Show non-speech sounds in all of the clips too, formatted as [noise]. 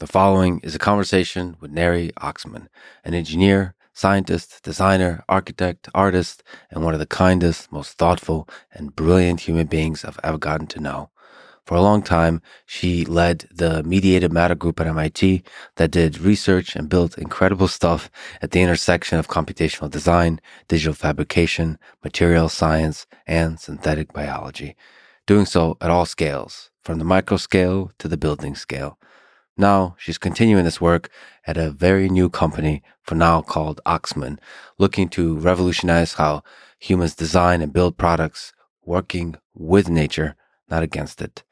The following is a conversation with Neri Oxman, an engineer, scientist, designer, architect, artist, and one of the kindest, most thoughtful, and brilliant human beings I've ever gotten to know. For a long time, she led the Mediated Matter group at MIT that did research and built incredible stuff at the intersection of computational design, digital fabrication, material science, and synthetic biology, doing so at all scales, from the micro scale to the building scale. Now she's continuing this work at a very new company for now called Oxman, looking to revolutionize how humans design and build products, working with nature, not against it.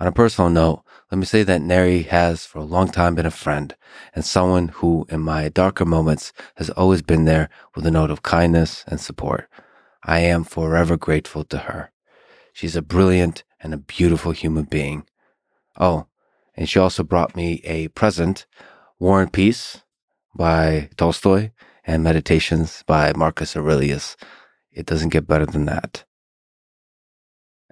On a personal note, let me say that Neri has for a long time been a friend and someone who, in my darker moments, has always been there with a note of kindness and support. I am forever grateful to her. She's a brilliant and a beautiful human being. Oh, and she also brought me a present War and Peace by Tolstoy and Meditations by Marcus Aurelius. It doesn't get better than that.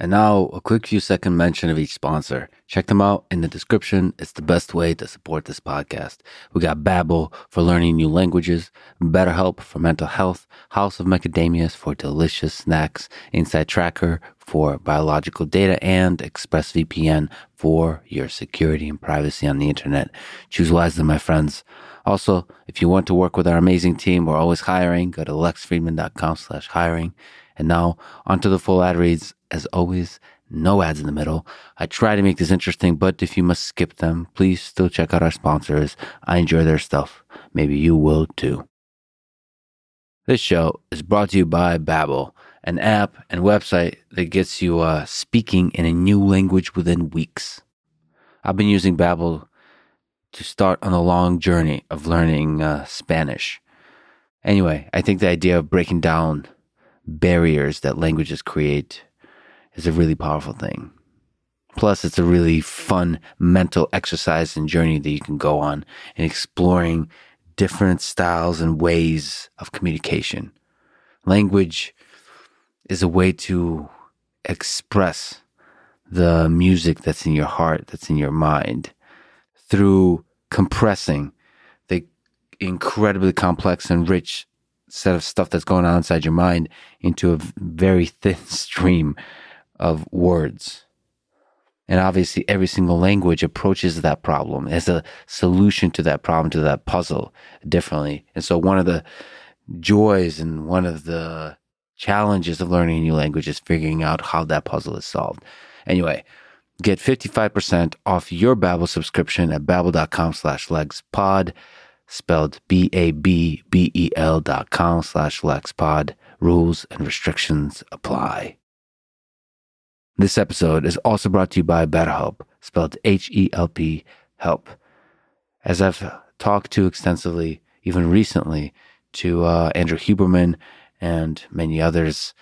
And now, a quick few second mention of each sponsor. Check them out in the description. It's the best way to support this podcast. We got Babbel for learning new languages, BetterHelp for mental health, House of Macadamias for delicious snacks, InsideTracker for biological data, and ExpressVPN for your security and privacy on the internet. Choose wisely, my friends. Also, if you want to work with our amazing team, we're always hiring. Go to lexfridman.com slash hiring. And now onto the full ad reads. As always, no ads in the middle. I try to make this interesting, but if you must skip them, please still check out our sponsors. I enjoy their stuff. Maybe you will too. This show is brought to you by Babbel, an app and website that gets you uh, speaking in a new language within weeks. I've been using Babbel to start on a long journey of learning uh, Spanish. Anyway, I think the idea of breaking down barriers that languages create is a really powerful thing. Plus, it's a really fun mental exercise and journey that you can go on in exploring different styles and ways of communication. Language is a way to express the music that's in your heart, that's in your mind, through compressing the incredibly complex and rich set of stuff that's going on inside your mind into a very thin [laughs] stream of words. And obviously, every single language approaches that problem as a solution to that problem, to that puzzle differently. And so, one of the joys and one of the challenges of learning a new language is figuring out how that puzzle is solved. Anyway, get 55% off your Babbel subscription at babbel.com slash lexpod, spelled B-A-B-B-E-L dot com slash lexpod. Rules and restrictions apply. This episode is also brought to you by BetterHelp, spelled H E L P, help. As I've talked to extensively, even recently, to uh, Andrew Huberman and many others,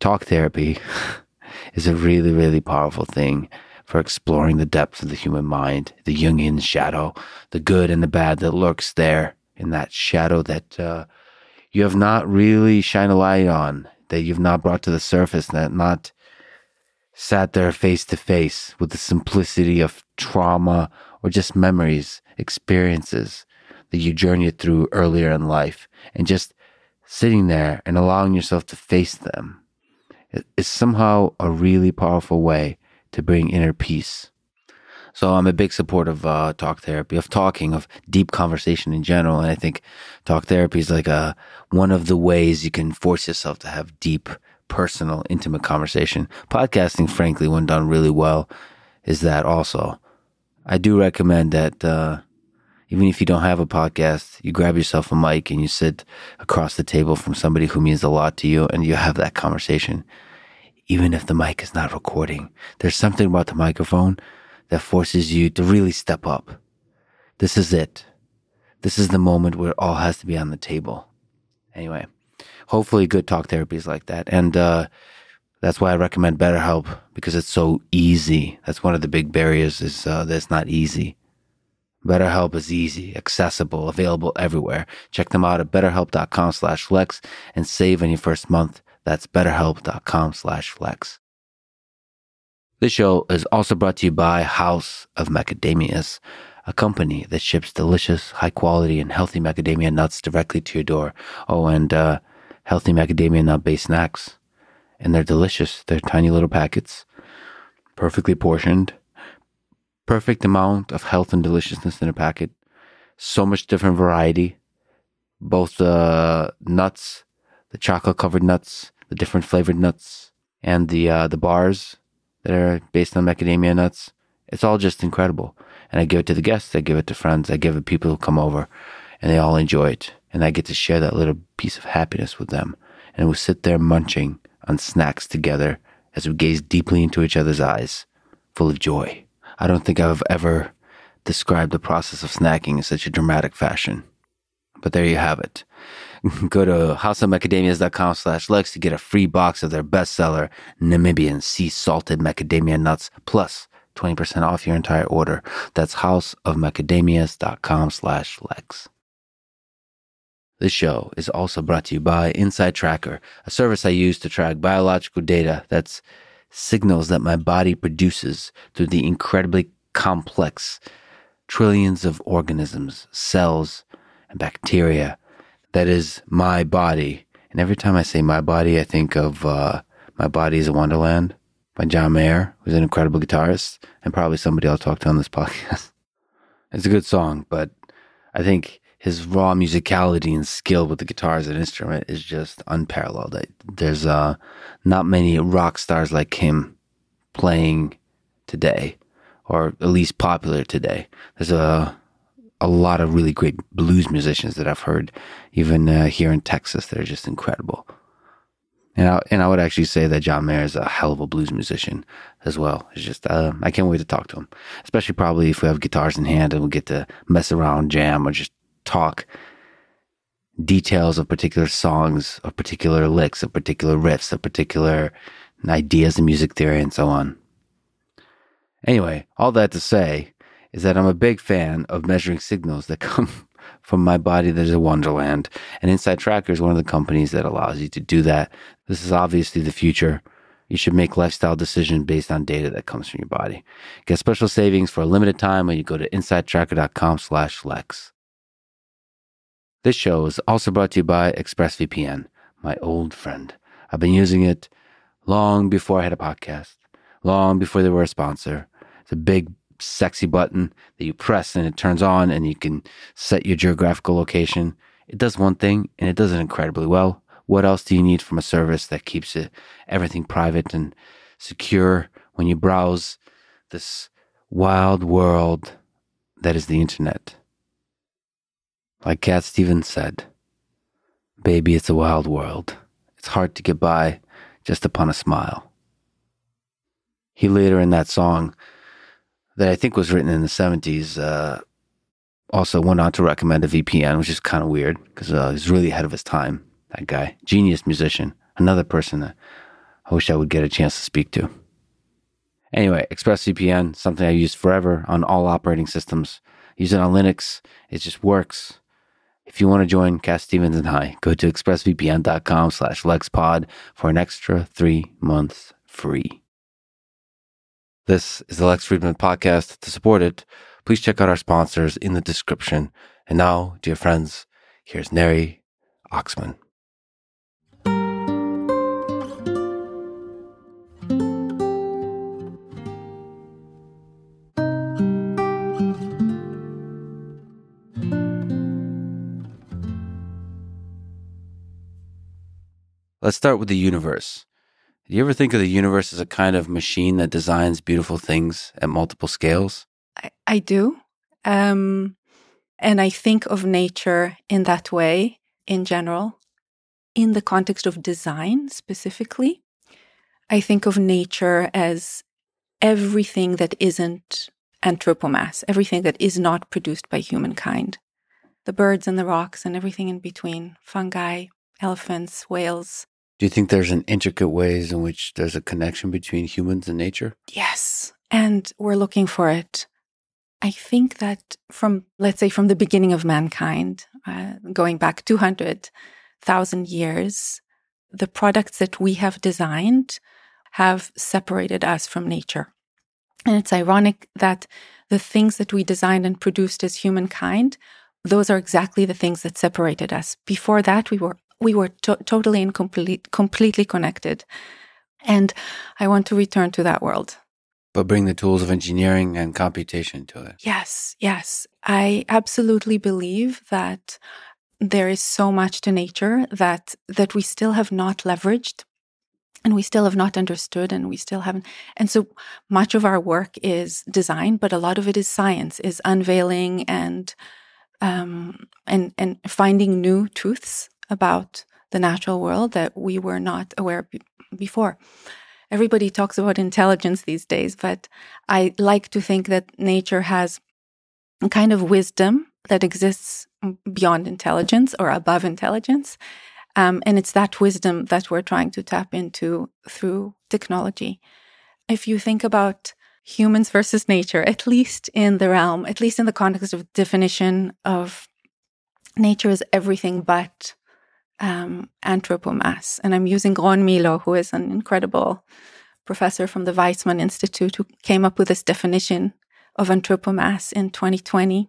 talk therapy [laughs] is a really, really powerful thing for exploring the depths of the human mind, the Jungian shadow, the good and the bad that lurks there in that shadow that uh, you have not really shined a light on, that you've not brought to the surface, that not sat there face to face with the simplicity of trauma or just memories, experiences that you journeyed through earlier in life, and just sitting there and allowing yourself to face them. Is somehow a really powerful way to bring inner peace. So I'm a big supporter of uh, talk therapy, of talking, of deep conversation in general, and I think talk therapy is like a one of the ways you can force yourself to have deep personal, intimate conversation. Podcasting, frankly, when done really well, is that also. I do recommend that uh, even if you don't have a podcast, you grab yourself a mic and you sit across the table from somebody who means a lot to you and you have that conversation. Even if the mic is not recording, there's something about the microphone that forces you to really step up. This is it. This is the moment where it all has to be on the table. Anyway hopefully good talk therapy is like that. And uh, that's why I recommend BetterHelp because it's so easy. That's one of the big barriers is uh, that it's not easy. BetterHelp is easy, accessible, available everywhere. Check them out at betterhelp.com slash lex and save on your first month. That's betterhelp.com slash lex. This show is also brought to you by House of Macadamias, a company that ships delicious, high quality, and healthy macadamia nuts directly to your door. Oh, and uh, healthy macadamia nut based snacks. And they're delicious. They're tiny little packets, perfectly portioned, perfect amount of health and deliciousness in a packet. So much different variety. Both the nuts, the chocolate covered nuts, the different flavored nuts, and the uh, the bars that are based on macadamia nuts. It's all just incredible. And I give it to the guests, I give it to friends, I give it to people who come over, and they all enjoy it. And I get to share that little piece of happiness with them. And we sit there munching on snacks together as we gaze deeply into each other's eyes, full of joy. I don't think I've ever described the process of snacking in such a dramatic fashion. But there you have it. Go to houseofmacadamias.com slash Lex to get a free box of their bestseller, Namibian Sea Salted Macadamia Nuts, plus 20% off your entire order. That's houseofmacadamias.com slash Lex. This show is also brought to you by InsideTracker, a service I use to track biological data that's signals that my body produces through the incredibly complex trillions of organisms, cells, and bacteria that is my body. And every time I say my body, I think of uh, My Body is a Wonderland by John Mayer, who's an incredible guitarist and probably somebody I'll talk to on this [laughs] podcast. it's a good song, but I think his raw musicality and skill with the guitar as an instrument is just unparalleled. There's uh, not many rock stars like him playing today, or at least popular today. There's a a lot of really great blues musicians that I've heard, even uh, here in Texas, that are just incredible. And I, and I would actually say that John Mayer is a hell of a blues musician as well. It's just, uh, I can't wait to talk to him, especially probably if we have guitars in hand and we get to mess around, jam, or just talk details of particular songs, of particular licks, of particular riffs, of particular ideas in music theory, and so on. Anyway, all that to say, is that I'm a big fan of measuring signals that [laughs] come from my body that is a wonderland. And InsideTracker is one of the companies that allows you to do that. This is obviously the future. You should make lifestyle decisions based on data that comes from your body. Get special savings for a limited time when you go to insidetracker.com slash Lex. This show is also brought to you by ExpressVPN, my old friend. I've been using it long before I had a podcast, long before they were a sponsor. It's a big sexy button that you press and it turns on and you can set your geographical location. It does one thing and it does it incredibly well. What else do you need from a service that keeps it everything private and secure when you browse this wild world that is the internet? Like Cat Stevens said, baby, it's a wild world. It's hard to get by just upon a smile. He later in that song that I think was written in the 70s uh, also went on to recommend a VPN, which is kind of weird because uh, he's really ahead of his time. That guy, genius musician, another person that I wish I would get a chance to speak to. Anyway, ExpressVPN, something I use forever on all operating systems. use it on Linux. It just works. If you want to join Cat Stevens and I, go to expressvpn.com slash lexpod for an extra three months free. This is the Lex Fridman podcast. To support it, please check out our sponsors in the description. And now, dear friends, here's Neri Oxman. Let's start with the universe. Do you ever think of the universe as a kind of machine that designs beautiful things at multiple scales? I, I do. Um, and I think of nature in that way in general. In the context of design specifically, I think of nature as everything that isn't anthropomass, everything that is not produced by humankind. The birds and the rocks and everything in between, fungi, elephants, whales, do you think there's an intricate ways in which there's a connection between humans and nature? Yes. And we're looking for it. I think that from, let's say, from the beginning of mankind, uh, going back 200,000 years, the products that we have designed have separated us from nature. And it's ironic that the things that we designed and produced as humankind, those are exactly the things that separated us. Before that, we were we were to- totally and complete, completely connected. And I want to return to that world. But bring the tools of engineering and computation to it. Yes, yes. I absolutely believe that there is so much to nature that that we still have not leveraged and we still have not understood and we still haven't and so much of our work is design but a lot of it is science is unveiling and um, and and finding new truths about the natural world that we were not aware b- before everybody talks about intelligence these days but i like to think that nature has a kind of wisdom that exists beyond intelligence or above intelligence um, and it's that wisdom that we're trying to tap into through technology. If you think about humans versus nature, at least in the realm, at least in the context of definition of nature is everything but um, anthropomass. And I'm using Ron Milo, who is an incredible professor from the Weizmann Institute, who came up with this definition of anthropomass in 2020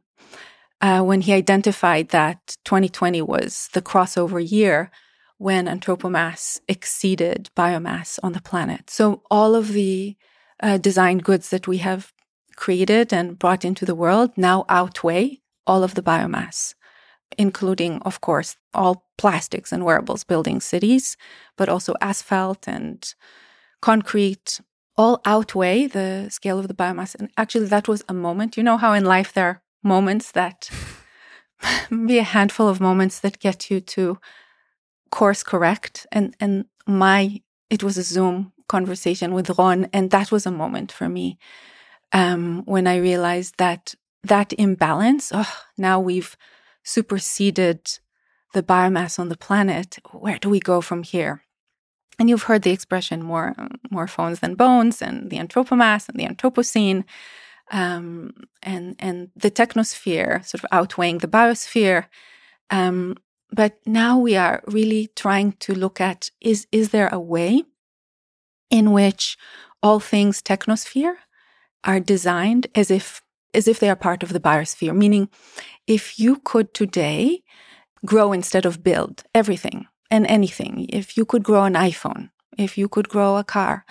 uh, when he identified that 2020 was the crossover year when anthropomass exceeded biomass on the planet. So all of the uh, design goods that we have created and brought into the world now outweigh all of the biomass, including, of course, all plastics and wearables building cities, but also asphalt and concrete, all outweigh the scale of the biomass. And actually, that was a moment. You know how in life there are moments that [laughs] be a handful of moments that get you to course correct and and my it was a zoom conversation with ron and that was a moment for me um, when i realized that that imbalance oh now we've superseded the biomass on the planet where do we go from here and you've heard the expression more more phones than bones and the anthropomass and the anthropocene um, and and the technosphere sort of outweighing the biosphere. Um, but now we are really trying to look at is is there a way in which all things technosphere are designed as if as if they are part of the biosphere, meaning if you could today grow instead of build everything and anything, if you could grow an iPhone, if you could grow a car,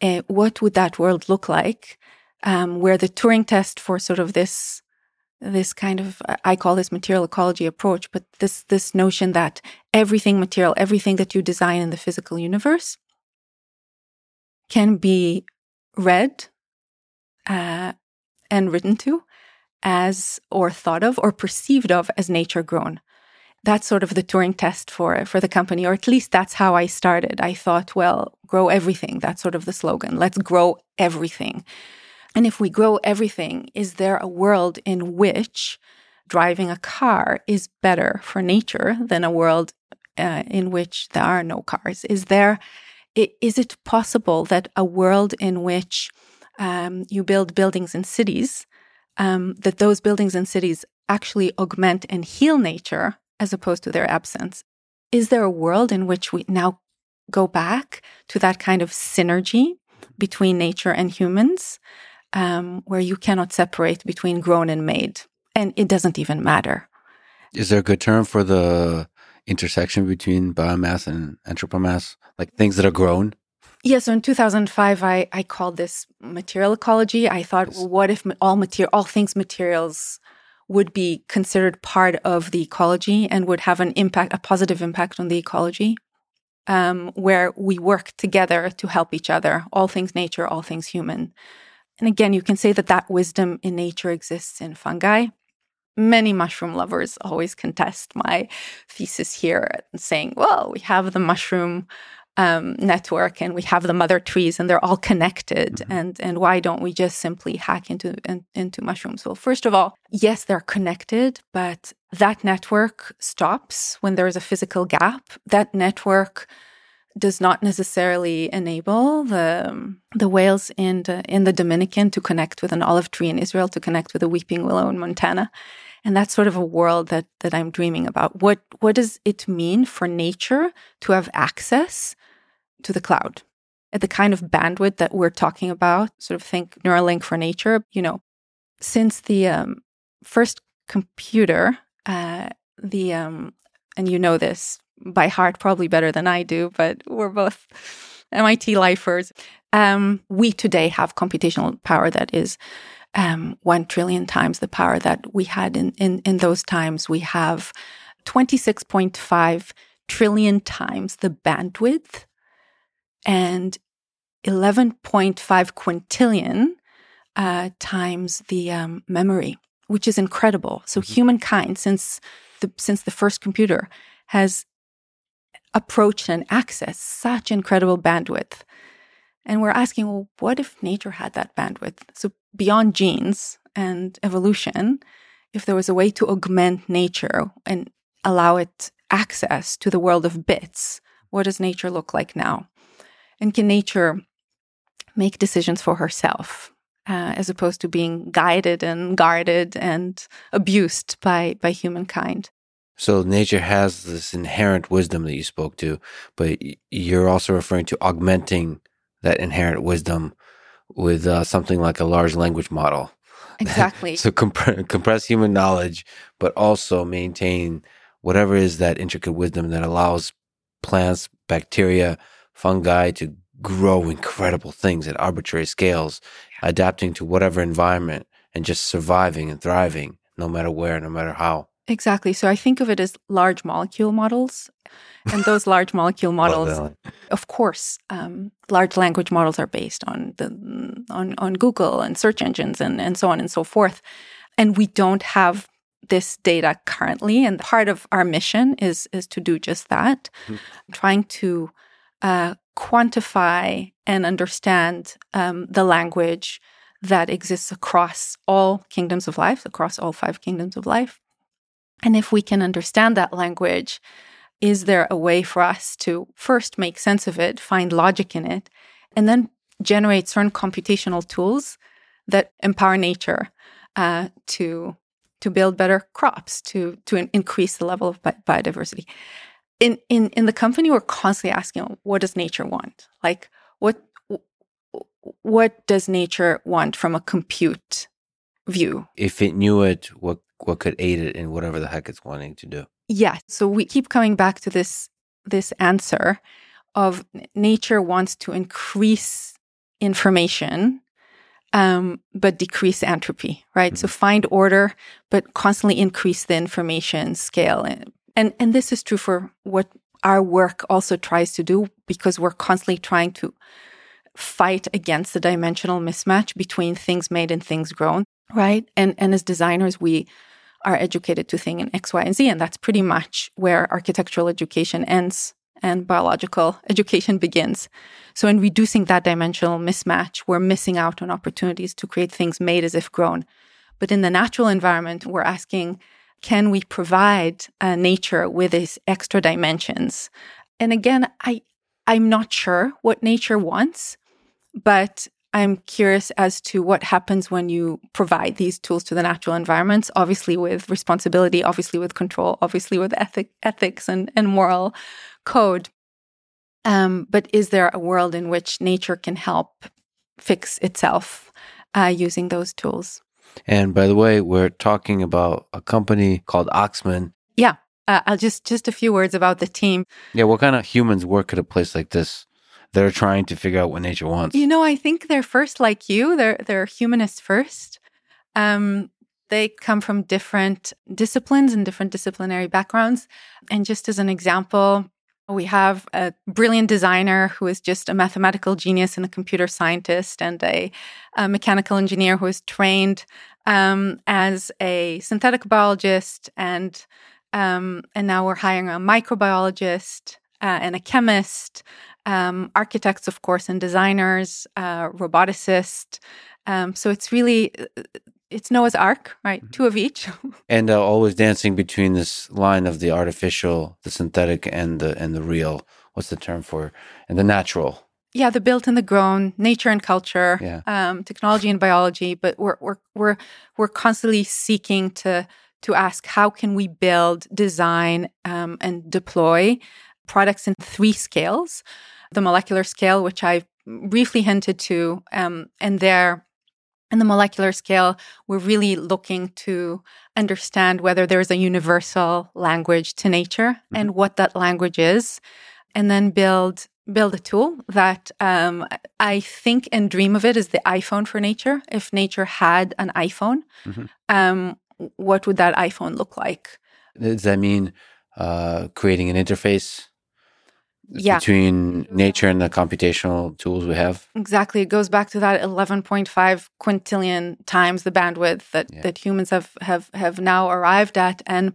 uh, what would that world look like? um, where the Turing test for sort of this this kind of I call this material ecology approach, but this this notion that everything material, everything that you design in the physical universe, can be read uh, and written to as or thought of or perceived of as nature grown. That's sort of the Turing test for for the company, or at least that's how I started. I thought, well, grow everything. That's sort of the slogan. Let's grow everything. And if we grow everything, is there a world in which driving a car is better for nature than a world uh, in which there are no cars? Is there is it possible that a world in which um, you build buildings and cities, um, that those buildings and cities actually augment and heal nature as opposed to their absence? Is there a world in which we now go back to that kind of synergy between nature and humans? um, where you cannot separate between grown and made, and it doesn't even matter. Is there a good term for the intersection between biomass and anthropomass, like things that are grown? Yeah, so in 2005, I, I called this material ecology. I thought, well, what if all material, all things materials would be considered part of the ecology and would have an impact, a positive impact on the ecology, um, where we work together to help each other, all things nature, all things human. And again, you can say that that wisdom in nature exists in fungi. Many mushroom lovers always contest my thesis here, saying, well, we have the mushroom um, network and we have the mother trees and they're all connected. Mm-hmm. And, and why don't we just simply hack into, in, into mushrooms? Well, first of all, yes, they're connected, but that network stops when there is a physical gap. That network does not necessarily enable the the whales in the, in the Dominican to connect with an olive tree in Israel, to connect with a weeping willow in Montana, and that's sort of a world that that I'm dreaming about. What what does it mean for nature to have access to the cloud? at the kind of bandwidth that we're talking about, sort of think Neuralink for nature, you know, since the um, first computer, uh, the, um, and you know this by heart probably better than I do, but we're both [laughs] MIT lifers. Um, we today have computational power that is um, one trillion times the power that we had in, in, in those times. We have 26.5 trillion times the bandwidth and 11.5 quintillion uh, times the um, memory, which is incredible. So mm-hmm. humankind, since the since the first computer, has approached and accessed such incredible bandwidth. And we're asking, well, what if nature had that bandwidth? So beyond genes and evolution, if there was a way to augment nature and allow it access to the world of bits, what does nature look like now? And can nature make decisions for herself uh, as opposed to being guided and guarded and abused by, by humankind? So nature has this inherent wisdom that you spoke to, but you're also referring to augmenting that inherent wisdom with uh, something like a large language model. Exactly. [laughs] so comp- compress human knowledge, but also maintain whatever is that intricate wisdom that allows plants, bacteria, fungi to grow incredible things at arbitrary scales, adapting to whatever environment and just surviving and thriving no matter where, no matter how. Exactly. So I think of it as large molecule models. And those [laughs] large molecule models, of course, um, large language models are based on the on, on Google and search engines and, and so on and so forth. And we don't have this data currently. And part of our mission is is to do just that, mm-hmm. trying to uh, quantify and understand um, the language that exists across all kingdoms of life, across all five kingdoms of life. And if we can understand that language, is there a way for us to first make sense of it, find logic in it, and then generate certain computational tools that empower nature uh, to to build better crops, to to increase the level of bi- biodiversity? In in in the company, we're constantly asking, what does nature want? Like what what does nature want from a compute view? If it knew it, what what could aid it in whatever the heck it's wanting to do. Yeah. So we keep coming back to this this answer of nature wants to increase information um, but decrease entropy, right? Mm-hmm. So find order, but constantly increase the information scale. And, and, and this is true for what our work also tries to do because we're constantly trying to fight against the dimensional mismatch between things made and things grown, right? And, and as designers, we are educated to think in X, Y, and Z. And that's pretty much where architectural education ends and biological [laughs] education begins. So, in reducing that dimensional mismatch, we're missing out on opportunities to create things made as if grown. But in the natural environment, we're asking, can we provide uh, nature with these extra dimensions? And again, I, I'm not sure what nature wants, but I'm curious as to what happens when you provide these tools to the natural environments, obviously with responsibility, obviously with control, obviously with ethic, ethics and, and moral code. Um, but is there a world in which nature can help fix itself uh, using those tools? And by the way, we're talking about a company called Oxman. Yeah. Uh, I'll just just a few words about the team. Yeah, what kind of humans work at a place like this? that are trying to figure out what nature wants? You know, I think they're first like you. They're they're humanists first. Um, they come from different disciplines and different disciplinary backgrounds. And just as an example, we have a brilliant designer who is just a mathematical genius and a computer scientist, and a, a mechanical engineer who is trained um, as a synthetic biologist, and um, and now we're hiring a microbiologist uh, and a chemist, um, architects, of course, and designers, uh, roboticists. Um, so it's really uh, it's Noah's Ark, right? Mm-hmm. Two of each. [laughs] and uh, always dancing between this line of the artificial, the synthetic, and the and the real. What's the term for and the natural? Yeah, the built and the grown, nature and culture, yeah. um, technology and biology. But we're we're we're we're constantly seeking to to ask how can we build, design, um, and deploy products in three scales the molecular scale, which I've briefly hinted to, um, and there in the molecular scale, we're really looking to understand whether there's a universal language to nature mm-hmm. and what that language is, and then build build a tool that um, I think and dream of it as the iPhone for nature. If nature had an iPhone, mm-hmm. um, what would that iPhone look like? Does that mean uh, creating an interface yeah. between nature and the computational tools we have. Exactly. It goes back to that 11.5 quintillion times the bandwidth that, yeah. that humans have, have have now arrived at and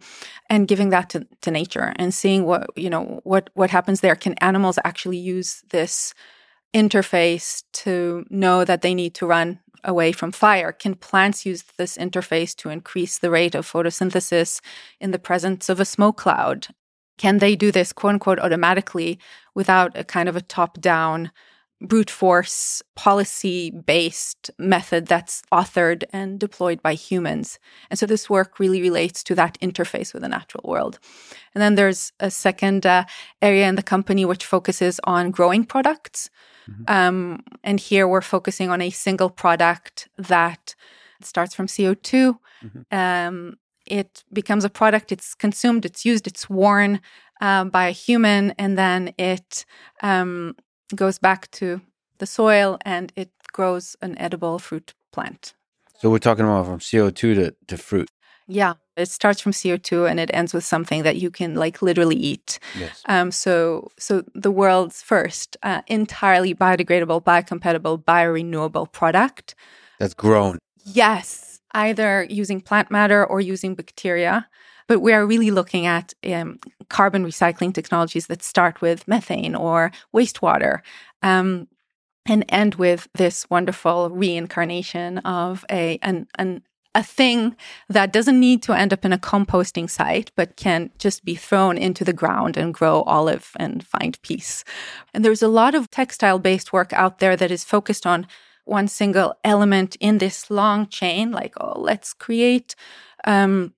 and giving that to, to nature and seeing what you know what what happens there. Can animals actually use this interface to know that they need to run away from fire? Can plants use this interface to increase the rate of photosynthesis in the presence of a smoke cloud? Can they do this quote unquote automatically without a kind of a top down brute force policy based method that's authored and deployed by humans. And so this work really relates to that interface with the natural world. And then there's a second uh, area in the company which focuses on growing products. Mm-hmm. Um, and here we're focusing on a single product that starts from CO2. Mm-hmm. Um, it becomes a product, it's consumed, it's used, it's worn uh, by a human, and then it um, goes back to the soil and it grows an edible fruit plant. So we're talking about from CO2 to, to fruit. Yeah, it starts from CO2 and it ends with something that you can like literally eat. Yes. Um, so, so the world's first uh, entirely biodegradable, biocompatible, biorenewable product that's grown. Yes, either using plant matter or using bacteria. But we are really looking at um, carbon recycling technologies that start with methane or wastewater. Um, and end with this wonderful reincarnation of a an, an a thing that doesn't need to end up in a composting site, but can just be thrown into the ground and grow olive and find peace. And there's a lot of textile based work out there that is focused on one single element in this long chain, like, oh, let's create, um,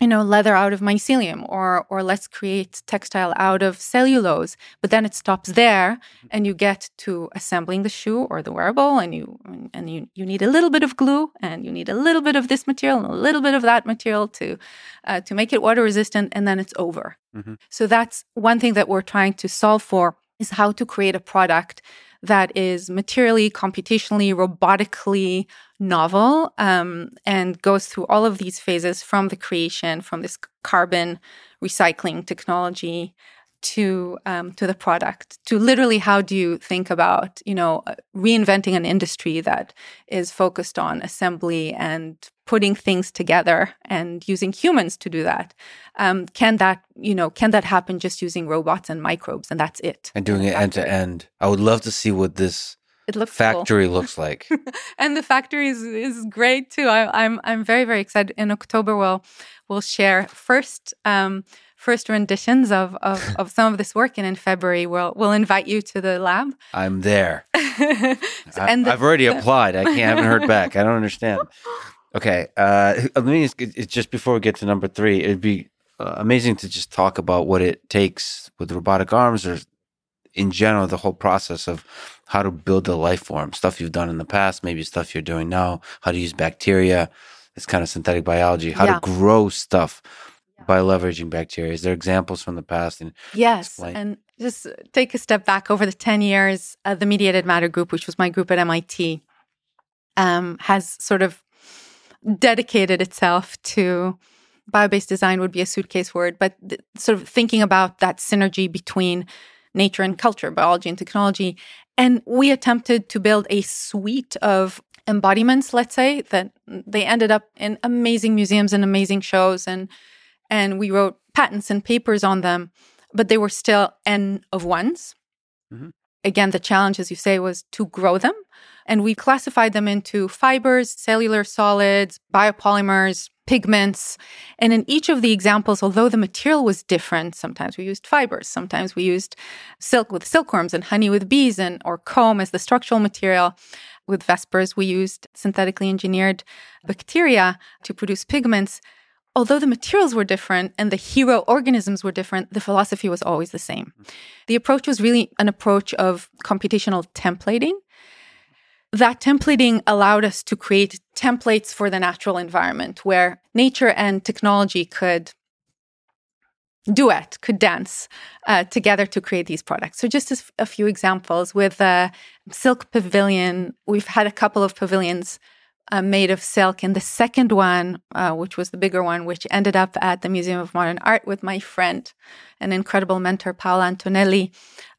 you know, leather out of mycelium or or let's create textile out of cellulose. But then it stops there and you get to assembling the shoe or the wearable and you and you you need a little bit of glue and you need a little bit of this material and a little bit of that material to uh, to make it water resistant and then it's over. Mm-hmm. So that's one thing that we're trying to solve for is how to create a product that is materially, computationally, robotically novel um, and goes through all of these phases from the creation, from this carbon recycling technology to um, to the product to literally how do you think about you know reinventing an industry that is focused on assembly and putting things together and using humans to do that um, can that you know can that happen just using robots and microbes and that's it and doing it end to end i would love to see what this it looks factory cool. looks [laughs] like and the factory is, is great too I, am I'm, I'm very very excited in october we'll we'll share first um, first renditions of, of, [laughs] of some of this work. And in February, we'll, we'll invite you to the lab. I'm there. [laughs] I, have already applied. I can't, haven't heard back. I don't understand. Okay. Uh, let me just, just before we get to number three, it'd be uh, amazing to just talk about what it takes with robotic arms or in general, the whole process of how to build a life form, stuff you've done in the past, maybe stuff you're doing now, how to use bacteria, this kind of synthetic biology, how yeah. to grow stuff by leveraging bacteria? Is there examples from the past? And yes, explain? and just take a step back over the ten years, uh, the Mediated Matter Group, which was my group at MIT, um, has sort of dedicated itself to bio-based design would be a suitcase word, but th- sort of thinking about that synergy between nature and culture, biology and technology. And we attempted to build a suite of embodiments, let's say, that they ended up in amazing museums and amazing shows and and we wrote patents and papers on them, but they were still N of ones. Mm-hmm. Again, the challenge, as you say, was to grow them. And we classified them into fibers, cellular solids, biopolymers, pigments. And in each of the examples, although the material was different, sometimes we used fibers, sometimes we used silk with silkworms and honey with bees and or comb as the structural material. With Vespers, we used synthetically engineered bacteria to produce pigments although the materials were different and the hero organisms were different, the philosophy was always the same. The approach was really an approach of computational templating. That templating allowed us to create templates for the natural environment where nature and technology could duet, could dance uh, together to create these products. So, just as a few examples with the Silk Pavilion, we've had a couple of pavilions uh, made of silk. And the second one, uh, which was the bigger one, which ended up at the Museum of Modern Art with my friend, an incredible mentor, Paola Antonelli,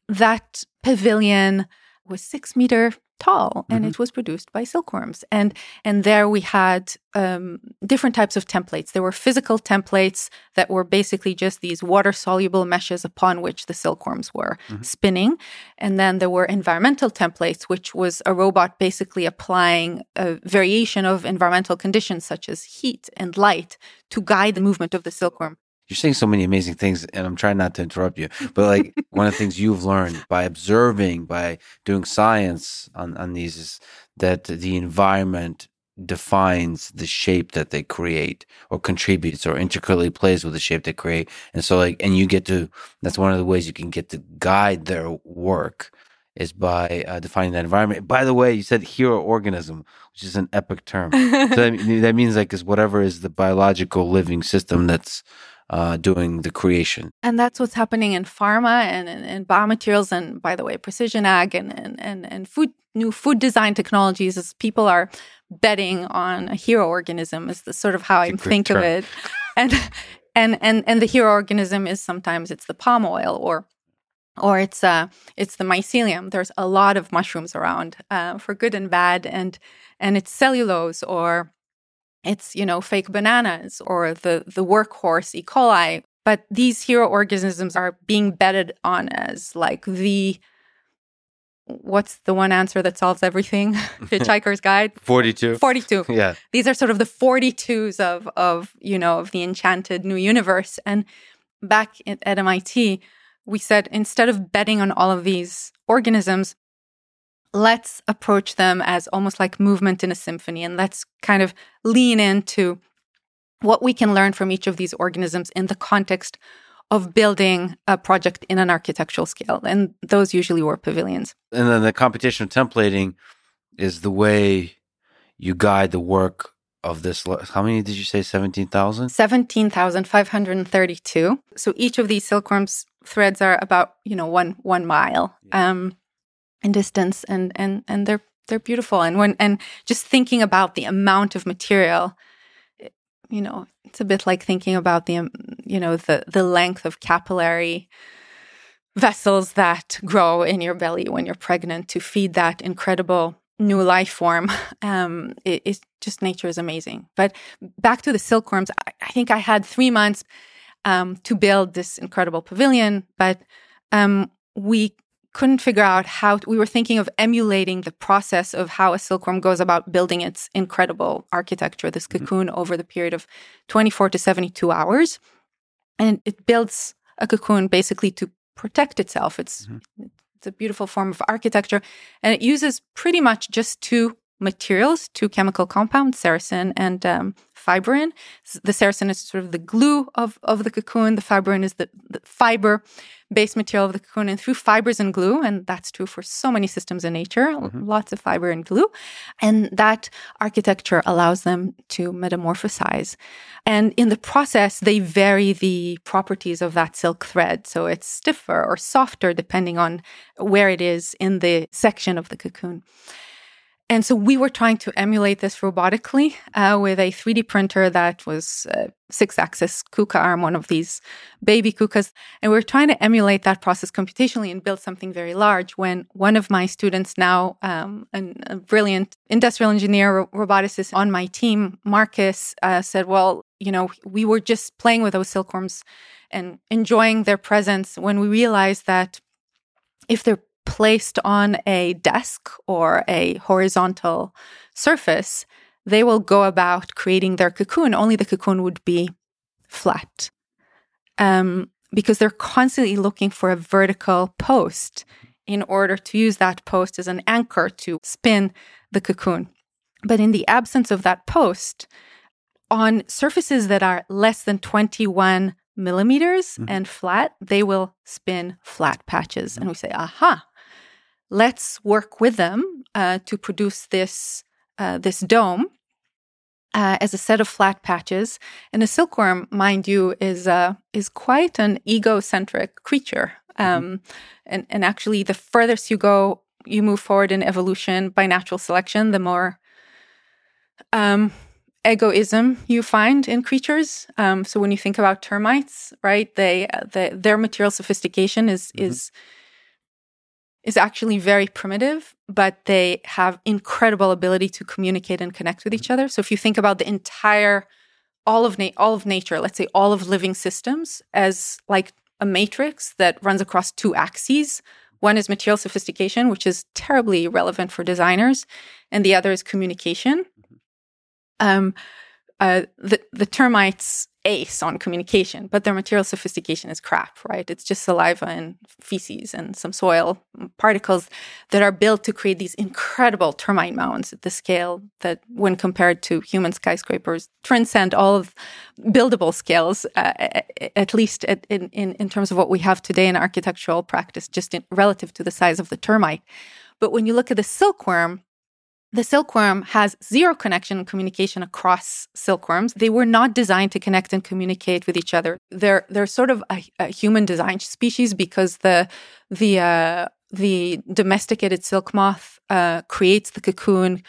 that pavilion was six meter tall and mm-hmm. it was produced by silkworms and and there we had um, different types of templates there were physical templates that were basically just these water soluble meshes upon which the silkworms were mm-hmm. spinning and then there were environmental templates which was a robot basically applying a variation of environmental conditions such as heat and light to guide the movement of the silkworm you're saying so many amazing things and i'm trying not to interrupt you but like one of the things you've learned by observing by doing science on, on these is that the environment defines the shape that they create or contributes or intricately plays with the shape they create and so like and you get to that's one of the ways you can get to guide their work is by uh, defining that environment. By the way, you said hero organism, which is an epic term. so that, [laughs] that means like is whatever is the biological living system that's uh, doing the creation. And that's what's happening in pharma and, and, and biomaterials, and by the way, precision ag and, and, and, and food new food design technologies. As people are betting on a hero organism, is the sort of how I think term. of it. And and and and the hero organism is sometimes it's the palm oil or or it's uh it's the mycelium there's a lot of mushrooms around uh, for good and bad and and it's cellulose or it's you know fake bananas or the the workhorse E. coli. But these hero organisms are being betted on as like the what's the one answer that solves everything? [laughs] Hitchhiker's Guide. [laughs] 42. 42. [laughs] Yeah. These are sort of the 42s of of, you know, of the enchanted new universe and back at, at MIT we said instead of betting on all of these organisms, let's approach them as almost like movement in a symphony and let's kind of lean into what we can learn from each of these organisms in the context of building a project in an architectural scale. And those usually were pavilions. And then the computational templating is the way you guide the work of this. How many did you say? 17,000? 17,532. So each of these silkworms threads are about, you know, one, one mile. Yeah. Um, in distance and and and they're they're beautiful. And when and just thinking about the amount of material you know it's a bit like thinking about the um, you know the the length of capillary vessels that grow in your belly when you're pregnant to feed that incredible new life form. [laughs] Um it, it's just nature is amazing. But back to the silkworms I, I think i had three months um to build this incredible pavilion but um we couldn't figure out how we were thinking of emulating the process of how a silkworm goes about building its incredible architecture this mm-hmm. cocoon mm-hmm. over the period of 24 to 72 hours and it builds a cocoon basically to protect itself it's mm-hmm. it's a beautiful form of architecture and it uses pretty much just two materials two chemical compounds sericin and um, fibroin. The sericin is sort of the glue of, of the cocoon. The fibroin is the, the fiber based material of the cocoon. And through fibers and glue, and that's true for so many systems in nature, mm-hmm. lots of fiber and glue. And that architecture allows them to metamorphosize. And in the process, they vary the properties of that silk thread. So it's stiffer or softer depending on where it is in the section of the cocoon. And so we were trying to emulate this robotically uh, with a 3D printer that was a six axis kuka arm, one of these baby kukas. And we are trying to emulate that process computationally and build something very large. When one of my students, now um, an, a brilliant industrial engineer, roboticist on my team, Marcus, uh, said, Well, you know, we were just playing with those silkworms and enjoying their presence when we realized that if they're placed on a desk or a horizontal surface, they will go about creating their cocoon, only the cocoon would be flat. Um, because they're constantly looking for a vertical post in order to use that post as an anchor to spin the cocoon. But in the absence of that post, on surfaces that are less than 21 millimeters mm-hmm. and flat, they will spin flat patches. Mm-hmm. And we say, aha, let's work with them uh, to produce this, uh, this dome. Uh, as a set of flat patches, and a silkworm, mind you, is uh, is quite an egocentric creature. Mm-hmm. Um, mm-hmm. and and actually, the furthest you go, you move forward in evolution by natural selection, the more um, egoism you find in creatures. Um, so when you think about termites, right, they, uh, they their material sophistication is mm-hmm. is is actually very primitive, but they have incredible ability to communicate and connect with each other. So if you think about the entire all of na- all of nature, let's say all of living systems as like a matrix that runs across two axes. One is material sophistication, which is terribly relevant for designers, and the other is communication um, uh, the, the termites ace on communication, but their material sophistication is crap, right? It's just saliva and feces and some soil particles that are built to create these incredible termite mounds at the scale that, when compared to human skyscrapers, transcend all of buildable scales, uh, at least at, in, in, in terms of what we have today in architectural practice, just in, relative to the size of the termite. But when you look at the silkworm, the silkworm has zero connection and communication across silkworms. They were not designed to connect and communicate with each other. They're they're sort of a, a human design species because the the uh, the domesticated silk moth uh, creates the cocoon.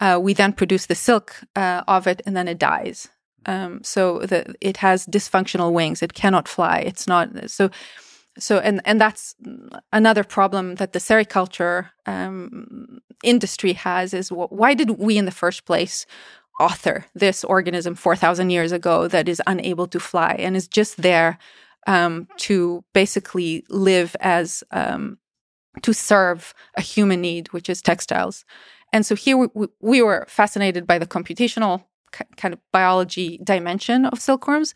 Uh, we then produce the silk uh, of it, and then it dies. Um, so the, it has dysfunctional wings. It cannot fly. It's not so so and and that's another problem that the sericulture um, industry has is why did we in the first place author this organism 4000 years ago that is unable to fly and is just there um, to basically live as um, to serve a human need which is textiles? And so here we, we were fascinated by the computational kind of biology dimension of silkworms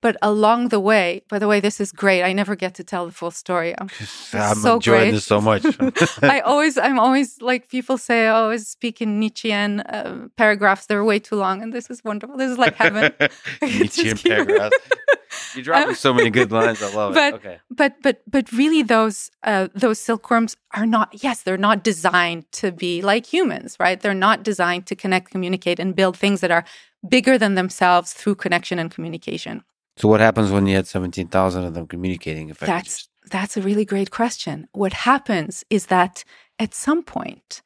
but along the way, by the way, this is great. I never get to tell the full story. I'm, I'm so enjoying great. this so much. [laughs] [laughs] I always, I'm always like people say, I always speak in Nietzschean uh, paragraphs. They're way too long, and this is wonderful. This is like heaven. [laughs] Nietzschean paragraphs. You drop me so many good lines. I love but, it. Okay. But but but really, those uh, those silkworms are not. Yes, they're not designed to be like humans, right? They're not designed to connect, communicate, and build things that are bigger than themselves through connection and communication. So what happens when you had 17,000 of them communicating effectively? That's that's a really great question. What happens is that at some point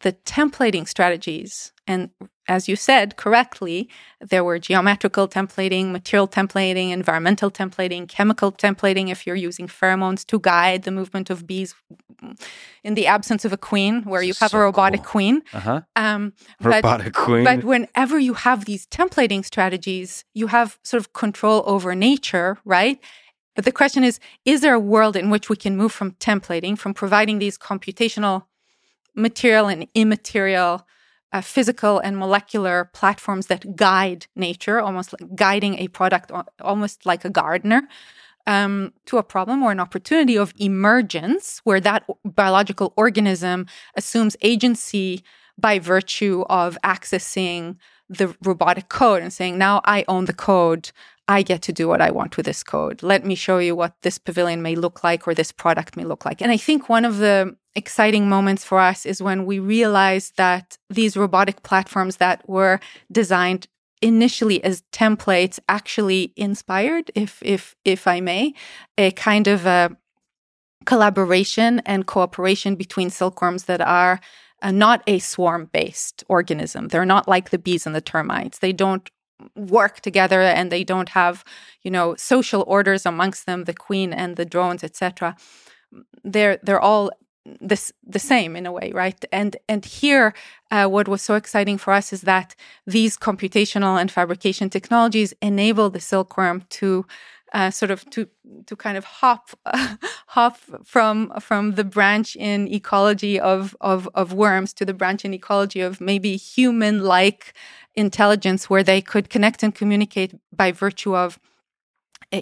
the templating strategies and as you said correctly, there were geometrical templating, material templating, environmental templating, chemical templating if you're using pheromones to guide the movement of bees in the absence of a queen, where you have so a robotic cool. queen. Uh-huh. Um, robotic queen. But whenever you have these templating strategies, you have sort of control over nature, right? But the question is is there a world in which we can move from templating, from providing these computational material and immaterial uh, physical and molecular platforms that guide nature, almost like guiding a product, almost like a gardener, um, to a problem or an opportunity of emergence, where that biological organism assumes agency by virtue of accessing the robotic code and saying, now I own the code. I get to do what I want with this code. Let me show you what this pavilion may look like or this product may look like. And I think one of the exciting moments for us is when we realized that these robotic platforms that were designed initially as templates actually inspired, if if if I may, a kind of a collaboration and cooperation between silkworms that are uh, not a swarm based organism. They're not like the bees and the termites. They don't work together and they don't have, you know, social orders amongst them, the queen and the drones, etc. They're they're all this the same in a way right? And and here uh, what was so exciting for us is that these computational and fabrication technologies enable the silkworm to uh, sort of to to kind of hop [laughs] hop from from the branch in ecology of, of of worms to the branch in ecology of maybe human like intelligence where they could connect and communicate by virtue of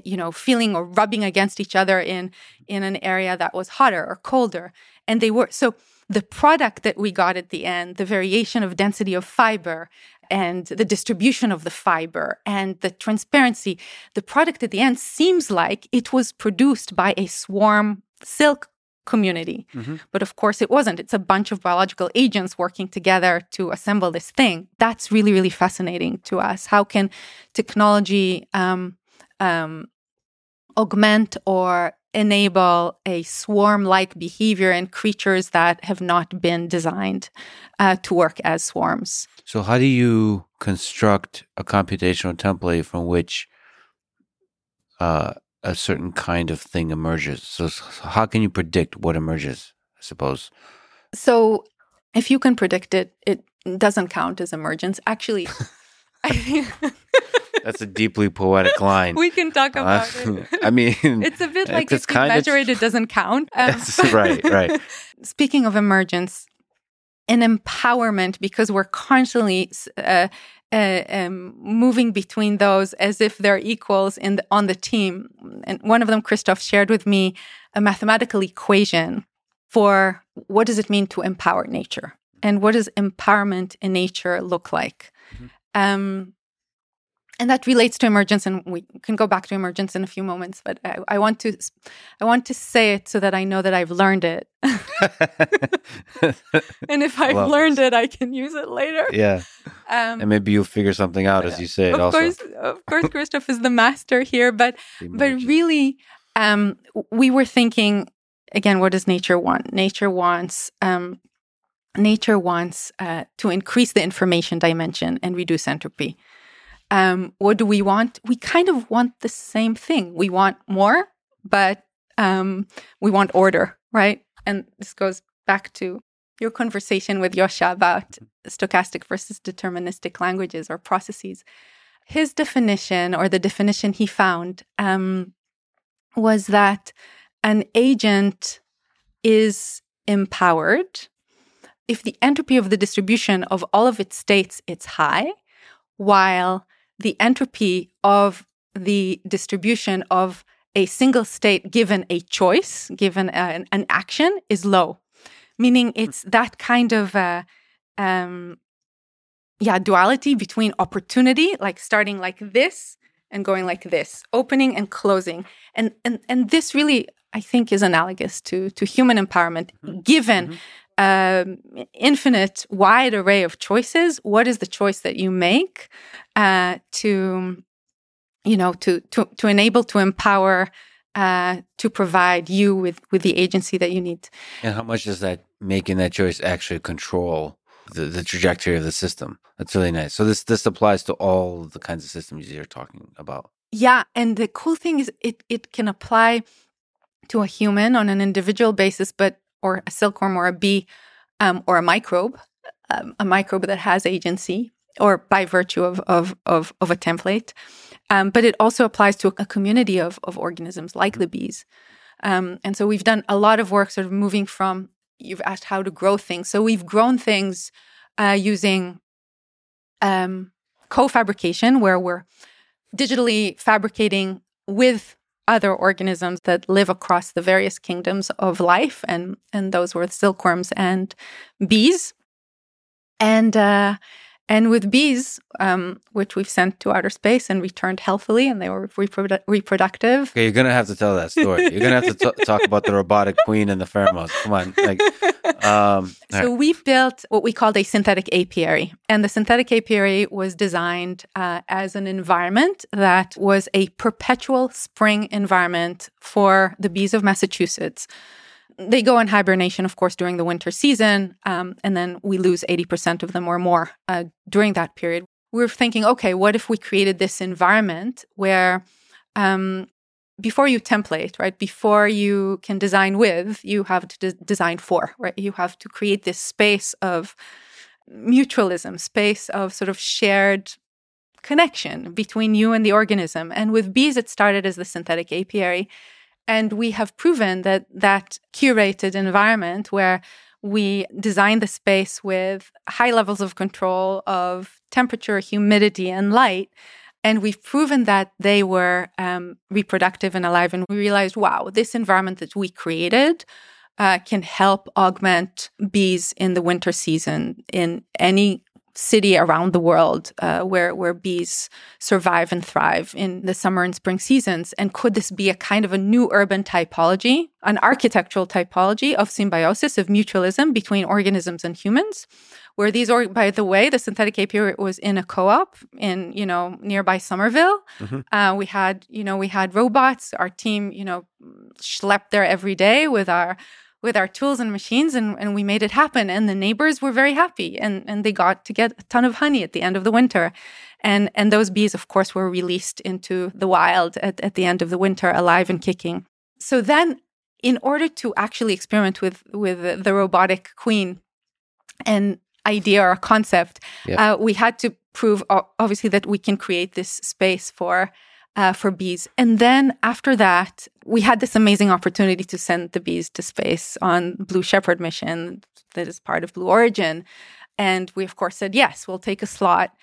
you know feeling or rubbing against each other in in an area that was hotter or colder and they were so the product that we got at the end the variation of density of fiber and the distribution of the fiber and the transparency. The product at the end seems like it was produced by a swarm silk community. Mm-hmm. But of course, it wasn't. It's a bunch of biological agents working together to assemble this thing. That's really, really fascinating to us. How can technology um, um, augment or enable a swarm like behavior in creatures that have not been designed uh, to work as swarms? So, how do you construct a computational template from which uh, a certain kind of thing emerges. So, so how can you predict what emerges? I suppose. So, if you can predict it, it doesn't count as emergence. Actually, [laughs] I think. [laughs] That's a deeply poetic line. We can talk uh, about uh, it. [laughs] I mean, it's a bit like if you measure it, it doesn't count. [laughs] Um, right, right. [laughs] Speaking of emergence, and empowerment because we're constantly uh, uh, um, moving between those as if they're equals in the, on the team. And one of them, Christoph, shared with me a mathematical equation for what does it mean to empower nature and what does empowerment in nature look like. Mm-hmm. Um, and that relates to emergence and we can go back to emergence in a few moments but I, I, want to i want to say it so that i know that i've learned it. [laughs] And if i've learned this. it i can use it later. Yeah. Um, and maybe you'll figure something out as you say it of also. course of course [laughs] christoph is the master here but but really um, we were thinking again what does nature want? Nature wants um, nature wants uh, to increase the information dimension and reduce entropy um, what do we want? We kind of want the same thing. We want more, but um, we want order, right? And this goes back to your conversation with Joscha about stochastic versus deterministic languages or processes. His definition, or the definition he found, um, was that an agent is empowered if the entropy of the distribution of all of its states is high, while the entropy of the distribution of a single state given a choice, given an, an, action, is low. Meaning it's that kind of uh, um, yeah duality between opportunity, like starting like this and going like this, opening and closing, and and and this really I think is analogous to to human empowerment, mm-hmm. given. Mm-hmm. Um, infinite wide array of choices. What is the choice that you make uh, to you know to to to enable to empower uh, to provide you with with the agency that you need? And how much does that making that choice actually control the, the trajectory of the system? That's really nice. So this this applies to all the kinds of systems you're talking about. Yeah and the cool thing is it it can apply to a human on an individual basis but or a silkworm or a bee um, or a microbe um, a microbe that has agency or by virtue of of of, of a template. Um, but it also applies to a community of of organisms like the bees. Um, and so we've done a lot of work, sort of moving from you've asked how to grow things. So we've grown things uh, using um, co-fabrication, where we're digitally fabricating with other organisms that live across the various kingdoms of life, and and those were silkworms and bees. And uh, and with bees, um, which we've sent to outer space and returned healthily, and they were reprodu- reproductive. Okay, you're gonna have to tell that story. You're gonna have to t- [laughs] talk about the robotic queen and the pheromones. Come on. Like, um, so right. we built what we called a synthetic apiary, and the synthetic apiary was designed uh, as an environment that was a perpetual spring environment for the bees of Massachusetts they go in hibernation, of course, during the winter season, um, and then we lose 80% of them or more uh, during that period. We are thinking, okay, what if we created this environment where um, before you template, right, before you can design with, you have to de- design for, right? You have to create this space of mutualism, space of sort of shared connection between you and the organism. And with bees, it started as the synthetic apiary. And we have proven that that curated environment where we design the space with high levels of control of temperature, humidity, and light. And we've proven that they were um, reproductive and alive. And we realized, wow, this environment that we created uh, can help augment bees in the winter season in any city around the world uh, where where bees survive and thrive in the summer and spring seasons? And could this be a kind of a new urban typology an architectural typology of symbiosis of mutualism between organisms and humans? Where these or by the way the synthetic apiary was in a co-op in you know nearby somerville. Mm-hmm. uh, we had you know we had robots. Our team you know schlepped there every day with our with our tools and machines and, and we made it happen. And the neighbors were very happy and, and they got to get a ton of honey at the end of the winter. And and those bees of course were released into the wild at, at the end of the winter alive and kicking. So then in order to actually experiment with with the robotic queen and idea or concept yep. uh, we had to prove obviously that we can create this space for uh, for bees. And then after that, we had this amazing opportunity to send the bees to space on Blue Shepard mission that is part of Blue Origin. And we, of course, said, yes, we'll take a slot.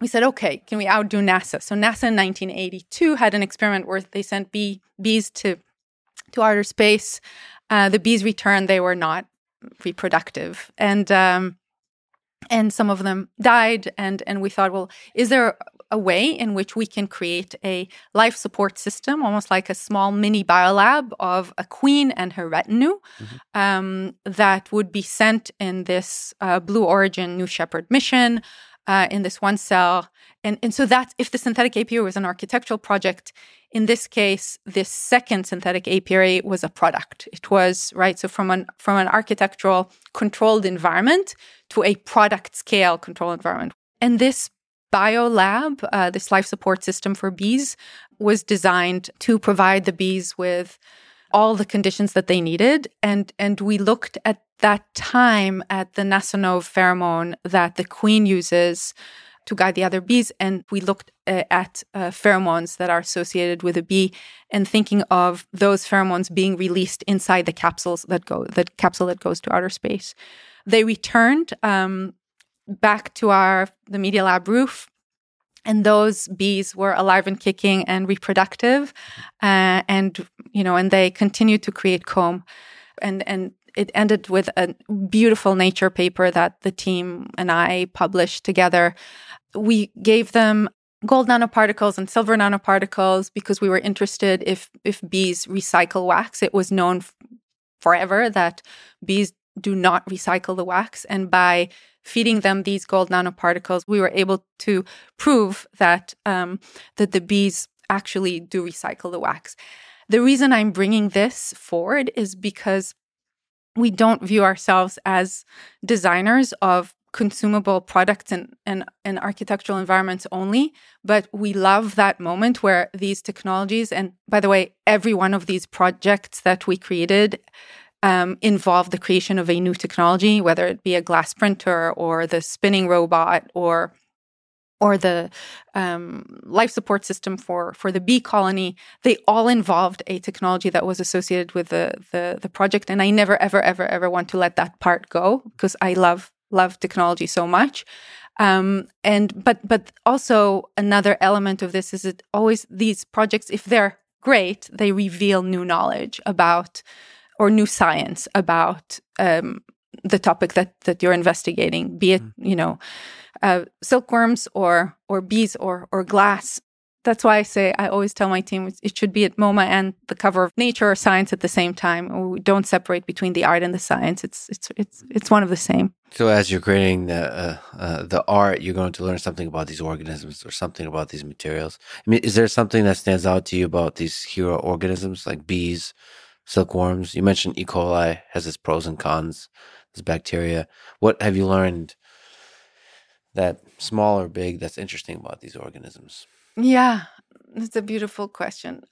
We said, okay, can we outdo NASA? So NASA in 1982 had an experiment where they sent bee, bees to, to outer space. Uh, the bees returned, they were not reproductive. And um, and some of them died and and we thought well is there a way in which we can create a life support system almost like a small mini biolab of a queen and her retinue mm-hmm. um, that would be sent in this uh, blue origin new shepard mission uh, in this one cell. And and so that if the synthetic apiary was an architectural project in this case this second synthetic apiary was a product. It was right so from an from an architectural controlled environment to a product scale control environment. And this biolab uh, this life support system for bees was designed to provide the bees with all the conditions that they needed and and we looked at that time at the Nasonov pheromone that the queen uses to guide the other bees. And we looked uh, at uh, pheromones that are associated with a bee and thinking of those pheromones being released inside the capsules that go, the capsule that goes to outer space. They returned um, back to our, the Media Lab roof. And those bees were alive and kicking and reproductive. Uh, and, you know, and they continued to create comb. And, and it ended with a beautiful nature paper that the team and I published together we gave them gold nanoparticles and silver nanoparticles because we were interested if if bees recycle wax. It was known f- forever that bees do not recycle the wax, and by feeding them these gold nanoparticles, we were able to prove that um, that the bees actually do recycle the wax. The reason I'm bringing this forward is because we don't view ourselves as designers of consumable products and, and, and architectural environments only, but we love that moment where these technologies, and by the way, every one of these projects that we created um, involved the creation of a new technology, whether it be a glass printer or the spinning robot or or the um, life support system for for the bee colony, they all involved a technology that was associated with the, the the project. And I never ever ever ever want to let that part go because I love love technology so much. Um, and but but also another element of this is that always these projects, if they're great, they reveal new knowledge about or new science about um, the topic that that you're investigating, be it mm. you know uh, silkworms or or bees or or glass that's why I say I always tell my team it should be at MoMA and the cover of Nature or Science at the same time. We don't separate between the art and the science. It's it's it's it's one of the same. So as you're creating the uh, uh, the art, you're going to learn something about these organisms or something about these materials. I mean, is there something that stands out to you about these hero organisms like bees, silkworms? You mentioned E. coli has its pros and cons. This bacteria. What have you learned that small or big that's interesting about these organisms? Yeah, that's a beautiful question.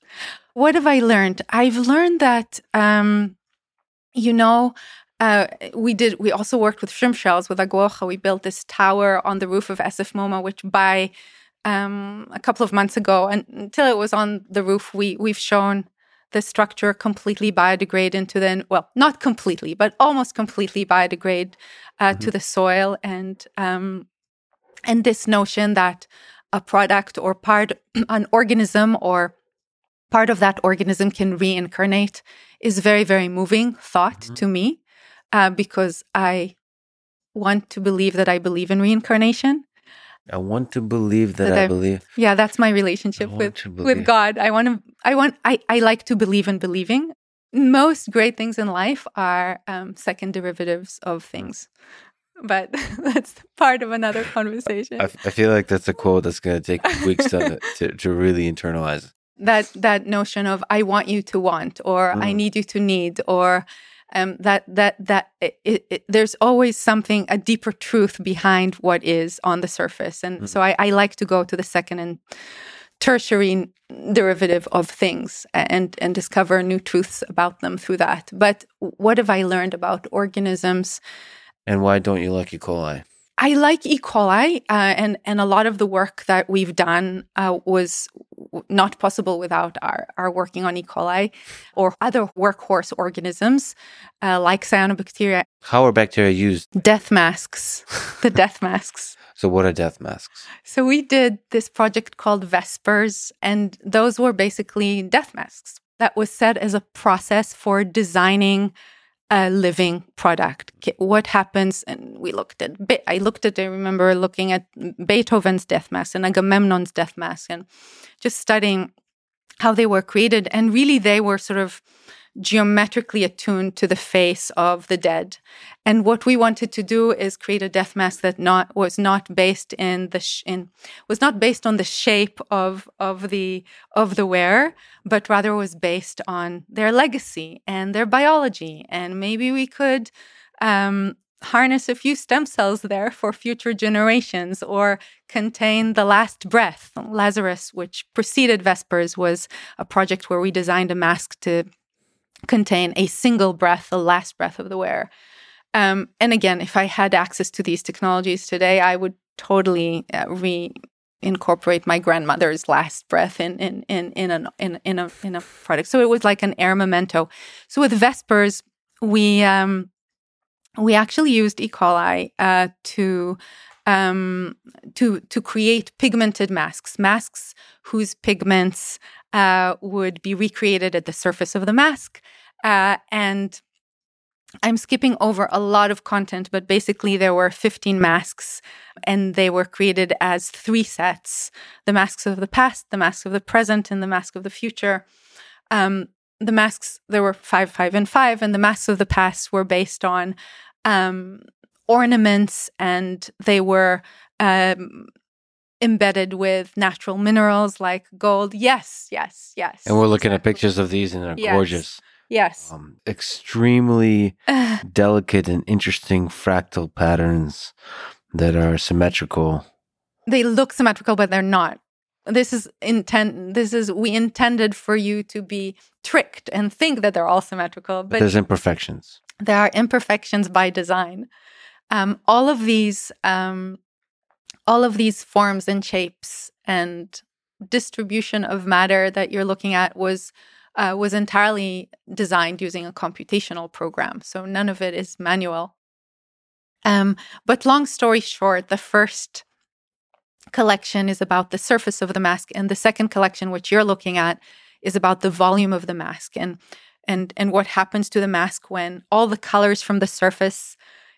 What have I learned? I've learned that, um, you know, uh, we did. We also worked with shrimp shells with Aguahoja. We built this tower on the roof of SF MoMA, which by um, a couple of months ago, and until it was on the roof, we we've shown the structure completely biodegrade into the well, not completely, but almost completely biodegrade uh, mm-hmm. to the soil, and um, and this notion that a product or part, [clears throat] an organism or part of that organism can reincarnate is very, very moving thought mm-hmm. to me uh, because I want to believe that I believe in reincarnation. I want to believe that, That I I- believe. Yeah, that's my relationship with with. God. I want to. I want. I I like to believe in believing. Most great things in life are um, second derivatives of things, but [laughs] that's part of another conversation. I, I feel like that's a quote that's going to take weeks to, to, to really internalize. [laughs] that that notion of I want you to want, or I Mm. need you to need, or um, that that that it, it, it, there's always something a deeper truth behind what is on the surface, and Mm. so I, I like to go to the second and tertiary derivative of things and and discover new truths about them through that. But what have I learned about organisms? And why don't you like E. coli? I like E. coli, uh, and and a lot of the work that we've done uh, was w- not possible without our our working on E. coli or other workhorse organisms uh, like cyanobacteria. How are bacteria used? Death masks, the death masks. [laughs] So, what are death masks? So we did this project called Vespers, and those were basically death masks. That was set as a process for designing a living product. What happens? And we looked at. I looked at. I remember looking at Beethoven's death mask and Agamemnon's death mask, and just studying how they were created. And really, they were sort of geometrically attuned to the face of the dead. And what we wanted to do is create a death mask that not was not based in the sh- in was not based on the shape of of the of the wearer, but rather was based on their legacy and their biology. And maybe we could um, harness a few stem cells there for future generations, or contain the last breath. Lazarus, which preceded Vespers, was a project where we designed a mask to contain a single breath, the last breath of the wearer. Um, and again, if I had access to these technologies today, I would totally uh, re incorporate my grandmother's last breath in in in in an, in in a in a product. So it was like an air memento. So with Vespers, we um, we actually used E. coli uh, to um, to to create pigmented masks, masks whose pigments uh, would be recreated at the surface of the mask, uh, and I'm skipping over a lot of content, but basically there were 15 masks and they were created as three sets the masks of the past, the masks of the present, and the mask of the future. Um, the masks, there were five, five, and five, and the masks of the past were based on um, ornaments and they were um, embedded with natural minerals like gold. Yes, yes, yes. And we're looking at pictures of these, and they're Yes. gorgeous. Yes. Um, extremely [sighs] delicate and interesting fractal patterns that are symmetrical. they look symmetrical but they're not this is intent this is we intended for you to be tricked and think that they're all symmetrical But but there's imperfections. there are imperfections by design um, all of these um, all of these forms and shapes and distribution of matter that you're looking at was uh, was entirely designed using a computational program. So none of it is manual. Um, but long story short the first collection is about the surface of the mask and the second collection which you're looking at is about the volume of the mask. And and and what happens to the mask when all the colors from the surface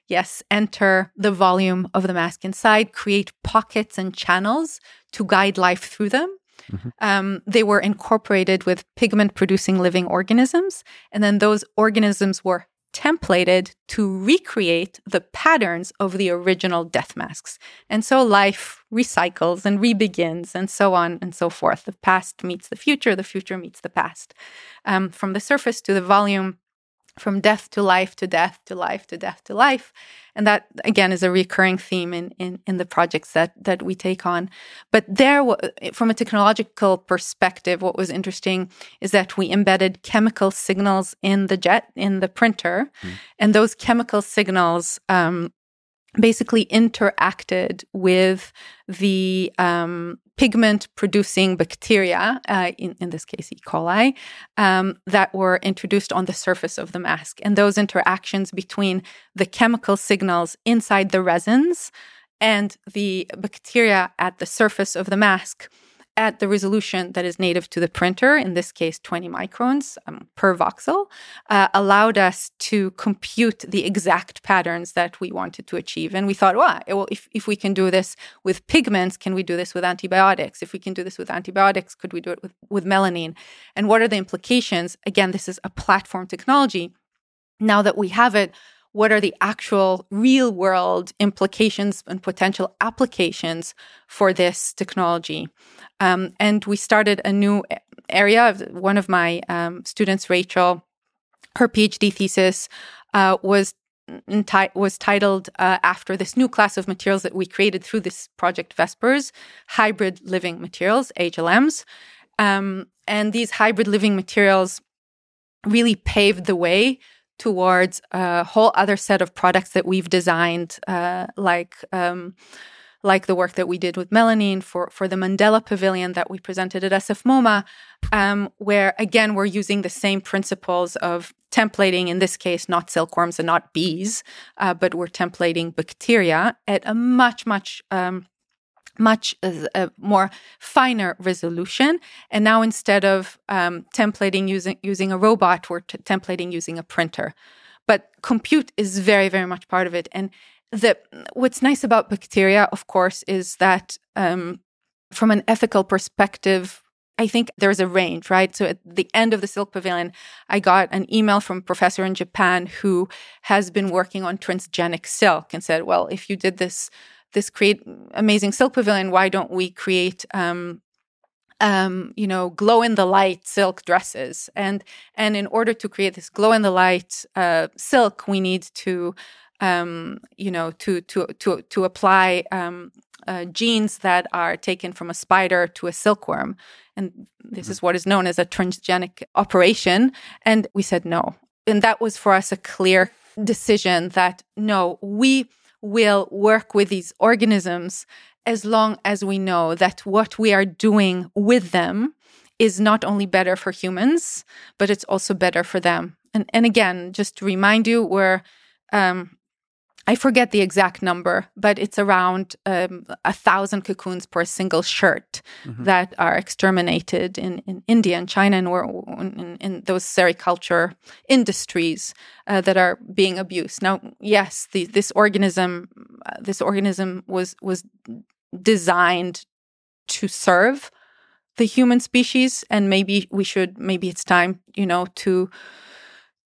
yes enter the volume of the mask inside create pockets and channels to guide life through them. Mhm. um, they were incorporated with pigment producing living organisms and then those organisms were templated to recreate the patterns of the original death masks. And so life recycles and rebegins and so on and so forth. The past meets the future the future meets the past. Um, from the surface to the volume, from death to life to death to life to death to life. And that again is a recurring theme in in, in the projects that that we take on. But there, from a technological perspective, what was interesting is that we embedded chemical signals in the jet in the printer, Mm. and those chemical signals. Um, basically interacted with the um, pigment producing bacteria, uh, in, in this case, E. coli, um, that were introduced on the surface of the mask. And those interactions between the chemical signals inside the resins and the bacteria at the surface of the mask at the resolution that is native to the printer, in this case 20 microns um, per voxel, uh, allowed us to compute the exact patterns that we wanted to achieve. And we thought, well, well if, if we can do this with pigments, can we do this with antibiotics? If we can do this with antibiotics, could we do it with, with melamine? And what are the implications? Again, this is a platform technology. Now that we have it, what are the actual real world implications and potential applications for this technology. Um, and we started a new area. One of my um, students, Rachel, her PhD thesis uh, was enti- was titled uh, after this new class of materials that we created through this project Vespers, hybrid living materials (HLMs), um, and these hybrid living materials really paved the way towards a whole other set of products that we've designed, uh, like um, like the work that we did with Melanin for for the Mandela Pavilion that we presented at SF MoMA, um, where again we're using the same principles of templating. In this case, not silkworms and not bees, uh, but we're templating bacteria at a much much um, much uh, more finer resolution. And now instead of um, templating using using a robot, we're t- templating using a printer. But compute is very very much part of it. And the what's nice about bacteria, of course, is that um, from an ethical perspective. I think there's a range, right? So at the end of the Silk Pavilion, I got an email from a professor in Japan who has been working on transgenic silk and said, well, if you did this this create amazing silk pavilion why don't we create um, um, you know, glow in the light silk dresses, and and in order to create this glow in the light uh, silk, we need to, um, you know, to to to to apply um, uh, genes that are taken from a spider to a silkworm, and this is mm-hmm. what is known as a transgenic operation. And we said no, and that was for us a clear decision that no, we will work with these organisms as long as we know that what we are doing with them is not only better for humans, but it's also better for them. And, and again, just to remind you, we're um, I forget the exact number, but it's around um, a thousand cocoons per single shirt mm-hmm. that are exterminated in, in India and China and in, in those sericulture industries uh, that are being abused. Now, yes, the, this organism, uh, this organism was was designed to serve the human species, and maybe we should, maybe it's time, you know, to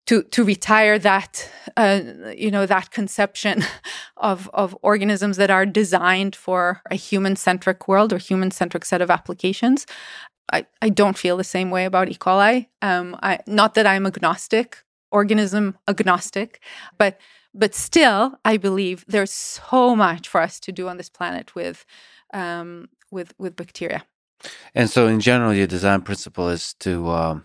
to to retire that uh, you know that conception [laughs] of of organisms that are designed for a human centric world or human centric set of applications. I, I don't feel the same way about E. coli. Um, I, not that I'm agnostic, organism agnostic, but but still, I believe there's so much for us to do on this planet with um, with with bacteria. And so, in general, your design principle is to um,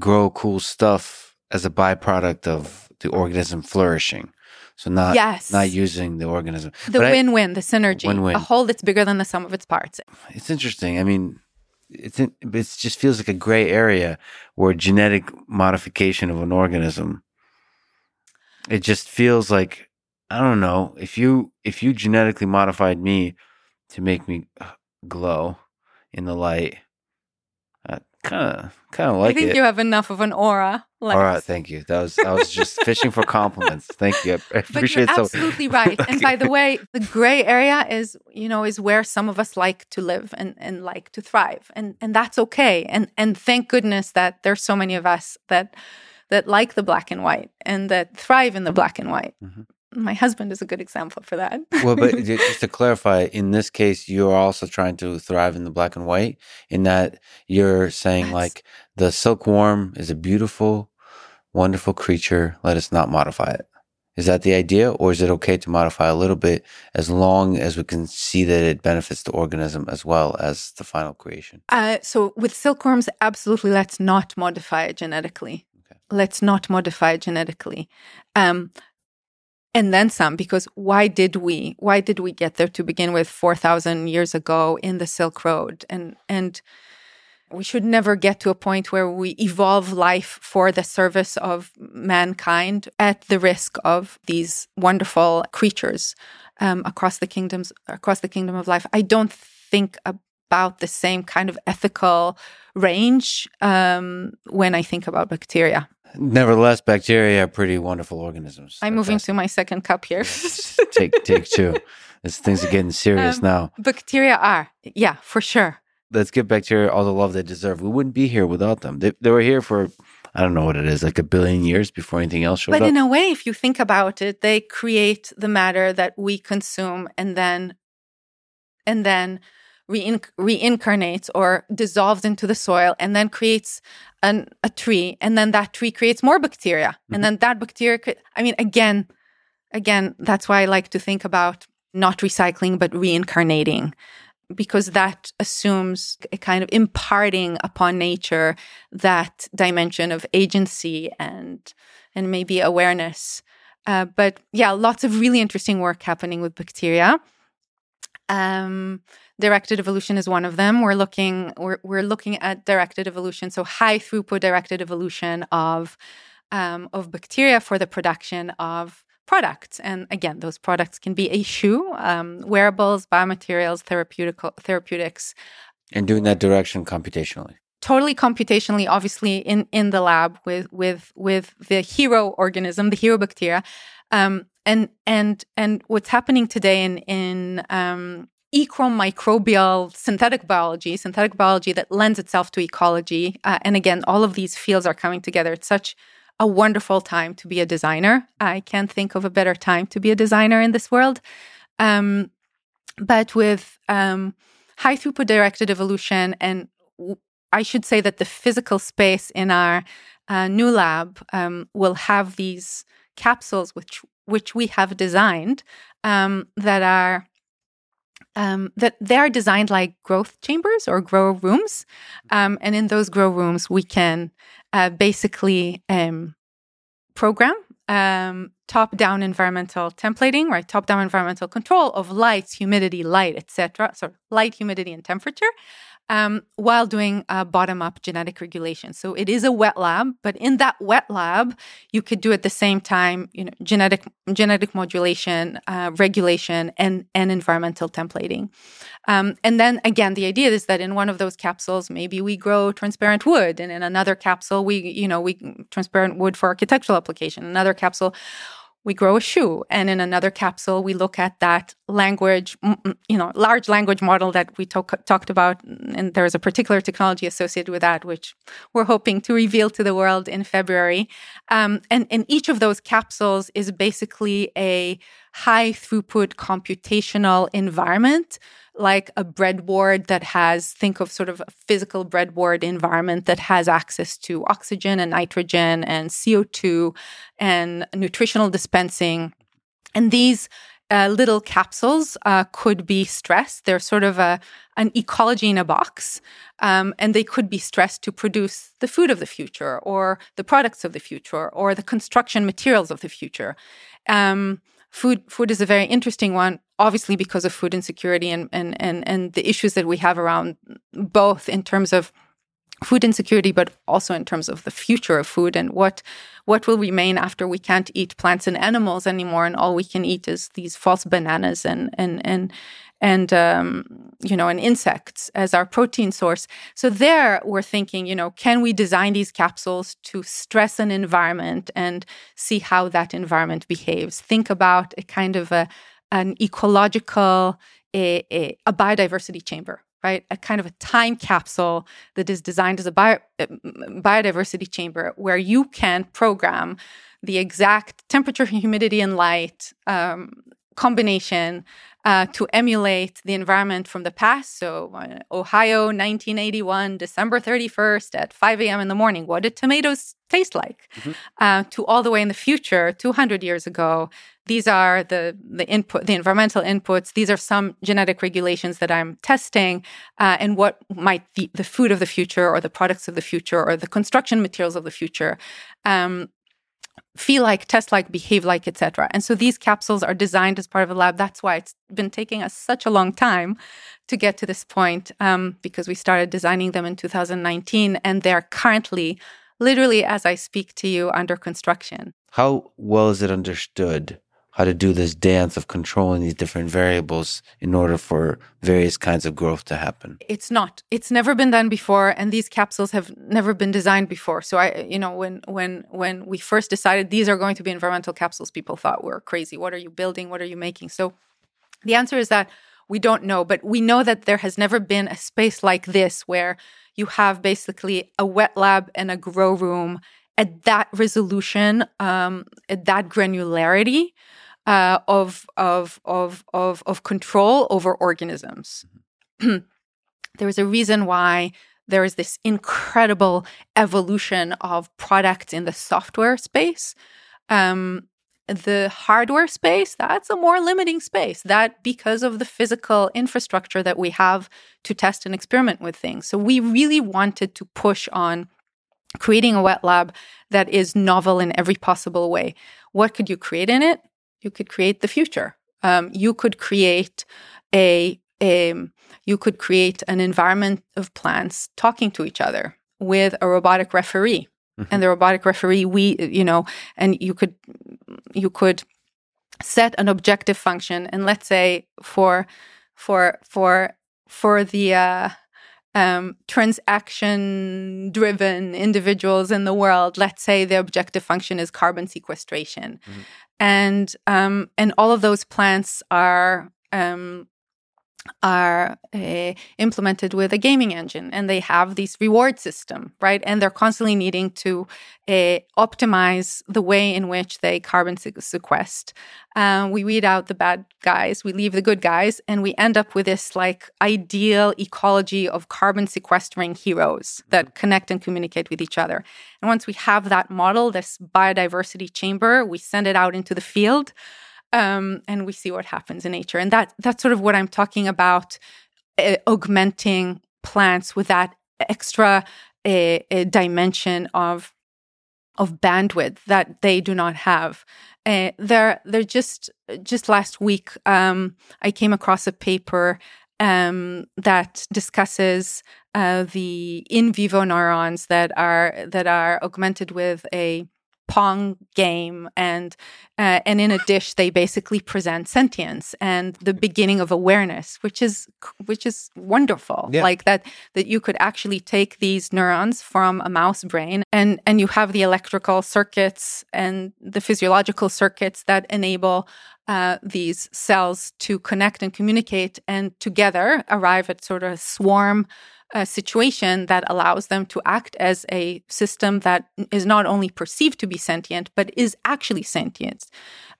grow cool stuff as a byproduct of the organism flourishing. So not yes. not using the organism. The but win-win, I, the synergy, win-win. a whole that's bigger than the sum of its parts. It's interesting. I mean, it's in, it just feels like a gray area where genetic modification of an organism. It just feels like I don't know if you if you genetically modified me to make me uh, glow in the light kind of kind of like I think it. you have enough of an aura. All right, thank you. That was I was just fishing for compliments. Thank you. I [laughs] appreciate but you're absolutely so. right. [laughs] okay. And by the way, the gray area is you know is where some of us like to live and and like to thrive, and and that's okay. And and thank goodness that there's so many of us that that like the black and white and that thrive in the black and white. Mm-hmm my husband is a good example for that. well, but [laughs] just to clarify, in this case, you're also trying to thrive in the black and white, in that you're saying like the silkworm is a beautiful, wonderful creature. Let us not modify it. Is that the idea, or is it okay to modify a little bit as long as we can see that it benefits the organism as well as the final creation? Uh, so with silkworms, absolutely, let's not modify it genetically. Okay. Let's not modify it genetically. Um, and then some because why did we why did we get there to begin with 4000 years ago in the silk road and and we should never get to a point where we evolve life for the service of mankind at the risk of these wonderful creatures um, across the kingdoms across the kingdom of life i don't think about the same kind of ethical range um, when I think about bacteria. Nevertheless, bacteria are pretty wonderful organisms. I'm moving to my second cup here. take take two. [laughs] This things are getting serious um, now. Bacteria are, yeah, for sure. Let's give bacteria all the love they deserve. We wouldn't be here without them. They, they were here for I don't know what it is, like a billion years before anything else showed but up. But in a way, if you think about it, they create the matter that we consume and then and then rein- reincarnates or dissolves into the soil and then creates an, a tree and then that tree creates more bacteria. Mm-hmm. and then that bacteria could, i mean again again that's why i like to think about not recycling but reincarnating because that assumes a kind of imparting upon nature that dimension of agency and and maybe awareness. Uh, but yeah lots of really interesting work happening with bacteria. Um, directed evolution is one of them. We're looking we're we're looking at directed evolution, so high throughput directed evolution of um, of bacteria for the production of products. And again, those products can be a shoe, um, wearables, biomaterials, therapeutic therapeutics, and doing that direction computationally. Totally computationally, obviously in in the lab with with with the hero organism, the hero bacteria. Um, and and and what's happening today in in um, ecomicrobial synthetic biology, synthetic biology that lends itself to ecology. Uh, and again, all of these fields are coming together. It's such a wonderful time to be a designer. I can't think of a better time to be a designer in this world. Um, but with um, high throughput directed evolution, and I should say that the physical space in our uh, new lab um, will have these capsules which which we have designed um, that are um, that they are designed like growth chambers or grow rooms. Um, and in those grow rooms, we can uh, basically um, program um, top down environmental templating, right? Top down environmental control of lights, humidity, light, etc. So light, humidity, and temperature um, while doing bottom up genetic regulation. So it is a wet lab, but in that wet lab, you could do at the same time, you know, genetic genetic modulation, uh, regulation, and and environmental templating. Um, and then again, the idea is that in one of those capsules, maybe we grow transparent wood, and in another capsule, we you know we transparent wood for architectural application. Another capsule we grow a shoe. And in another capsule we look at that language you know large language model that we talk, talked about. And there's a particular technology associated with that which we're hoping to reveal to the world in february. Um, and, and each of those capsules is basically a high throughput computational environment like a breadboard that has think of sort of a physical breadboard environment that has access to oxygen and nitrogen and CO2 and nutritional dispensing. And these uh, little capsules uh, could be stressed. They're sort of a an ecology in a box, um, and they could be stressed to produce the food of the future, or the products of the future, or the construction materials of the future. Um, food food is a very interesting one obviously because of food insecurity and and and, and the issues that we have around both in terms of food insecurity but also in terms of the future of food and what what will remain after we can't eat plants and animals anymore and all we can eat is these false bananas and and and and um, you know and insects as our protein source so there we're thinking you know can we design these capsules to stress an environment and see how that environment behaves think about a kind of a an ecological a, a, a biodiversity chamber right? A kind of a time capsule that is designed as a bio, uh, biodiversity chamber where you can program the exact temperature, humidity, and light um, combination uh, to emulate the environment from the past. So, uh, Ohio, 1981, December 31st at 5 a.m. in the morning. What did tomatoes taste like? Mm-hmm. Uh, to all the way in the future, 200 years ago. These are the the input, the environmental inputs. These are some genetic regulations that I'm testing, uh, and what might be the food of the future, or the products of the future, or the construction materials of the future. Um, feel like, test like, behave like, etc. And so these capsules are designed as part of a lab. That's why it's been taking us such a long time to get to this point um, because we started designing them in 2019 and they're currently, literally as I speak to you, under construction. How well is it understood how to do this dance of controlling these different variables in order for various kinds of growth to happen. It's not. It's never been done before and these capsules have never been designed before. So I you know when when when we first decided these are going to be environmental capsules people thought we we're crazy. What are you building? What are you making? So the answer is that we don't know, but we know that there has never been a space like this where you have basically a wet lab and a grow room at that resolution, um, at that granularity uh, of, of, of, of, of control over organisms. Mm-hmm. [clears throat] there is a reason why there is this incredible evolution of products in the software space. Um, the hardware space, that's a more limiting space. That because of the physical infrastructure that we have to test and experiment with things. So we really wanted to push on creating a wet lab that is novel in every possible way. What could you create in it? You could create the future. Um, you could create a, a you could create an environment of plants talking to each other with a robotic referee mm-hmm. and the robotic referee we you know and you could you could set an objective function and let's say for for for for the uh, um, transaction driven individuals in the world let's say the objective function is carbon sequestration mm-hmm. and um, and all of those plants are um, are uh, implemented with a gaming engine and they have this reward system right? And they're constantly needing to uh, optimize the way in which they carbon sequester um, we weed out the bad guys we leave the good guys and we end up with this like ideal ecology of carbon sequestering heroes that connect and communicate with each other. And once we have that model this biodiversity chamber we send it out into the field um, and we see what happens in nature. And that that's sort of what I'm talking about, uh, augmenting plants with that extra uh, uh, dimension of of bandwidth that they do not have. Uh, they're they're just just last week um, I came across a paper um, that discusses uh, the in vivo neurons that are that are augmented with a pong game and uh, and in a dish they basically present sentience and the beginning of awareness which is which is wonderful yeah. like that that you could actually take these neurons from a mouse brain and and you have the electrical circuits and the physiological circuits that enable uh, these cells to connect and communicate and together arrive at sort of a swarm a situation that allows them to act as a system that is not only perceived to be sentient, but is actually sentient.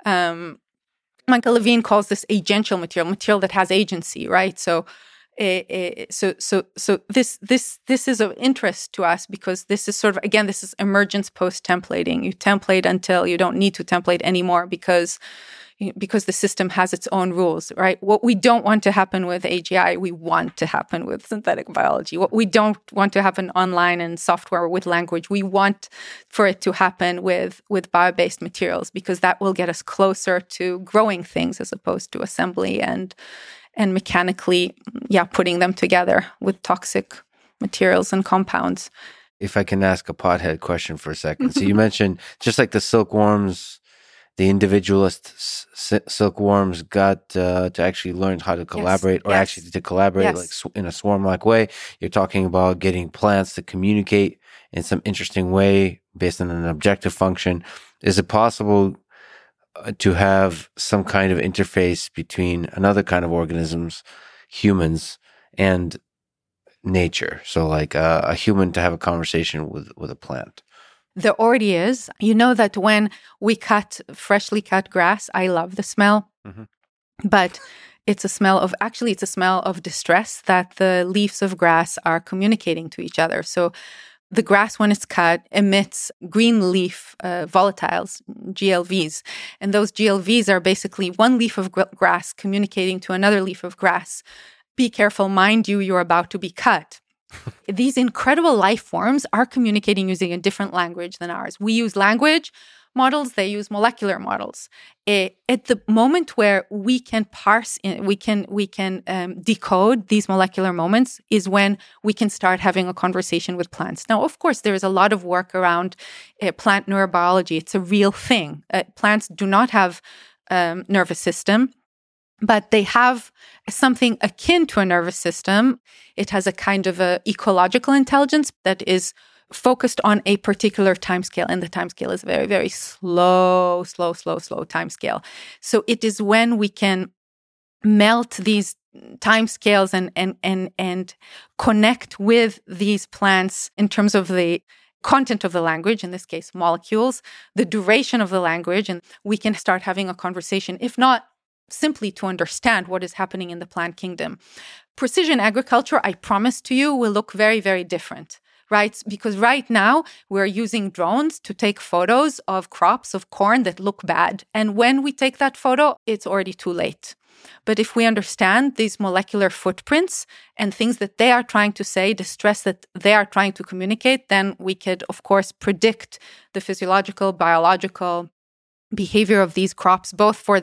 Um, Michael Levin calls this agential material, material that has agency, right? So, uh, so, so, so this, this, this is of interest to us because this is sort of again, this is emergence post templating. You template until you don't need to template anymore because because the system has its own rules, right? What we don't want to happen with AGI, we want to happen with synthetic biology. What we don't want to happen online and software with language, we want for it to happen with with bio-based materials because that will get us closer to growing things as opposed to assembly and and mechanically, yeah, putting them together with toxic materials and compounds. If I can ask a pothead question for a second. So you [laughs] mentioned just like the silkworms the individualist silkworms got uh, to actually learn how to collaborate, yes. or yes. actually to collaborate yes. like sw- in a swarm-like way. You're talking about getting plants to communicate in some interesting way based on an objective function. Is it possible to have some kind of interface between another kind of organisms, humans, and nature? So, like uh, a human to have a conversation with with a plant. There already is. You know that when we cut freshly cut grass, I love the smell, mm-hmm. but it's a smell of actually, it's a smell of distress that the leaves of grass are communicating to each other. So the grass, when it's cut, emits green leaf uh, volatiles, GLVs. And those GLVs are basically one leaf of gr- grass communicating to another leaf of grass. Be careful, mind you, you're about to be cut. [laughs] These incredible life forms are communicating using a different language than ours. We use language models, they use molecular models. It, at the moment where we can parse, we can we can um, decode these molecular moments is when we can start having a conversation with plants. Now, of course, there is a lot of work around uh, plant neurobiology. It's a real thing. Uh, plants do not have um, nervous system, but they have something akin to a nervous system. It has a kind of a ecological intelligence that is focused on a particular time scale and the time scale is very very slow slow slow slow time scale so it is when we can melt these time scales and and and and connect with these plants in terms of the content of the language in this case molecules the duration of the language and we can start having a conversation if not simply to understand what is happening in the plant kingdom. Precision agriculture i promise to you will look very very different right? Because right now we're using drones to take photos of crops of corn that look bad. And when we take that photo, it's already too late. But if we understand these molecular footprints and things that they are trying to say, the stress that they are trying to communicate, then we could, of course, predict the physiological, biological behavior of these crops, both for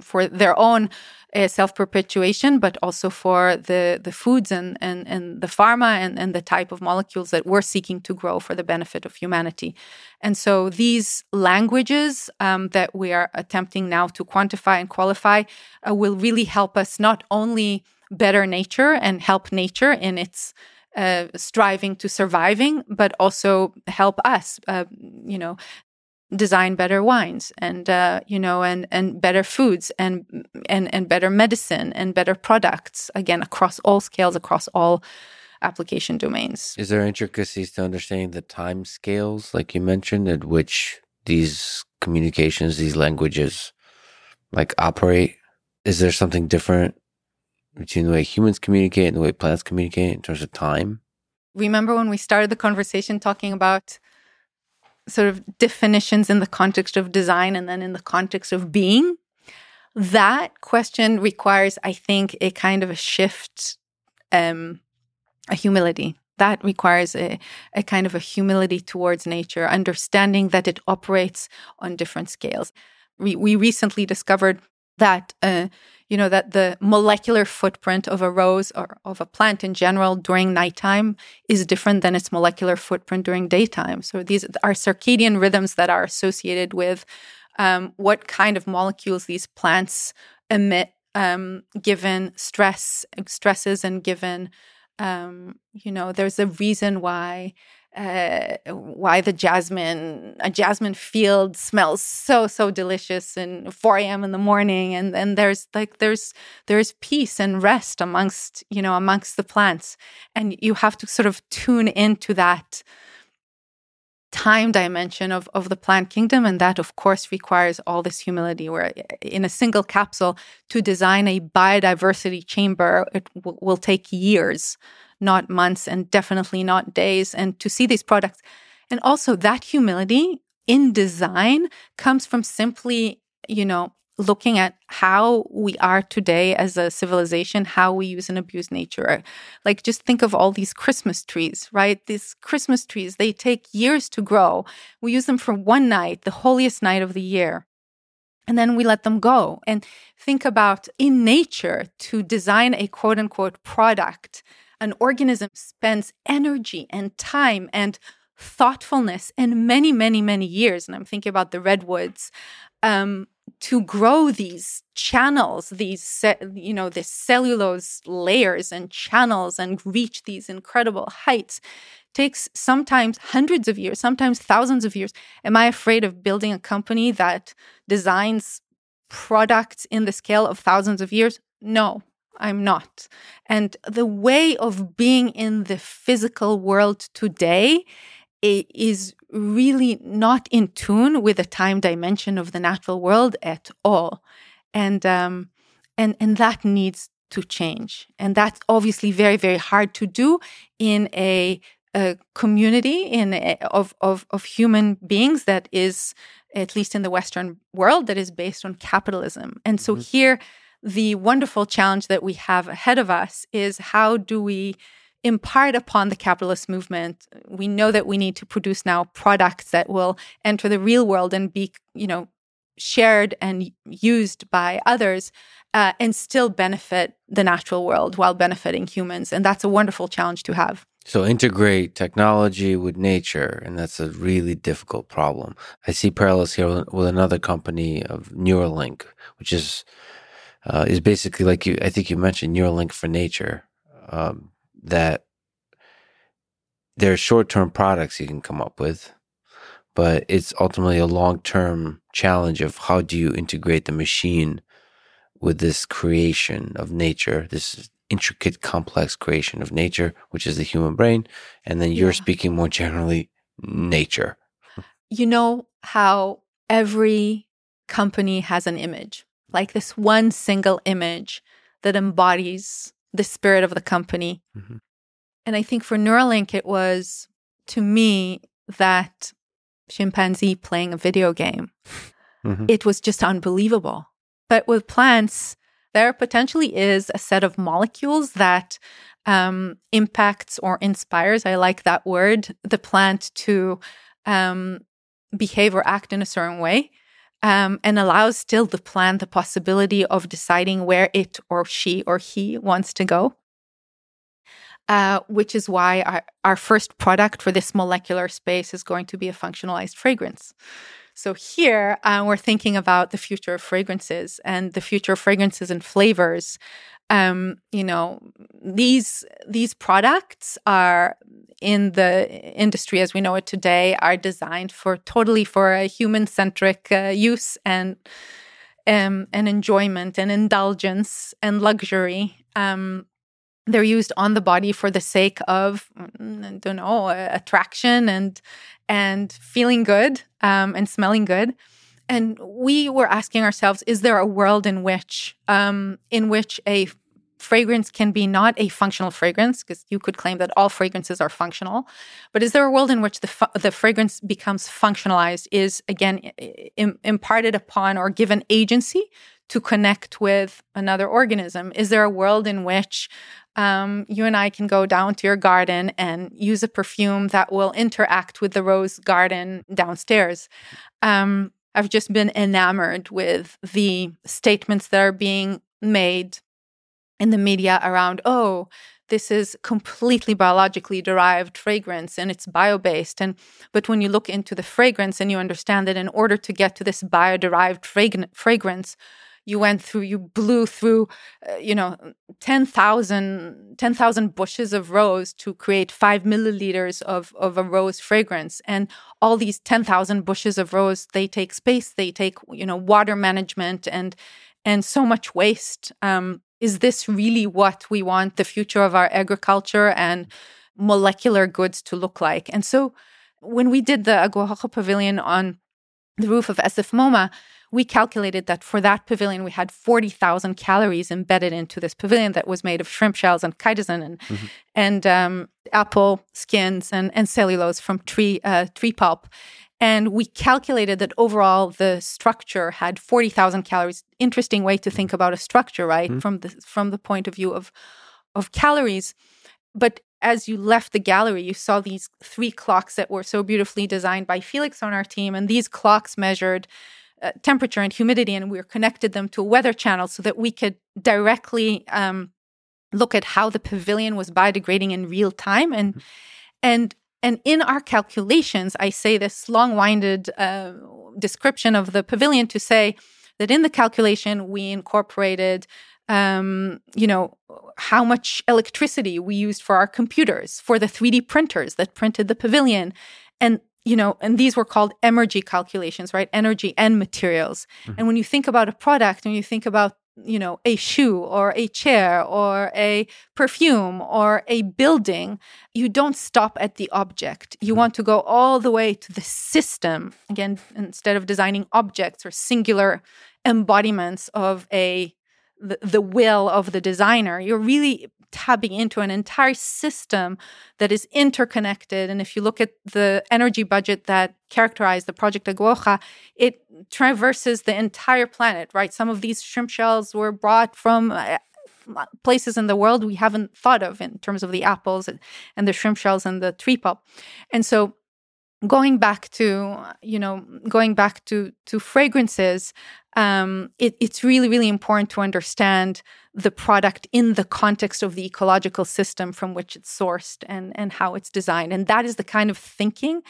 for their own uh, self perpetuation, but also for the the foods and and and the pharma and and the type of molecules that we're seeking to grow for the benefit of humanity. And so these languages um, that we are attempting now to quantify and qualify uh, will really help us not only better nature and help nature in its uh, striving to surviving, but also help us, uh, you know, design better wines and uh, you know and and better foods and and and better medicine and better products again across all scales across all application domains. Is there intricacies to understanding the time scales like you mentioned at which these communications these languages like operate? Is there something different between the way humans communicate and the way plants communicate in terms of time? Remember when we started the conversation talking about sort of definitions in the context of design and then in the context of being, that question requires, I think, a kind of a shift, um, a humility. That requires a, a kind of a humility towards nature, understanding that it operates on different scales. We, we recently discovered that uh, you know that the molecular footprint of a rose or of a plant in general during nighttime is different than its molecular footprint during daytime. So these are circadian rhythms that are associated with um, what kind of molecules these plants emit um, given stress stresses and given um, you know there's a reason why uh, why the jasmine a jasmine field smells so so delicious and 4 a.m in the morning. And and there's like there's there's peace and rest amongst you know amongst the plants. And you have to sort of tune into that time dimension of, of the plant kingdom. And that of course requires all this humility. Where in a single capsule to design a biodiversity chamber it w- will take years not months and definitely not days. And to see these products. And also that humility in design comes from simply, you know, looking at how we are today as a civilization, how we use and abuse nature. Like, just think of all these Christmas trees, right? These Christmas trees, they take years to grow. We use them for one night, the holiest night of the year. And then we let them go and think about in nature to design a quote unquote product an organism spends energy and time and thoughtfulness and many, many, many years, and I'm thinking about the redwoods, um, to grow these channels, these, you know, this cellulose layers and channels and reach these incredible heights takes sometimes hundreds of years, sometimes thousands of years. Am I afraid of building a company that designs products in the scale of thousands of years? No, I'm not. And the way of being in the physical world today is really not in tune with the time dimension of the natural world at all. And um, and and that needs to change. And that's obviously very, very hard to do in a, a community in a, of, of of human beings that is, at least in the Western world, that is based on capitalism. And so mm-hmm. here the wonderful challenge that we have ahead of us is how do we impart upon the capitalist movement? We know that we need to produce now products that will enter the real world and be you know shared and used by others uh, and still benefit the natural world while benefiting humans. And that's a wonderful challenge to have. So integrate technology with nature, and that's a really difficult problem. I see parallels here with another company of Neuralink, which is uh, is basically like you. I think you mentioned Neuralink for nature. Um, that there are short term products you can come up with, but it's ultimately a long term challenge of how do you integrate the machine with this creation of nature, this intricate, complex creation of nature, which is the human brain. And then you're yeah. speaking more generally, nature. You know how every company has an image, like this one single image that embodies the spirit of the company. Mm-hmm. And I think for Neuralink, it was to me that chimpanzee playing a video game. Mm-hmm. It was just unbelievable. But with plants, there potentially is a set of molecules that um, impacts or inspires, I like that word, the plant to um, behave or act in a certain way. Um, and allows still the plant the possibility of deciding where it or she or he wants to go. Uh, which is why our, our first product for this molecular space is going to be a functionalized fragrance. So here uh, we're thinking about the future of fragrances and the future of fragrances and flavors. Um, you know, these these products are in the industry as we know it today are designed for totally for a human centric uh, use and um, and enjoyment and indulgence and luxury. Um, they're used on the body for the sake of mm, I don't know attraction and and feeling good um, and smelling good. And we were asking ourselves: Is there a world in which um, in which a fragrance can be not a functional fragrance because you could claim that all fragrances are functional but is there a world in which the fu- the fragrance becomes functionalized is again Im- imparted upon or given agency to connect with another organism is there a world in which um, you and I can go down to your garden and use a perfume that will interact with the rose garden downstairs. Um, I've just been enamored with the statements that are being made in the media around, oh, this is completely biologically derived fragrance and it's bio-based. And but when you look into the fragrance and you understand that in order to get to this bio-derived fragrance you went through you blew through uh, you know 10,000 10,000 bushes of rose to create 5 milliliters of of a rose fragrance. And all these 10,000 bushes of rose they take space they take you know water management and and so much waste um, is this really what we want the future of our agriculture and molecular goods to look like and so when we did the Agua pavilion on the roof of SF MoMA, we calculated that for that pavilion, we had 40,000 calories embedded into this pavilion that was made of shrimp shells and chitosan and, mm-hmm. and um, apple skins and, and cellulose from tree, uh, tree pulp. And we calculated that overall the structure had 40,000 calories. Interesting way to think about a structure, right? Mm-hmm. From the from the point of view of of calories. But as you left the gallery, you saw these three clocks that were so beautifully designed by Felix on our team. And these clocks measured uh, temperature and humidity, and we connected them to a weather channel so that we could directly um, look at how the pavilion was biodegrading in real time. And mm-hmm. and and in our calculations, I say this long-winded uh, description of the pavilion to say that in the calculation we incorporated um, you know, how much electricity we used for our computers, for the 3D printers that printed the pavilion. And you know, and these were called energy calculations, right? Energy and materials. Mm-hmm. And when you think about a product, when you think about, you know, a shoe or a chair or a perfume or a building, you don't stop at the object. You mm-hmm. want to go all the way to the system. Again, instead of designing objects or singular embodiments of a the, the will of the designer. You're really tapping into an entire system that is interconnected. And if you look at the energy budget that characterized the project Agua, it traverses the entire planet, right? Some of these shrimp shells were brought from uh, places in the world we haven't thought of in terms of the apples and the shrimp shells and the tree pulp. And so going back to you know going back to to fragrances um, it, it's really, really important to understand the product in the context of the ecological system from which it's sourced and, and how it's designed. And that is the kind of thinking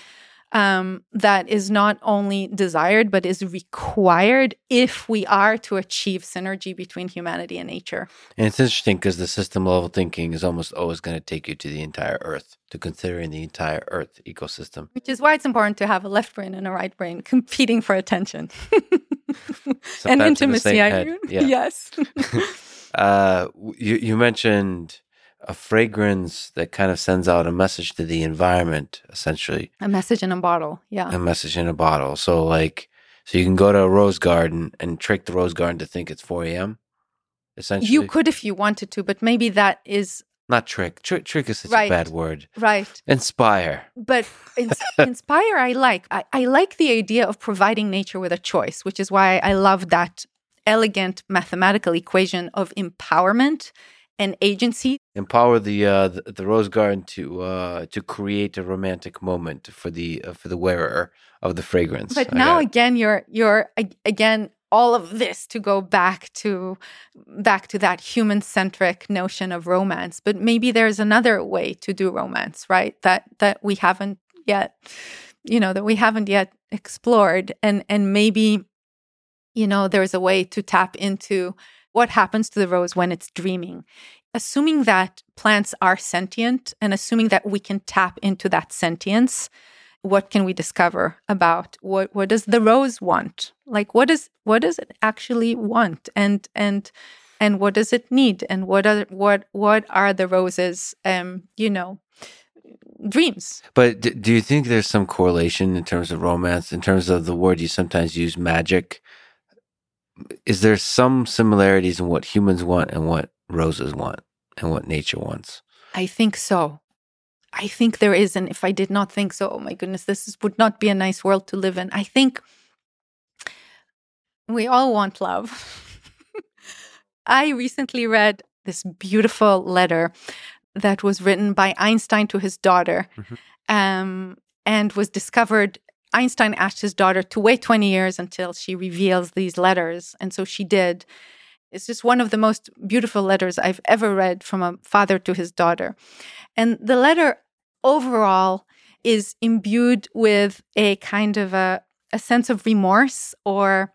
um, that is not only desired, but is required if we are to achieve synergy between humanity and nature. And it's interesting because the system level thinking is almost always going to take you to the entire Earth, to considering the entire Earth ecosystem. Which is why it's important to have a left brain and a right brain competing for attention [laughs] [laughs] and intimacy. I mean. Yeah. [laughs] Yes. [laughs] uh, you, you mentioned a fragrance that kind of sends out a message to the environment, essentially. A message in a bottle, yeah. A message in a bottle. So, like, so you can go to a rose garden and trick the rose garden to think it's 4 a.m. Essentially, you could if you wanted to, but maybe that is not trick. Trick, trick is such right. a bad word. Right. Inspire. But ins- [laughs] inspire, I like. I, I like the idea of providing nature with a choice, which is why I love that elegant mathematical equation of empowerment and agency. Empower the uh, the, the rose garden to uh, to create a romantic moment for the uh, for the wearer of the fragrance. But now again, you're you're again all of this to go back to back to that human centric notion of romance. But maybe there's another way to do romance, right? That that we haven't yet, you know, that we haven't yet explored, and and maybe you know there's a way to tap into what happens to the rose when it's dreaming. Assuming that plants are sentient and assuming that we can tap into that sentience, what can we discover about what what does the rose want? Like what is what does it actually want? And and and what does it need? And what are what what are the roses um, you know, dreams. But do you think there's some correlation in terms of romance, in terms of the word you sometimes use, magic? is there some similarities in what humans want and what roses want and what nature wants? I think so. I think there is. And if I did not think so, oh my goodness, this is, would not be a nice world to live in. I think we all want love. [laughs] I recently read this beautiful letter that was written by Einstein to his daughter mm-hmm. um, and was discovered Einstein asked his daughter to wait 20 years until she reveals these letters. And so she did. It's just one of the most beautiful letters I've ever read from a father to his daughter. And the letter overall is imbued with a kind of a, a sense of remorse or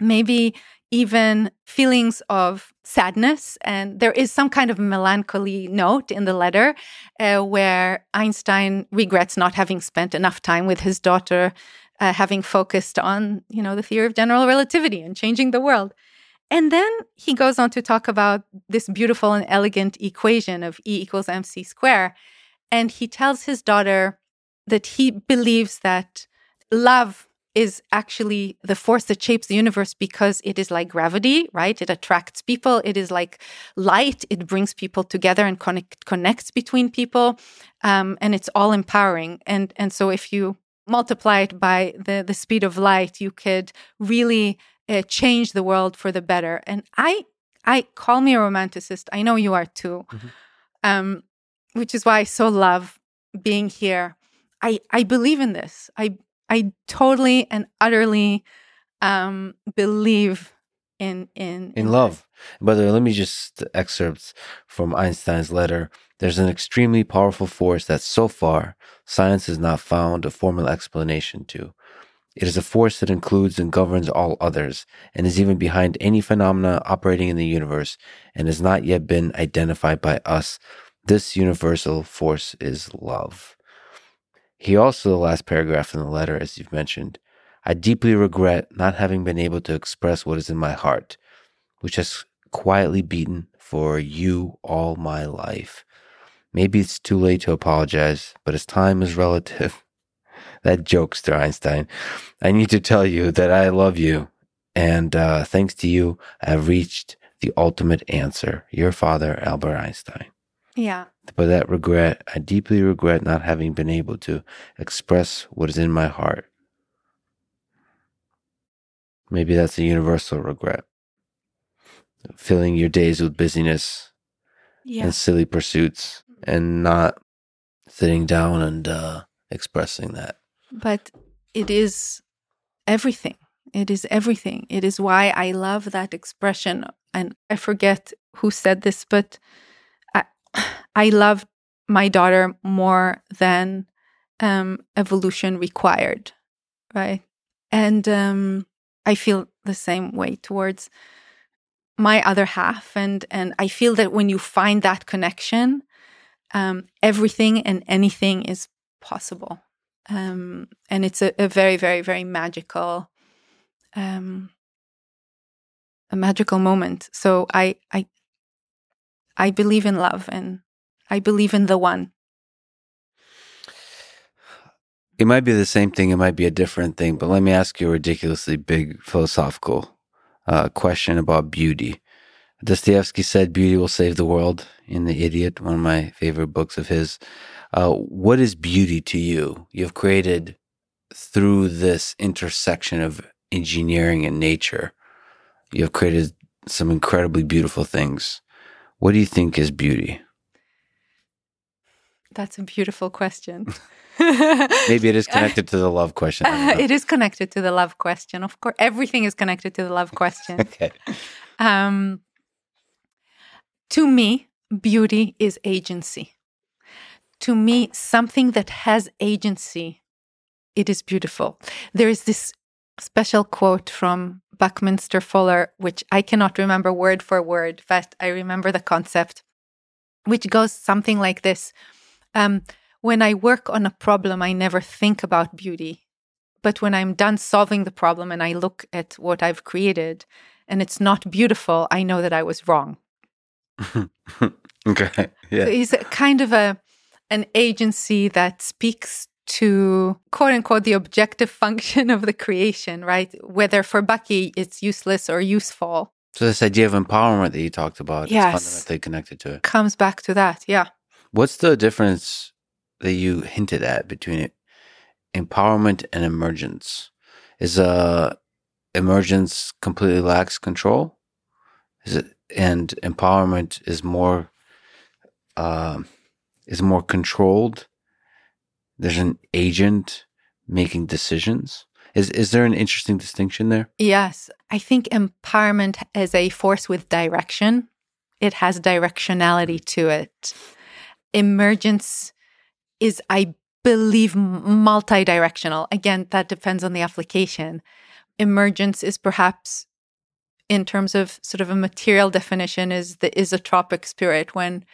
maybe even feelings of sadness. And there is some kind of melancholy note in the letter uh, where Einstein regrets not having spent enough time with his daughter, uh, having focused on, you know, the theory of general relativity and changing the world. And then he goes on to talk about this beautiful and elegant equation of E equals mc square. And he tells his daughter that he believes that love is actually the force that shapes the universe because it is like gravity, right? It attracts people. It is like light. It brings people together and connect, connects between people. Um, and it's all empowering. And, and so if you multiply it by the, the speed of light, you could really uh, change the world for the better. And I, I call me a romanticist. I know you are too. Mm-hmm. Um, which is why I so love being here. I, I believe in this. I I totally and utterly um, believe in in in, in love. Brother, let me just excerpt from Einstein's letter. There's an extremely powerful force that so far science has not found a formal explanation to. It is a force that includes and governs all others, and is even behind any phenomena operating in the universe, and has not yet been identified by us. This universal force is love. He also, the last paragraph in the letter, as you've mentioned, I deeply regret not having been able to express what is in my heart, which has quietly beaten for you all my life. Maybe it's too late to apologize, but as time is relative, [laughs] that jokester, Einstein. I need to tell you that I love you. And uh, thanks to you, I have reached the ultimate answer. Your father, Albert Einstein. Yeah. But that regret, I deeply regret not having been able to express what is in my heart. Maybe that's a universal regret. Filling your days with busyness yeah. and silly pursuits and not sitting down and uh, expressing that. But it is everything. It is everything. It is why I love that expression. And I forget who said this, but [sighs] I, love my daughter more than um, evolution required, right? And um, I feel the same way towards my other half, and and I feel that when you find that connection, um, everything and anything is possible, um, and it's a, a, very, very, very magical, um, a magical moment. So I, I, I believe in love, and I believe in the one. It might be the same thing, it might be a different thing, but let me ask you a ridiculously big philosophical uh, question about beauty. Dostoevsky said beauty will save the world in The Idiot, one of my favorite books of his. Uh, what is beauty to you? You've created through this intersection of engineering and nature, you've created some incredibly beautiful things. What do you think is beauty? That's a beautiful question. [laughs] Maybe it is connected to the love question. Uh, [laughs] it is connected to the love question. Of course, everything is connected to the love question. [laughs] okay. Um, to me, beauty is agency. To me, something that has agency, it is beautiful. There is this special quote from Buckminster Fuller, which I cannot remember word for word, but I remember the concept, which goes something like this. Um, when I work on a problem, I never think about beauty. But when I'm done solving the problem and I look at what I've created and it's not beautiful, I know that I was wrong. [laughs] okay. Yeah. So he's kind of a an agency that speaks to quote unquote the objective [laughs] function of the creation, right? Whether for Bucky it's useless or useful. So this idea of empowerment that you talked about yes. is fundamentally connected to it. Comes back to that, yeah. What's the difference that you hinted at between empowerment and emergence. Is uh emergence completely lacks control? Is it and empowerment is more uh, is more controlled? There's an agent making decisions. Is is there an interesting distinction there? Yes, I think empowerment is a force with direction. It has directionality to it. Emergence is, I believe, multi-directional. Again, that depends on the application. Emergence is perhaps, in terms of sort of a material definition, is the isotropic spirit when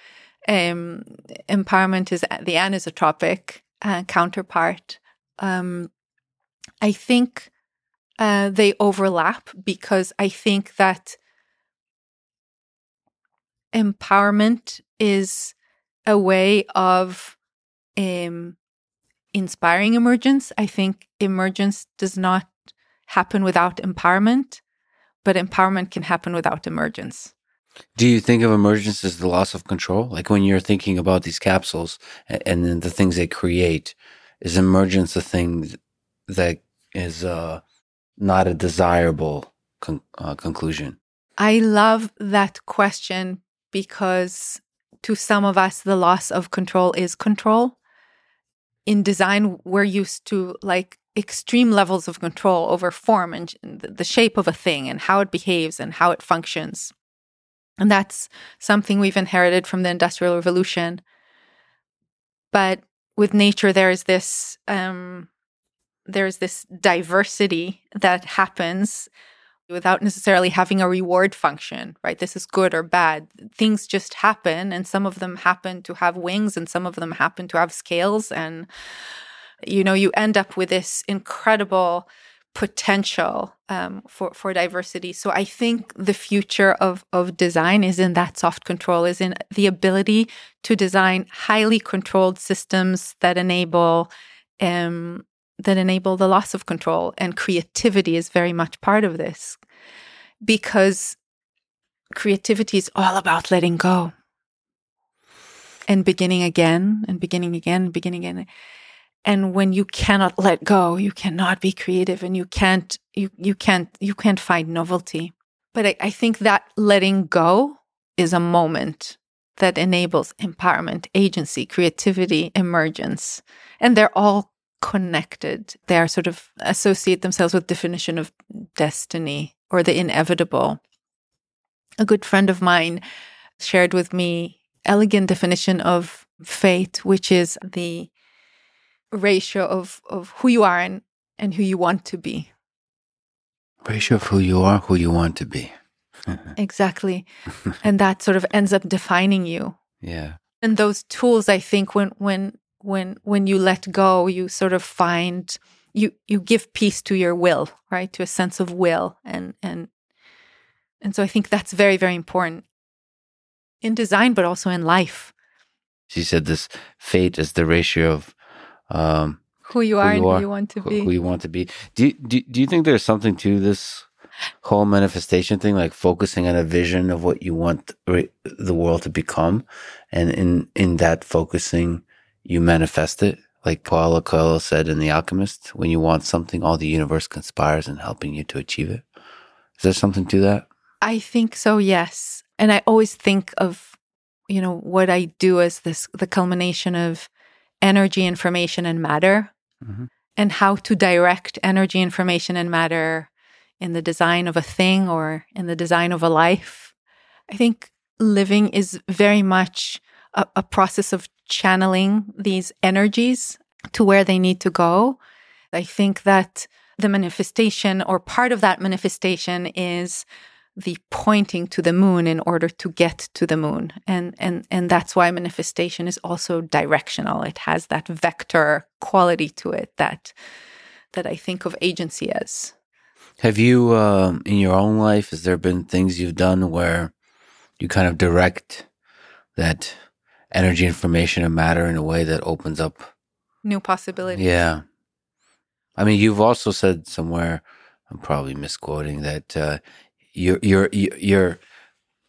um, empowerment is the anisotropic uh, counterpart. Um, I think uh, they overlap because I think that empowerment is a way of um, inspiring emergence. I think emergence does not happen without empowerment, but empowerment can happen without emergence. Do you think of emergence as the loss of control? Like when you're thinking about these capsules and, and then the things they create, is emergence a thing that is uh, not a desirable con- uh, conclusion? I love that question because to some of us, the loss of control is control in design we're used to like extreme levels of control over form and the shape of a thing and how it behaves and how it functions and that's something we've inherited from the industrial revolution but with nature there is this um, there's this diversity that happens without necessarily having a reward function, right? This is good or bad. Things just happen, and some of them happen to have wings, and some of them happen to have scales. And, you know, you end up with this incredible potential um, for, for diversity. So I think the future of, of design is in that soft control, is in the ability to design highly controlled systems that enable um, that enable the loss of control. And creativity is very much part of this because creativity is all about letting go and beginning again and beginning again and beginning again. And when you cannot let go, you cannot be creative and you can't, you, you can't, you can't find novelty. But I, I think that letting go is a moment that enables empowerment, agency, creativity, emergence. And they're all connected. They are sort of associate themselves with definition of destiny or the inevitable. A good friend of mine shared with me elegant definition of fate, which is the ratio of, of who you are and, and who you want to be. Ratio of who you are, who you want to be. [laughs] exactly. [laughs] and that sort of ends up defining you. Yeah. And those tools, I think, when when when when you let go, you sort of find you you give peace to your will, right? To a sense of will. And and and so I think that's very, very important in design, but also in life. She said this fate is the ratio of um, who you are who you and are, who you want to who, be. Who you want to be. Do you, do, do you think there's something to this whole manifestation thing, like focusing on a vision of what you want the world to become, and in in that focusing, you manifest it? Like Paulo Coelho said in The Alchemist, when you want something, all the universe conspires in helping you to achieve it. Is there something to that? I think so, yes. And I always think of, you know, what I do as this the culmination of energy, information, and matter, mm-hmm. and how to direct energy, information, and matter in the design of a thing or in the design of a life. I think living is very much a, a process of channeling these energies to where they need to go. I think that the manifestation or part of that manifestation is the pointing to the moon in order to get to the moon. And and and that's why manifestation is also directional. It has that vector quality to it that that i think of agency as. Have you uh, in your own life has there been things you've done where you kind of direct that energy information and matter in a way that opens up? New possibilities. Yeah. I mean you've also said somewhere i'm probably misquoting that uh, you're you're you're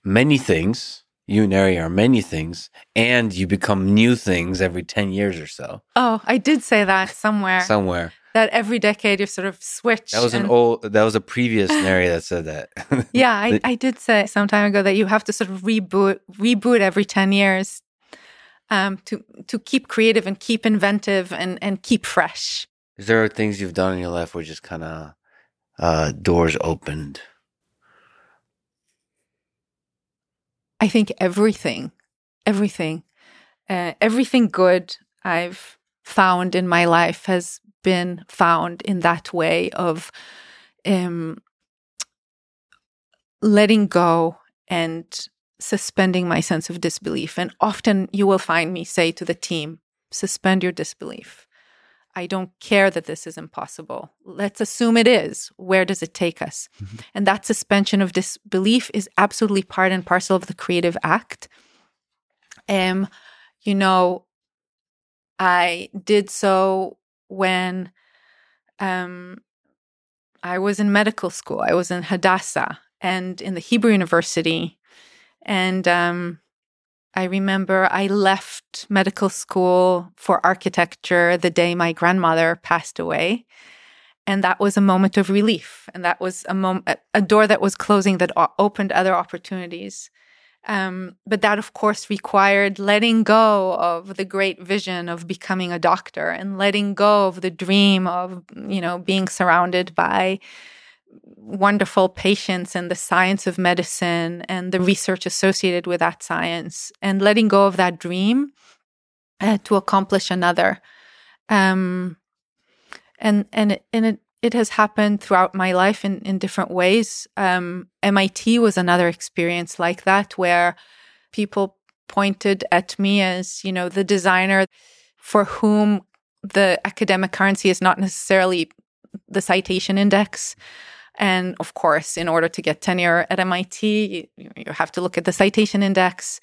many things. You and Neri are many things, and you become new things every ten years or so. Oh, I did say that somewhere. somewhere. That every decade you sort of switch. That was an old. That was a previous [laughs] Neri that said that. [laughs] yeah, I, [laughs] I did say some time ago that you have to sort of reboot reboot every ten years, um, to to keep creative and keep inventive and and keep fresh. Is there things you've done in your life where just kind of uh, doors opened? I think everything, everything, uh, everything good I've found in my life has been found in that way of um, letting go and suspending my sense of disbelief. And often you will find me say to the team, suspend your disbelief. I don't care that this is impossible. Let's assume it is. Where does it take us? Mm-hmm. And that suspension of disbelief is absolutely part and parcel of the creative act. Um, you know, I did so when um, I was in medical school. I was in Hadassah and in the Hebrew University. And um, I remember I left medical school for architecture the day my grandmother passed away. And that was a moment of relief. And that was a moment, a door that was closing that opened other opportunities. Um, but that, of course, required letting go of the great vision of becoming a doctor and letting go of the dream of, you know, being surrounded by wonderful patients and the science of medicine and the research associated with that science and letting go of that dream uh, to accomplish another. Um, and and and it it has happened throughout my life in in different ways. Um, MIT was another experience like that where people pointed at me as you know the designer for whom the academic currency is not necessarily the citation index and of course, in order to get tenure at MIT, you, you have to look at the citation index.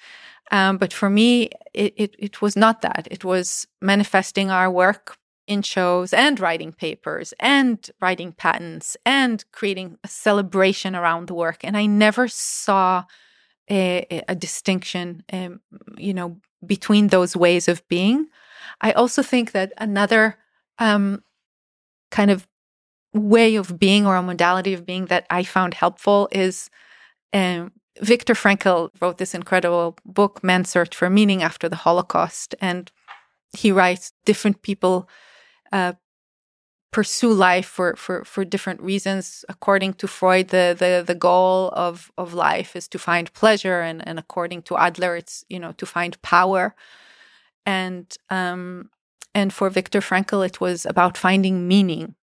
Um, but for me, it, it, it was not that. It was manifesting our work in shows and writing papers and writing patents and creating a celebration around the work. And I never saw a, a distinction, um, you know, between those ways of being. I also think that another um, kind of way of being or a modality of being that I found helpful is um, Viktor Frankl wrote this incredible book, Man's Search for Meaning After the Holocaust. And he writes different people uh, pursue life for, for, for different reasons. According to Freud, the, the, the goal of, of life is to find pleasure. And, and according to Adler, it's, you know, to find power. And, um, and for Viktor Frankl, it was about finding meaning.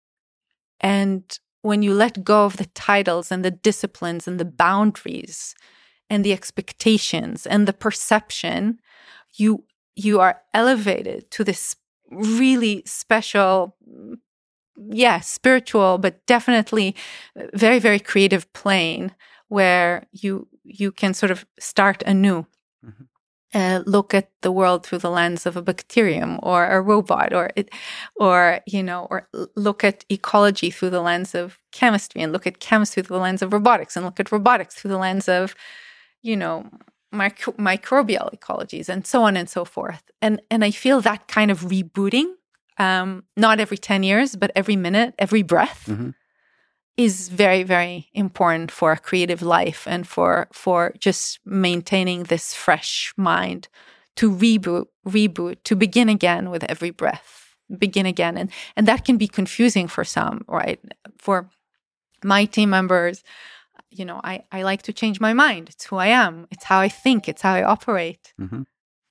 And when you let go of the titles and the disciplines and the boundaries and the expectations and the perception, you you are elevated to this really special yeah, spiritual, but definitely very, very creative plane where you you can sort of start anew. Mm-hmm. Uh, look at the world through the lens of a bacterium or a robot or it, or you know or look at ecology through the lens of chemistry and look at chemistry through the lens of robotics and look at robotics through the lens of you know micro- microbial ecologies and so on and so forth and and i feel that kind of rebooting um, not every 10 years, but every minute, every breath mm-hmm. Is very, very important for a creative life and for, for just maintaining this fresh mind to reboot, reboot, to begin again with every breath, begin again. And, and that can be confusing for some, right? For my team members, you know, I, I like to change my mind. It's who I am. It's how I think. It's how I operate. Mm-hmm.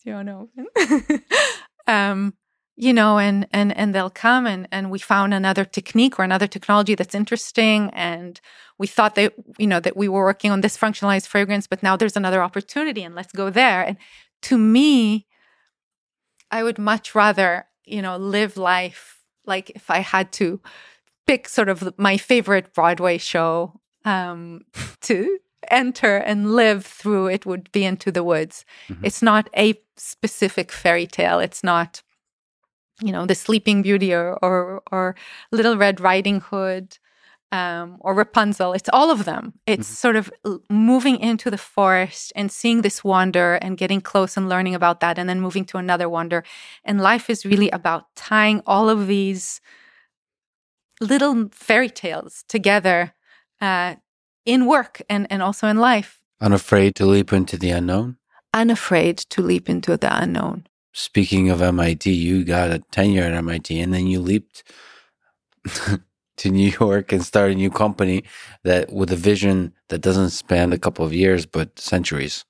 Do you know? [laughs] um, you know and and and they'll come and and we found another technique or another technology that's interesting. And we thought that you know that we were working on this functionalized fragrance but now there's another opportunity and let's go there. And to me i would much rather you know live life like if i had to pick sort of my favorite broadway show um [laughs] to enter and live through it would be into the woods. Mm-hmm. it's not a specific fairy tale. It's not you know, the Sleeping Beauty or or, or Little Red Riding Hood um, or Rapunzel. It's all of them. It's mm-hmm. sort of moving into the forest and seeing this wonder and getting close and learning about that, and then moving to another wonder. And life is really about tying all of these little fairy tales together uh, in work and, and also in life. Unafraid to leap into the unknown? Unafraid to leap into the unknown speaking of MIT, you got a tenure at MIT and then you leaped [laughs] to New York and started a new company that with a vision that doesn't span a couple of years but centuries.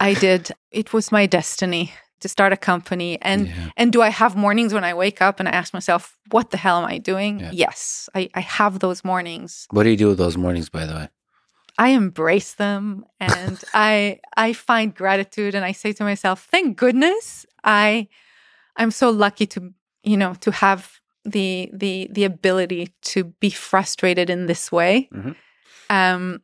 I did. It was my destiny to start a company and yeah. and do I have mornings when I wake up and I ask myself, what the hell am I doing? Yeah. Yes, I, I have those mornings. What do you do with those mornings, by the way? I embrace them and [laughs] I I find gratitude and I say to myself, thank goodness I I'm so lucky to you know to have the the the ability to be frustrated in this way. Mm-hmm. Um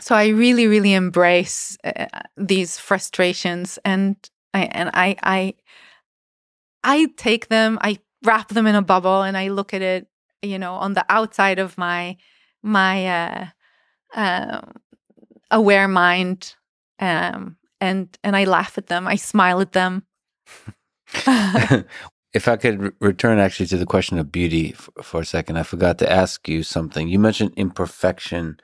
so I really really embrace uh, these frustrations and I and I I I take them, I wrap them in a bubble and I look at it, you know, on the outside of my my uh uh, aware mind, um, and and I laugh at them. I smile at them. [laughs] if I could re- return actually to the question of beauty f- for a second, I forgot to ask you something. You mentioned imperfection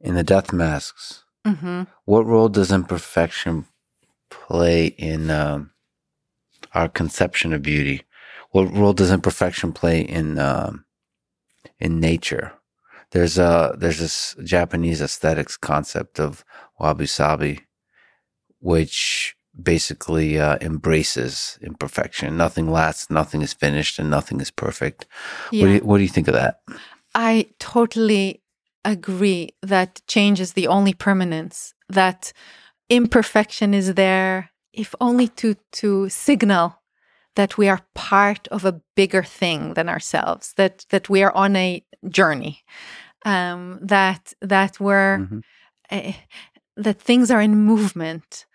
in the death masks. Mm-hmm. What role does imperfection play in um, our conception of beauty? What role does imperfection play in um, in nature? There's a there's this Japanese aesthetics concept of wabi sabi, which basically uh, embraces imperfection. Nothing lasts, nothing is finished, and nothing is perfect. Yeah. What, do you, what do you think of that? I totally agree that change is the only permanence. That imperfection is there, if only to to signal that we are part of a bigger thing than ourselves. That that we are on a journey um, that that we're mm-hmm. uh, that things are in movement,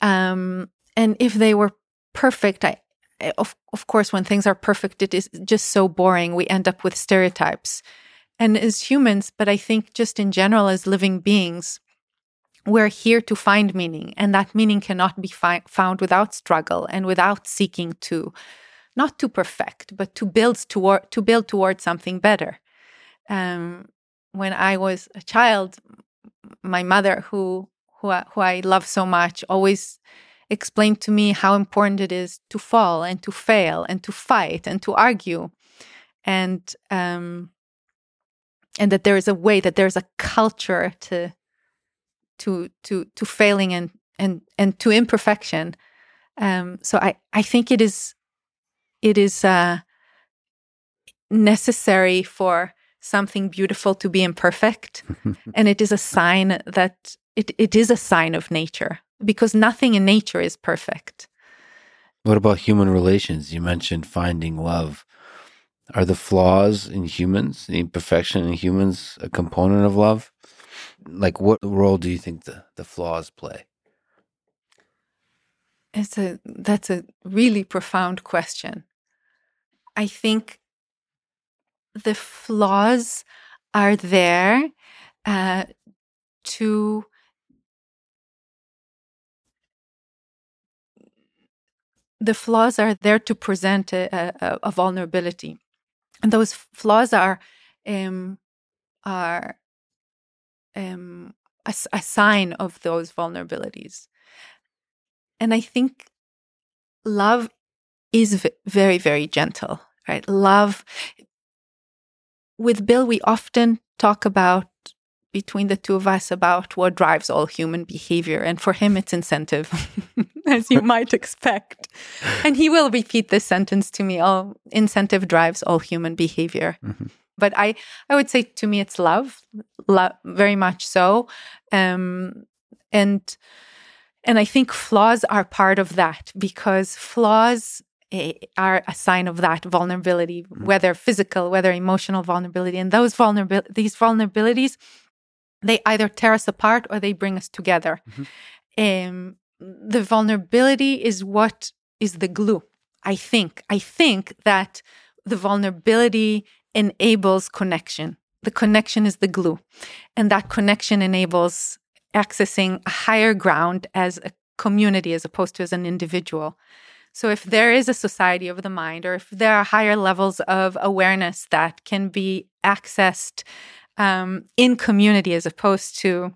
um, and if they were perfect, I eh, of of course when things are perfect, it is just so boring. We end up with stereotypes, and as humans, but I think just in general as living beings, we're here to find meaning, and that meaning cannot be fi- found without struggle and without seeking to, not to perfect, but to build toward to build towards something better. Um, when I was a child, my mother, who who I, who I love so much, always explained to me how important it is to fall and to fail and to fight and to argue. And um and that there is a way that there's a culture to to to to failing and and and to imperfection. Um so i i think it is it is uh necessary for something beautiful to be imperfect. [laughs] And it is a sign that it, it is a sign of nature because nothing in nature is perfect. What about human relations? You mentioned finding love. Are the flaws in humans the imperfection in humans a component of love? Like what role do you think the, the flaws play? It's a that's a really profound question. I think the flaws are there uh, to the flaws are there to present a, a, a vulnerability. And those flaws are um, are um, a, a sign of those vulnerabilities. And i think love is v- very very gentle right? Love with Bill, we often talk about between the two of us about what drives all human behavior. And for him, it's incentive, [laughs] as you might [laughs] expect. And he will repeat this sentence to me all incentive drives all human behavior. Mm-hmm. But I, I would say to me, it's love, love very much so. Um, and, and I think flaws are part of that because flaws are a sign of that vulnerability, mm-hmm. whether physical, whether emotional vulnerability. And those vulnerability, these vulnerabilities, they either tear us apart or they bring us together. Mm-hmm. Um, the vulnerability is what is the glue. I think. I think that the vulnerability enables connection. The connection is the glue, and that connection enables accessing a higher ground as a community as opposed to as an individual. So, if there is a society of the mind, or if there are higher levels of awareness that can be accessed um, in community as opposed to,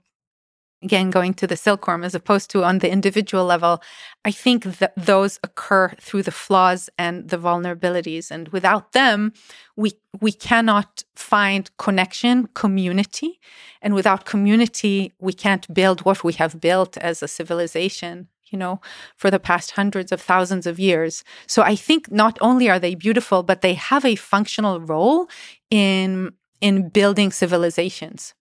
again, going to the silkworm, as opposed to on the individual level, I think that those occur through the flaws and the vulnerabilities. And without them, we, we cannot find connection, community. And without community, we can't build what we have built as a civilization you know, for the past hundreds of thousands of years. So I think not only are they beautiful, but they have a functional role in in building civilizations.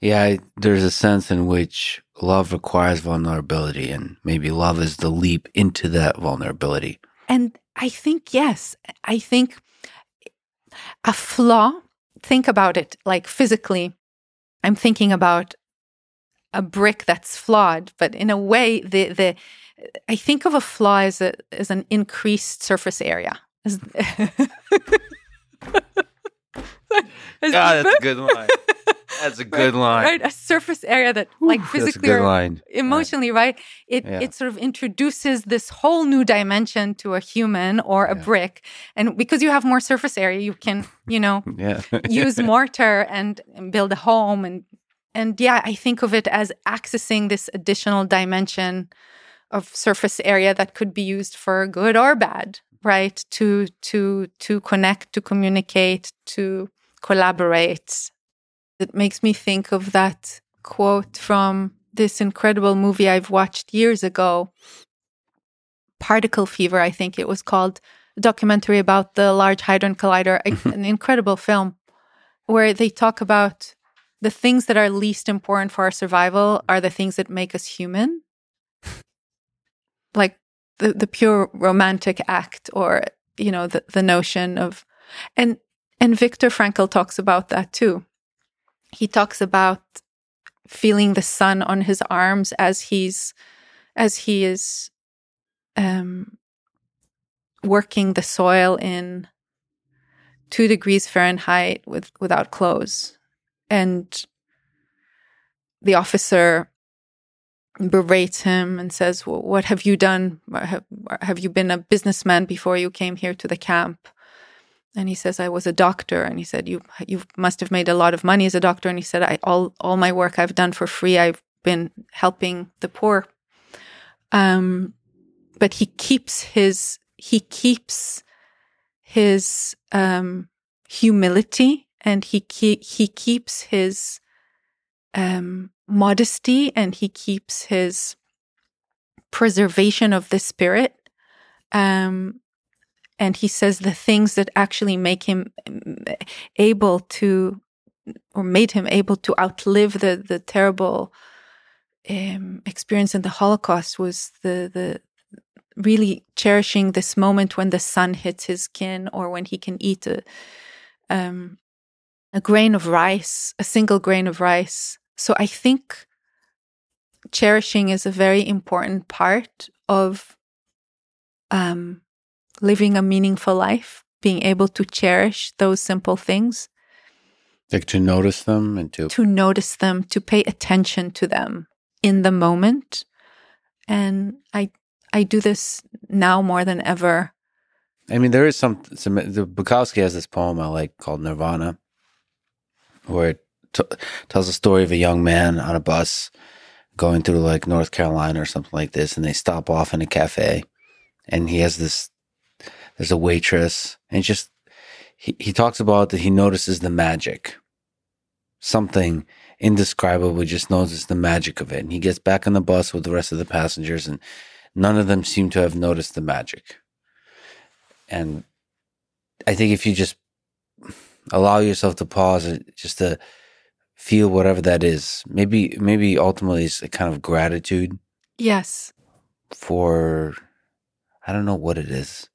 Yeah, there's a sense in which love requires vulnerability, and maybe love is the leap into that vulnerability. And I think, yes, I think a flaw, think about it like physically. I'm thinking about a brick that's flawed, but in a way, the the I think of a flaw as a as an increased surface area. [laughs] God, that's a good line. That's a [laughs] good right, line. Right, a surface area that, like physically or line. emotionally, right? right? It yeah. it sort of introduces this whole new dimension to a human or a yeah. brick, and because you have more surface area, you can, you know, [laughs] yeah. use mortar and, and build a home and and yeah, I think of it as accessing this additional dimension of surface area that could be used for good or bad, right? To to to connect, to communicate, to collaborate. It makes me think of that quote from this incredible movie I've watched years ago. Particle Fever, I think it was called, a documentary about the Large Hadron Collider, mm-hmm. an incredible film where they talk about the things that are least important for our survival are the things that make us human. like the, the pure romantic act or, you know, the, the notion of and and Viktor Frankl talks about that too. He talks about feeling the sun on his arms as he's as he is um, working the soil in two degrees Fahrenheit with without clothes and the officer berates him and says, well, "What have you done? Have, have you been a businessman before you came here to the camp?" And he says, "I was a doctor." And he said, "You you must have made a lot of money as a doctor." And he said, "I all all my work I've done for free. I've been helping the poor Um, but he keeps his he keeps his um, humility and he ke- he keeps his um, modesty and he keeps his preservation of the spirit. Um, and he says the things that actually make him mm, able to, or made him able to outlive the the terrible um, experience in the Holocaust was the the really cherishing this moment when the sun hits his skin or when he can eat a um, a grain of rice, a single grain of rice. So I think cherishing is a very important part of um, living a meaningful life, being able to cherish those simple things. Like to notice them and to to notice them, to pay attention to them in the moment. And I I do this now more than ever. I mean, there is some, some the Bukowski has this poem I like called Nirvana, where it t- tells a story of a young man on a bus going through like North Carolina or something like this, and they stop off in a cafe, and he has this. There's a waitress, and just he he talks about that he notices the magic, something indescribable. Just notices the magic of it, and he gets back on the bus with the rest of the passengers, and none of them seem to have noticed the magic. And I think if you just allow yourself to pause and just to feel whatever that is, maybe maybe ultimately it's a kind of gratitude. Yes. For I don't know what it is.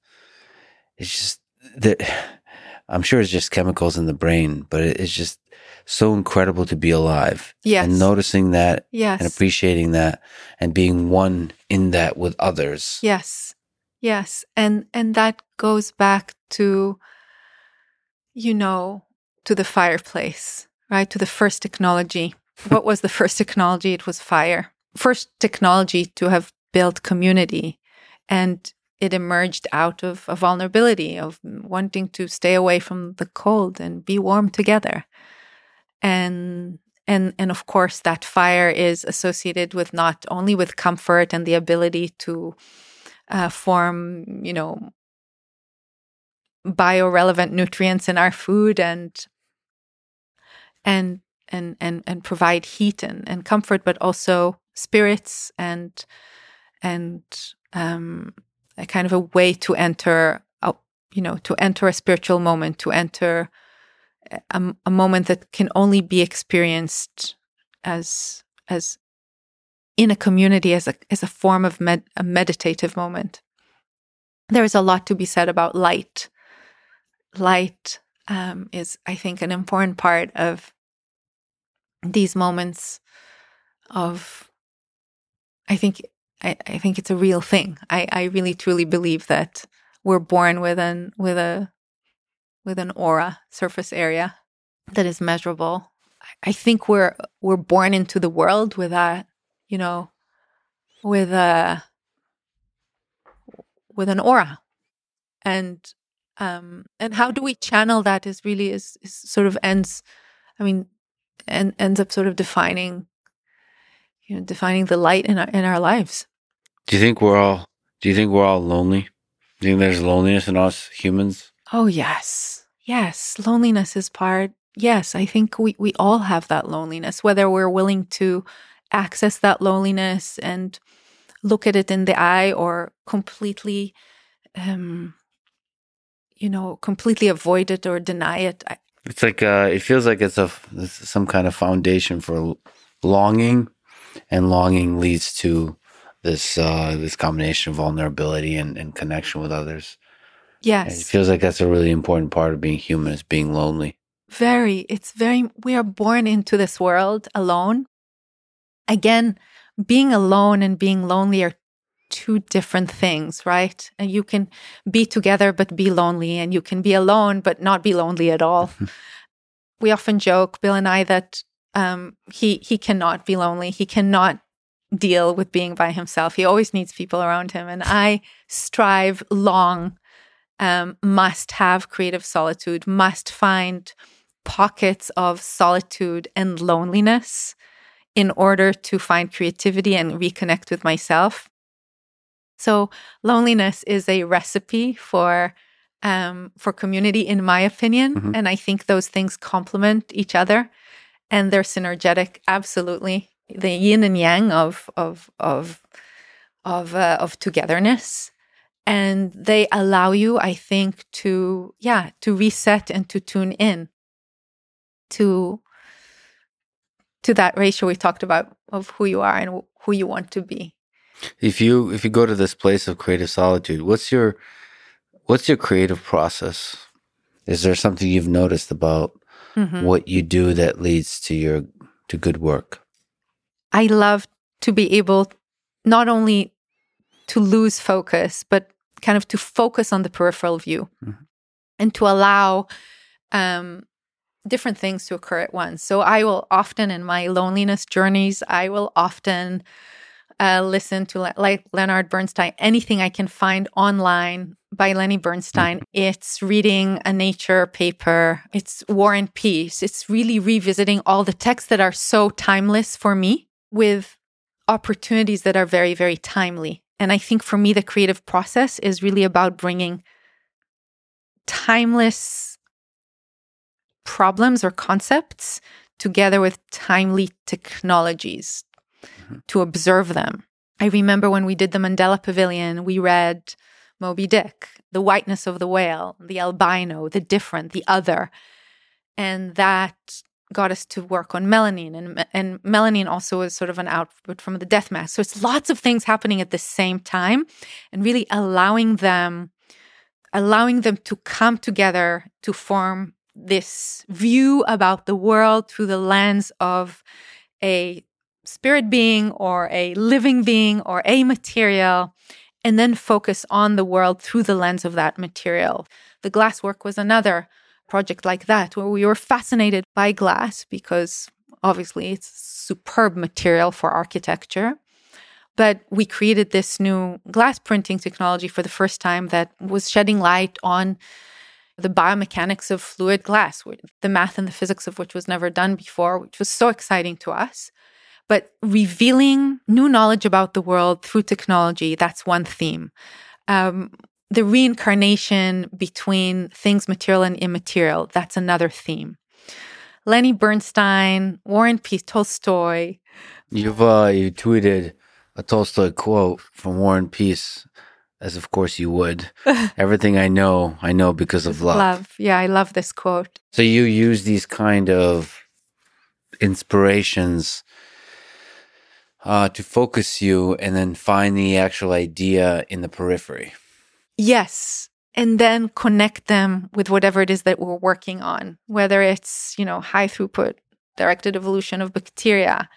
It's just that [sighs] I'm sure it's just chemicals in the brain, but it's just so incredible to be alive. Yes. And noticing that yes. and appreciating that and being one in that with others. Yes. Yes. And and that goes back to you know, to the fireplace, right? To the first technology. what was the [laughs] first technology? It was fire. First technology to have built community and it emerged out of a vulnerability of wanting to stay away from the cold and be warm together and and and of course that fire is associated with not only with comfort and the ability to uh, form you know biorelevant nutrients in our food and and and and and provide heat and, and comfort but also spirits and and um, a kind of a way to enter a, you know to enter a spiritual moment to enter a, a moment that can only be experienced as as in a community as a as a form of med, a meditative moment. There is a lot to be said about light. Light um, is, I think, an important part of these moments of. I think I, I think it's a real thing. I, I really truly believe that we're born with an with a with an aura surface area that is measurable. I think we're we're born into the world with a, you know, with a with an aura, and um, and how do we channel that is really is, is sort of ends, I mean, and ends up sort of defining, you know, defining the light in our in our lives. Do you think we're all? Do you think we're all lonely? Do you think there's loneliness in us humans? Oh, yes. Yes. Loneliness is part. Yes. I think we, we all have that loneliness, whether we're willing to access that loneliness and look at it in the eye or completely, um, you know, completely avoid it or deny it. I, it's like, uh, it feels like it's a, it's some kind of foundation for longing and longing leads to this, uh, this combination of vulnerability and, and connection with others. Yes. And it feels like that's a really important part of being human is being lonely. Very. It's very, we are born into this world alone. Again, being alone and being lonely are two different things, right? And you can be together but be lonely, and you can be alone but not be lonely at all. [laughs] we often joke, Bill and I, that um, he he cannot be lonely. He cannot deal with being by himself. He always needs people around him, and I strive long um, must have creative solitude, must find pockets of solitude and loneliness in order to find creativity and reconnect with myself. So loneliness is a recipe for um, for community, in my opinion, Mhm. and I think those things complement each other, and they're synergetic. Absolutely, the yin and yang of of of of uh, of togetherness, and they allow you, I think, to yeah to reset and to tune in to to that ratio we talked about of who you are and who you want to be. If you if you go to this place of creative solitude, what's your what's your creative process? Is there something you've noticed about Mhm. what you do that leads to your to good work? I love to be able not only to lose focus, but kind of to focus on the peripheral view Mhm. and to allow um, different things to occur at once. So I will often, in my loneliness journeys, I will often uh, listen to Le- like Leonard Bernstein, anything I can find online by Lenny Bernstein. It's reading a nature paper. It's War and Peace. It's really revisiting all the texts that are so timeless for me with opportunities that are very, very timely. And I think for me, the creative process is really about bringing timeless problems or concepts together with timely technologies Mhm. to observe them. I remember when we did the Mandela Pavilion, we read Moby Dick, the whiteness of the whale, the albino, the different, the other. And that got us to work on melanin. And, and melanin also is sort of an output from the death mask. So it's lots of things happening at the same time and really allowing them allowing them to come together to form this view about the world through the lens of a spirit being or a living being or a material, and then focus on the world through the lens of that material. The glass work was another project like that, where we were fascinated by glass because obviously it's superb material for architecture. But we created this new glass printing technology for the first time that was shedding light on the biomechanics of fluid glass, the math and the physics of which was never done before, which was so exciting to us. But revealing new knowledge about the world through technology, that's one theme. Um, the reincarnation between things material and immaterial, that's another theme. Lenny Bernstein, War and Peace, Tolstoy. You've uh you tweeted a Tolstoy quote from War and Peace, as of course you would. [laughs] Everything I know, I know because of love. Yeah, I love this quote. So you use these kind of inspirations uh, to focus you and then find the actual idea in the periphery. Yes. And then connect them with whatever it is that we're working on, whether it's, you know, high throughput directed evolution of bacteria,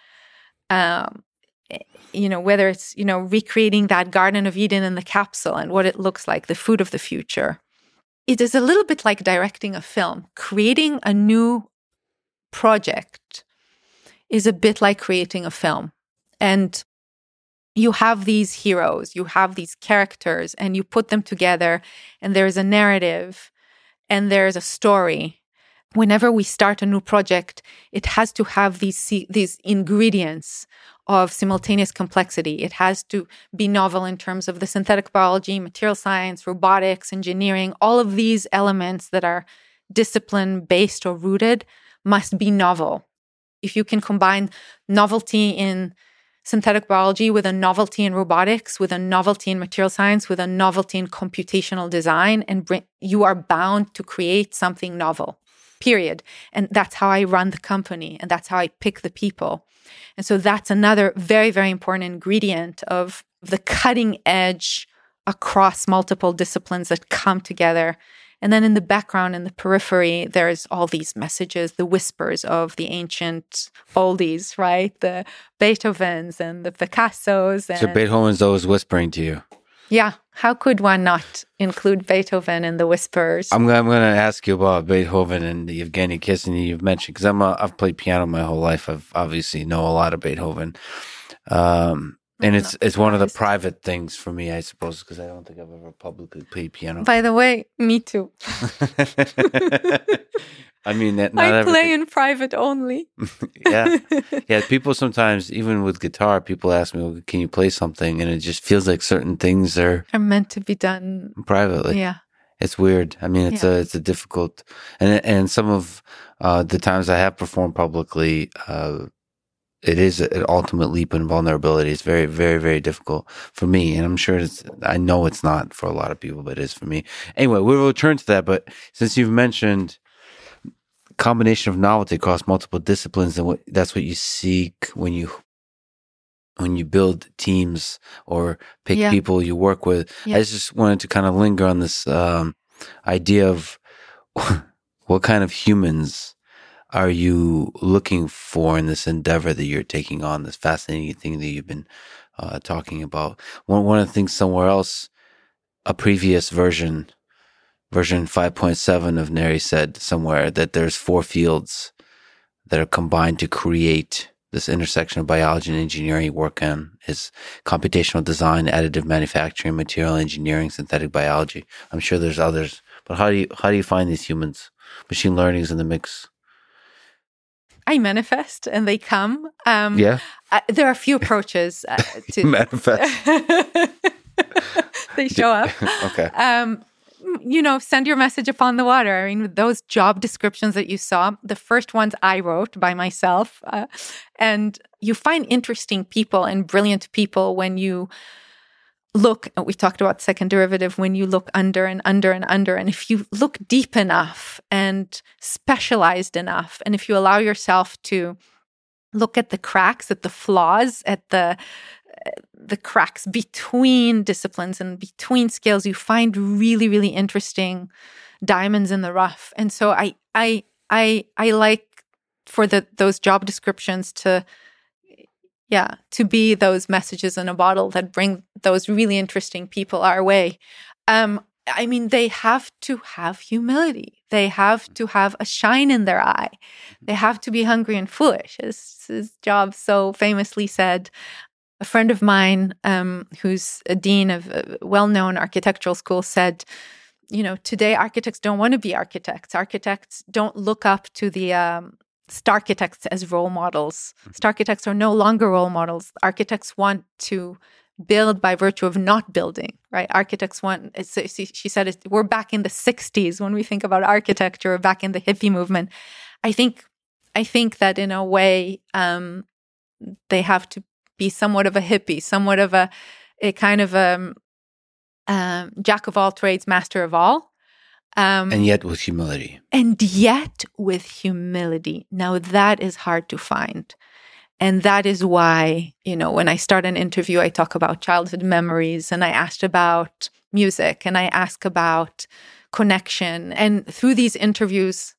um, eh, you know, whether it's, you know, recreating that Garden of Eden in the capsule and what it looks like, the food of the future. It is a little bit like directing a film. Creating a new project is a bit like creating a film. And you have these heroes, you have these characters, and you put them together, and there's a narrative and there's a story. Whenever we start a new project, it has to have these these ingredients of simultaneous complexity. It has to be novel in terms of the synthetic biology, material science, robotics, engineering. All of these elements that are discipline based or rooted must be novel. If you can combine novelty in synthetic biology with a novelty in robotics, with a novelty in material science, with a novelty in computational design, and bring, you are bound to create something novel, period. And that's how I run the company, and that's how I pick the people. And so that's another very, very important ingredient of the cutting edge across multiple disciplines that come together. And then in the background, in the periphery, there's all these messages, the whispers of the ancient oldies, right? The Beethovens and the Picassos. And So Beethoven's always whispering to you. yeah, how could one not include Beethoven in the whispers? I'm, I'm going to ask you about Beethoven and the Evgeny Kissin you've mentioned because I'm a, I've played piano my whole life. I've obviously know a lot of Beethoven, um, and it's it's one of the private things for me, I suppose, because I don't think I've ever publicly played piano. By the way, me too. [laughs] I mean, that not I play everything- in private only. [laughs] yeah, [laughs] yeah. People sometimes, even with guitar, people ask me, well, "Can you play something?" And it just feels like certain things are are meant to be done. privately. yeah. It's weird. I mean, it's Yeah. a it's a difficult, and and some of uh, the times I have performed publicly, uh, it is an ultimate leap in vulnerability. It's very, very, very difficult for me, and I'm sure it's. I know it's not for a lot of people, but it is for me. Anyway, we will return to that. But since you've mentioned combination of novelty across multiple disciplines, and what that's what you seek when you when you build teams or pick Yeah. people you work with. Yeah. I just wanted to kind of linger on this um, idea of [laughs] what kind of humans are you looking for in this endeavor that you're taking on, this fascinating thing that you've been uh, talking about. One one of the things somewhere else, a previous version, version five point seven of Neri said somewhere that there's four fields that are combined to create this intersection of biology and engineering work on is computational design, additive manufacturing, material engineering, synthetic biology. I'm sure there's others, but how do you how do you find these humans? Machine learning is in the mix. I manifest and they come. Um, Yeah, uh, there are a few approaches uh, [laughs] to manifest. [laughs] they show up. [laughs] okay. um, you know, send your message upon the water. I mean, those job descriptions that you saw, the first ones I wrote by myself, uh, and you find interesting people and brilliant people when you look. We talked about second derivative. When you look under and under and under, and if you look deep enough and specialized enough, and if you allow yourself to look at the cracks, at the flaws, at the uh, the cracks between disciplines and between skills you find really really interesting diamonds in the rough and so i i i i like for the those job descriptions to yeah to be those messages in a bottle that bring those really interesting people our way. Um i mean they have to have humility. They have to have a shine in their eye. They have to be hungry and foolish as his job so famously said. A friend of mine um, who's a dean of a well-known architectural school said you know today architects don't want to be architects. Architects don't look up to the um, star architects as role models. Star architects are no longer role models. Architects want to build by virtue of not building right? Architects want it's- she said we're back in the 60s when we think about architecture back in the hippie movement. I think i think that in a way um, they have to be somewhat of a hippie, somewhat of a, a kind of a um, jack of all trades, master of all. Um, And yet with humility. and yet with humility. Now, that is hard to find. And that is why, you know, when I start an interview, I talk about childhood memories and I asked about music and I ask about connection. And through these interviews,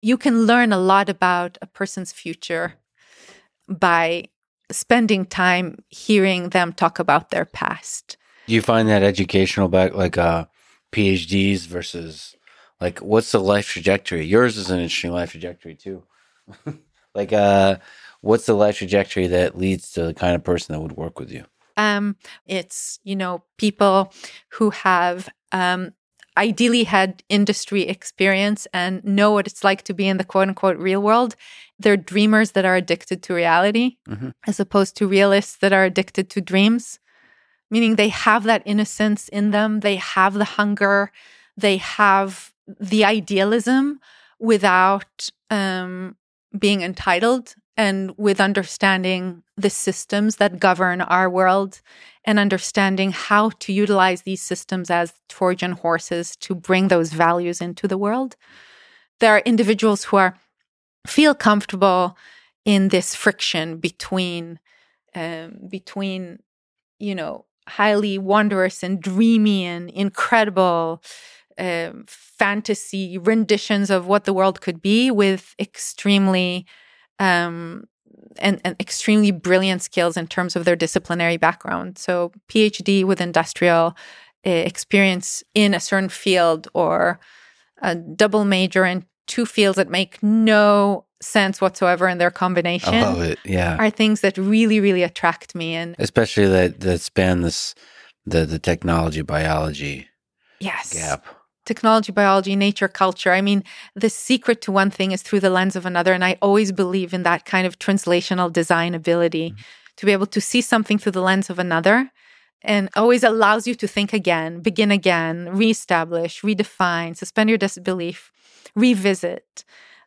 you can learn a lot about a person's future by spending time hearing them talk about their past. Do you find that educational back like uh PhDs versus like what's the life trajectory? Yours is an interesting life trajectory too. [laughs] like uh what's the life trajectory that leads to the kind of person that would work with you? Um, it's you know people who have um, ideally had industry experience and know what it's like to be in the quote unquote real world. They're dreamers that are addicted to reality, Mhm. as opposed to realists that are addicted to dreams. Meaning they have that innocence in them, they have the hunger, they have the idealism without um, being entitled and with understanding the systems that govern our world and understanding how to utilize these systems as Trojan horses to bring those values into the world. There are individuals who are feel comfortable in this friction between um, between you know highly wondrous and dreamy and incredible um, fantasy renditions of what the world could be with extremely um, and, and extremely brilliant skills in terms of their disciplinary background. So, PhD with industrial uh, experience in a certain field, or a double major in two fields that make no sense whatsoever in their combination, I love it. Yeah. are things that really, really attract me. And Especially that that span this the the technology biology yes, gap. technology, biology, nature, culture. I mean, the secret to one thing is through the lens of another. And I always believe in that kind of translational design ability mm-hmm. to be able to see something through the lens of another and always allows you to think again, begin again, reestablish, redefine, suspend your disbelief, revisit.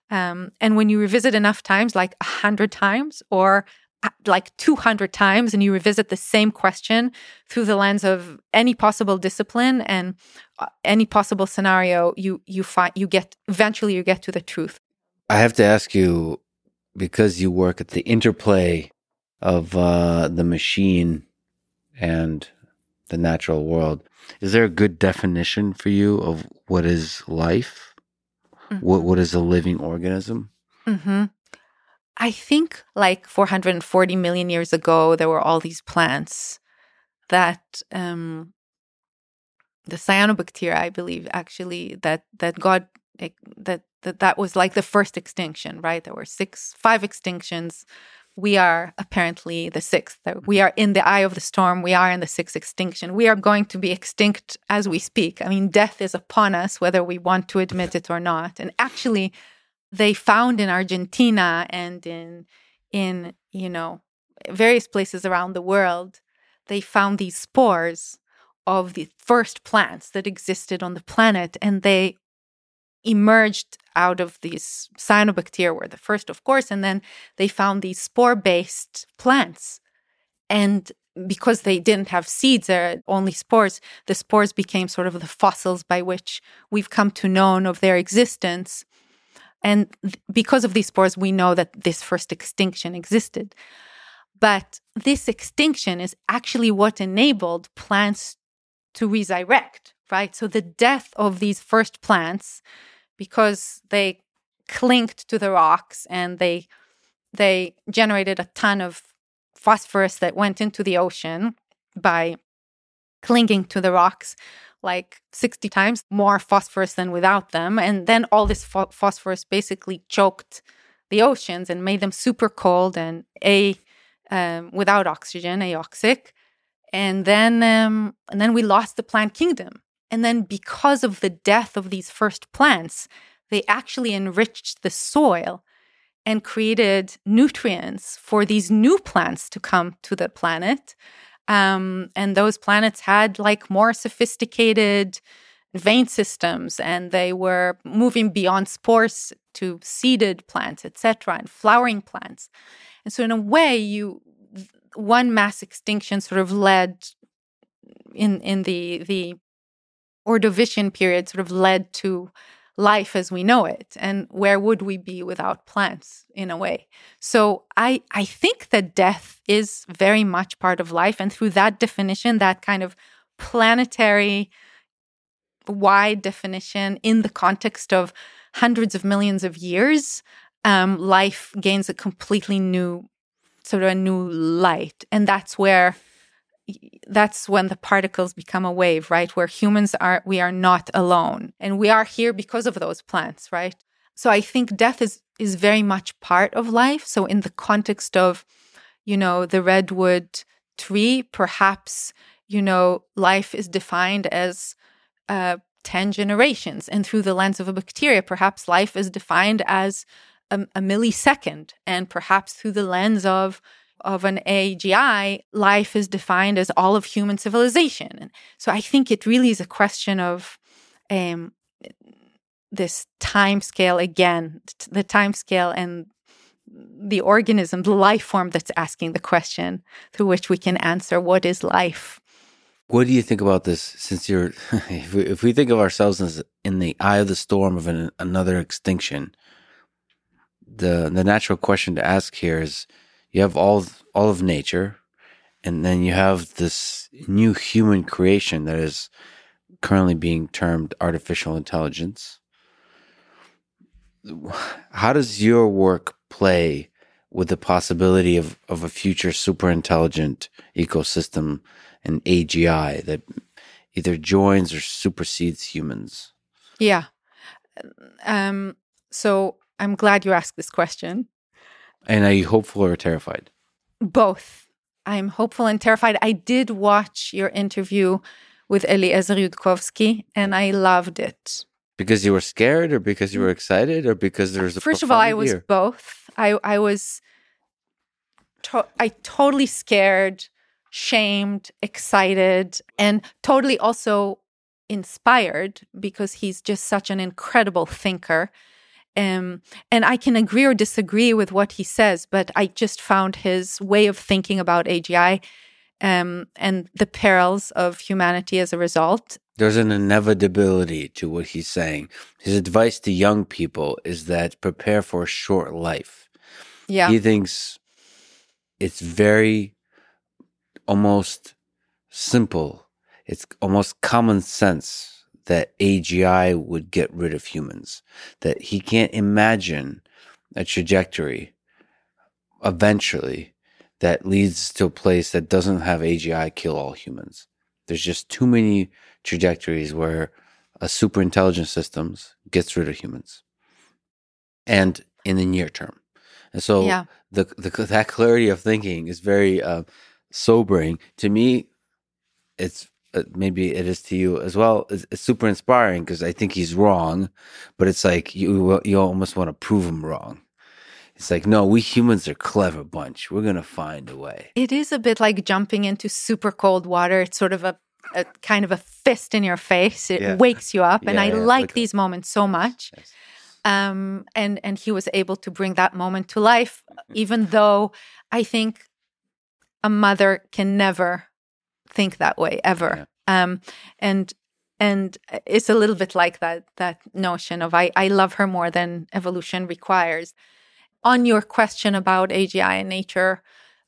Um, and when you revisit enough times, like a hundred times or like 200 times and you revisit the same question through the lens of any possible discipline and uh, any possible scenario you you find you get eventually you get to the truth. I have to ask you because you work at the interplay of uh, the machine and the natural world is there a good definition for you of what is life mm-hmm. what what is a living organism mm-hmm. I think like 440 million years ago, there were all these plants that um, the cyanobacteria, I believe, actually that that God that that that was like the first extinction, right? There were six, five extinctions. We are apparently the sixth. We mm-hmm. are in the eye of the storm. We are in the sixth extinction. We are going to be extinct as we speak. I mean, death is upon us, whether we want to admit it or not. And actually, they found in Argentina and in in you know various places around the world they found these spores of the first plants that existed on the planet and they emerged out of these cyanobacteria were the first of course and then they found these spore based plants and because they didn't have seeds they're only spores the spores became sort of the fossils by which we've come to know of their existence and because of these spores, we know that this first extinction existed. But this extinction is actually what enabled plants to resurrect, right? So the death of these first plants, because they clinked to the rocks and they they generated a ton of phosphorus that went into the ocean by clinging to the rocks like 60 times more phosphorus than without them. And then all this ph- phosphorus basically choked the oceans and made them super cold and a um, without oxygen, anoxic. And then um, and then we lost the plant kingdom. And then because of the death of these first plants, they actually enriched the soil and created nutrients for these new plants to come to the planet. Um, and those planets had like more sophisticated vein systems and they were moving beyond spores to seeded plants, etc., and flowering plants. And so, in a way, you one mass extinction sort of led in in the the Ordovician period, sort of led to life as we know it and where would we be without plants in a way? So i i think that death is very much part of life and through that definition that kind of planetary wide definition in the context of hundreds of millions of years um, life gains a completely new sort of a new light. And that's where that's when the particles become a wave, right? Where humans are, we are not alone. And we are here because of those plants, right? So I think death is, is very much part of life. So in the context of, you know, the redwood tree, perhaps, you know, life is defined as uh, 10 generations. And through the lens of a bacteria, perhaps life is defined as a, a millisecond. And perhaps through the lens of, of an AGI, life is defined as all of human civilization. So I think it really is a question of um, this time scale again, the time scale and the organism, the life form that's asking the question through which we can answer what is life. What do you think about this? Since you're, [laughs] if we, if we think of ourselves as in the eye of the storm of an, another extinction, the the natural question to ask here is you have all all of nature, and then you have this new human creation that is currently being termed artificial intelligence. How does your work play with the possibility of, of a future super intelligent ecosystem, and AGI that either joins or supersedes humans? Yeah. Um, so I'm glad you asked this question and are you hopeful or terrified? Both. I'm hopeful and terrified. I did watch your interview with Eliezer Yudkowsky, and I loved it. Because you were scared, or because you were excited, or because there's a first of all, I was both. I I was to- I totally scared, shamed, excited, and totally also inspired because he's just such an incredible thinker. Um, and I can agree or disagree with what he says, but I just found his way of thinking about AGI um, and the perils of humanity as a result. There's an inevitability to what he's saying. His advice to young people is that prepare for a short life. Yeah. He thinks it's very almost simple. It's almost common sense that AGI would get rid of humans, that he can't imagine a trajectory eventually that leads to a place that doesn't have AGI kill all humans. There's just too many trajectories where a super intelligent systems gets rid of humans. And in the near term. And so yeah. the, the that clarity of thinking is very uh, sobering to me. It's maybe it is to you as well. It's, it's super inspiring because I think he's wrong, but it's like you you almost want to prove him wrong. It's like no, we humans are clever bunch. We're gonna find a way. It is a bit like jumping into super cold water. It's sort of a, a kind of a fist in your face. It Yeah. wakes you up, and Yeah, I yeah, like like a- these moments so much. Yes. um, and and he was able to bring that moment to life, even though I think a mother can never think that way ever. Um, and and it's a little bit like that that notion of I I love her more than evolution requires. On your question about AGI and nature,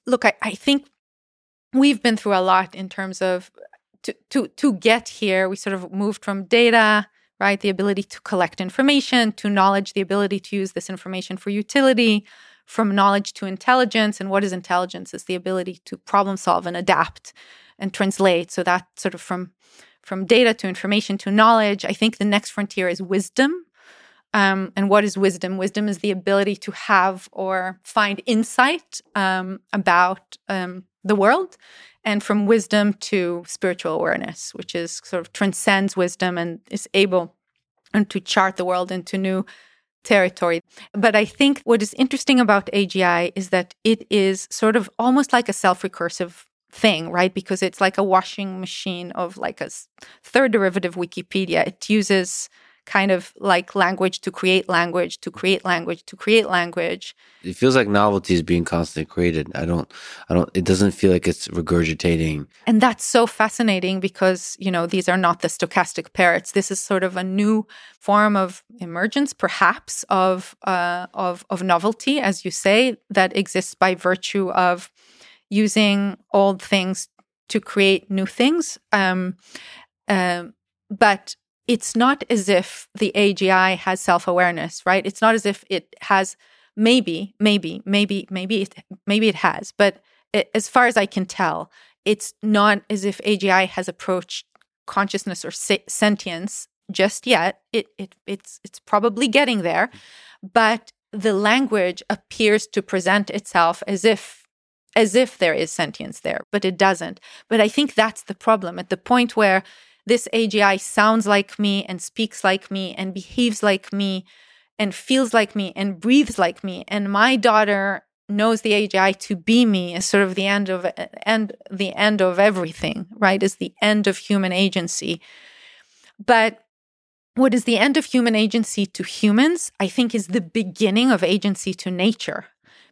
look, I, I think we've been through a lot in terms of to to to get here. We sort of moved from data right? The ability to collect information, to knowledge, the ability to use this information for utility, from knowledge to intelligence. And what is intelligence? Is the ability to problem solve and adapt and translate. So that sort of from from data to information to knowledge. I think the next frontier is wisdom. Um, and what is wisdom? Wisdom is the ability to have or find insight um, about um, the world and from wisdom to spiritual awareness, which is sort of transcends wisdom and is able and to chart the world into new territory. But I think what is interesting about AGI is that it is sort of almost like a self-recursive thing, right? Because it's like a washing machine of like a third derivative Wikipedia. It uses kind of like language to create language, to create language, to create language. It feels like novelty is being constantly created. I don't, I don't. It doesn't feel like it's regurgitating. And that's so fascinating because, you know, these are not the stochastic parrots. This is sort of a new form of emergence, perhaps, of uh, of of novelty, as you say, that exists by virtue of using old things to create new things. Um, um, but it's not as if the AGI has self awareness, right? It's not as if it has maybe, maybe, maybe, maybe it, maybe it has, but it, as far as I can tell, it's not as if AGI has approached consciousness or se- sentience just yet. It, it it's it's probably getting there, but the language appears to present itself as if as if there is sentience there, but it doesn't. But I think that's the problem at the point where this AGI sounds like me and speaks like me and behaves like me and feels like me and breathes like me and my daughter knows the AGI to be me is sort of the end of end the end of everything, right? Is the end of human agency. But what is the end of human agency to humans, I think is the beginning of agency to nature.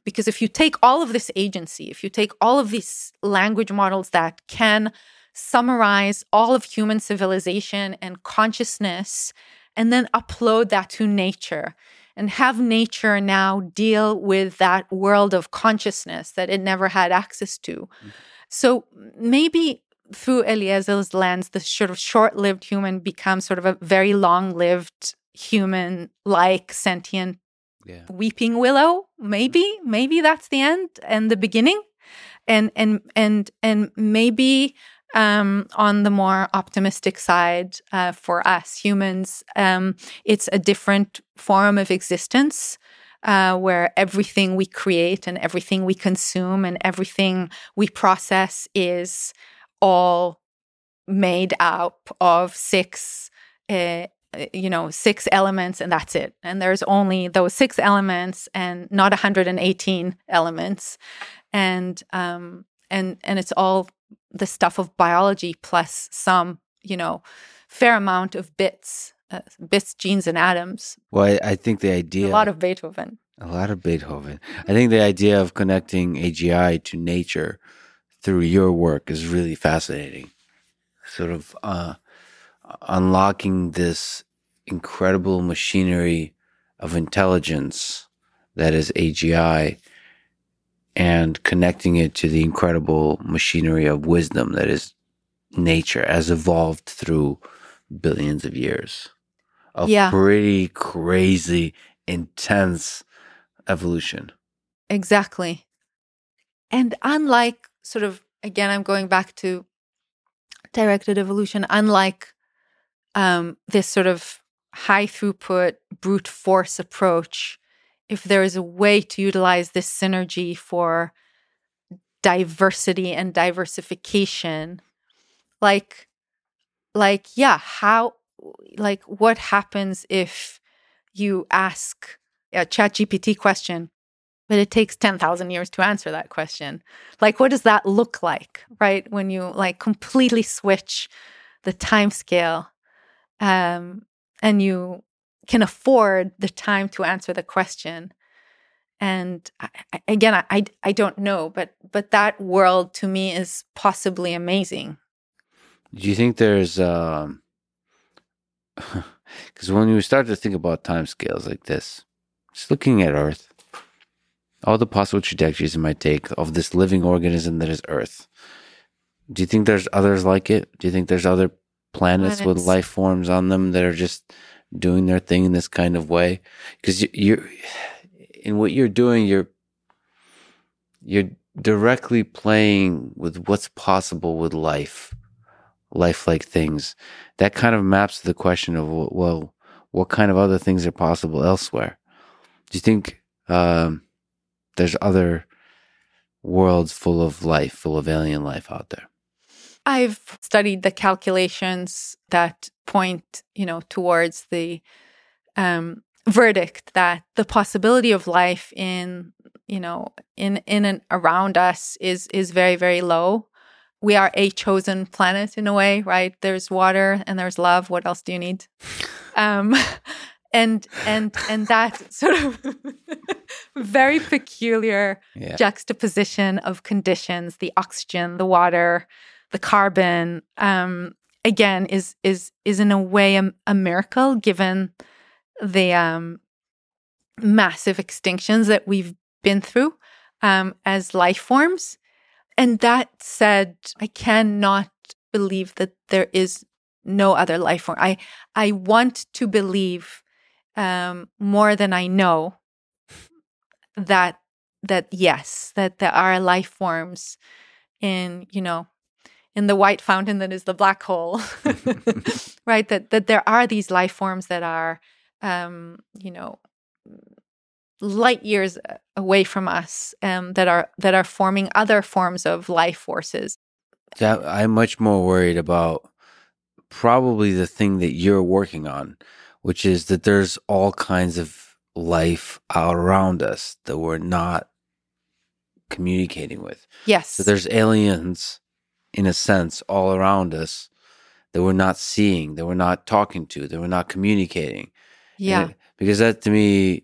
Because if you take all of this agency, if you take all of these language models that can summarize all of human civilization and consciousness, and then upload that to nature and have nature now deal with that world of consciousness that it never had access to. Mm-hmm. So maybe through Eliezer's lens, the sort of short lived human becomes sort of a very long lived human like sentient Yeah. weeping willow maybe maybe that's the end and the beginning and and and and maybe um, on the more optimistic side uh, for us humans um, it's a different form of existence uh, where everything we create and everything we consume and everything we process is all made up of six uh, you know six elements and that's it. And there's only those six elements and not 118 elements. And um and and it's all the stuff of biology plus some you know fair amount of bits uh, bits genes and atoms. Well I, I think the idea a lot of beethoven. A lot of beethoven. I think the idea of connecting agi to nature through your work is really fascinating. Sort of uh unlocking this incredible machinery of intelligence that is AGI and connecting it to the incredible machinery of wisdom that is nature as evolved through billions of years. A Yeah. pretty crazy, intense evolution. Exactly. And unlike sort of again, I'm going back to directed evolution, unlike um, this sort of high throughput brute force approach, if there is a way to utilize this synergy for diversity and diversification, like like yeah, how like what happens if you ask a chat GPT question but it takes 10,000 years to answer that question. Like, what does that look like, right? When you like completely switch the time scale um, and you can afford the time to answer the question. And I, again, I, I, I don't know, but but that world to me is possibly amazing. Do you think there's um [laughs] because when you start to think about time scales like this, just looking at Earth, all the possible trajectories it might take of this living organism that is Earth. Do you think there's others like it? Do you think there's other planets, with life forms on them that are just doing their thing in this kind of way? Because you, you're in what you're doing, you're you're directly playing with what's possible with life lifelike things. That kind of maps to the question of well, what kind of other things are possible elsewhere? Do you think um, there's other worlds full of life, full of alien life out there? I've studied the calculations that point, you know, towards the um, verdict that the possibility of life in, you know, in in and around us is is very very low. We are a chosen planet in a way, right? There's water and there's love. What else do you need? Um, [laughs] and and and that sort of [laughs] very peculiar Yeah. juxtaposition of conditions the oxygen the water the carbon um again is is is in a way a, a miracle given the um massive extinctions that we've been through um as life forms. And that said i cannot believe that there is no other life form. I i want to believe um more than i know that that yes that there are life forms in you know in the white fountain that is the black hole [laughs] right? That that there are these life forms that are um you know light years uh, away from us um that are that are forming other forms of life forces. Yeah, I'm much more worried about probably the thing that you're working on, which is that there's all kinds of life out around us that we're not communicating with. yes. So there's aliens, in a sense, all around us that we're not seeing, that we're not talking to, that we're not communicating. yeah it- because that to me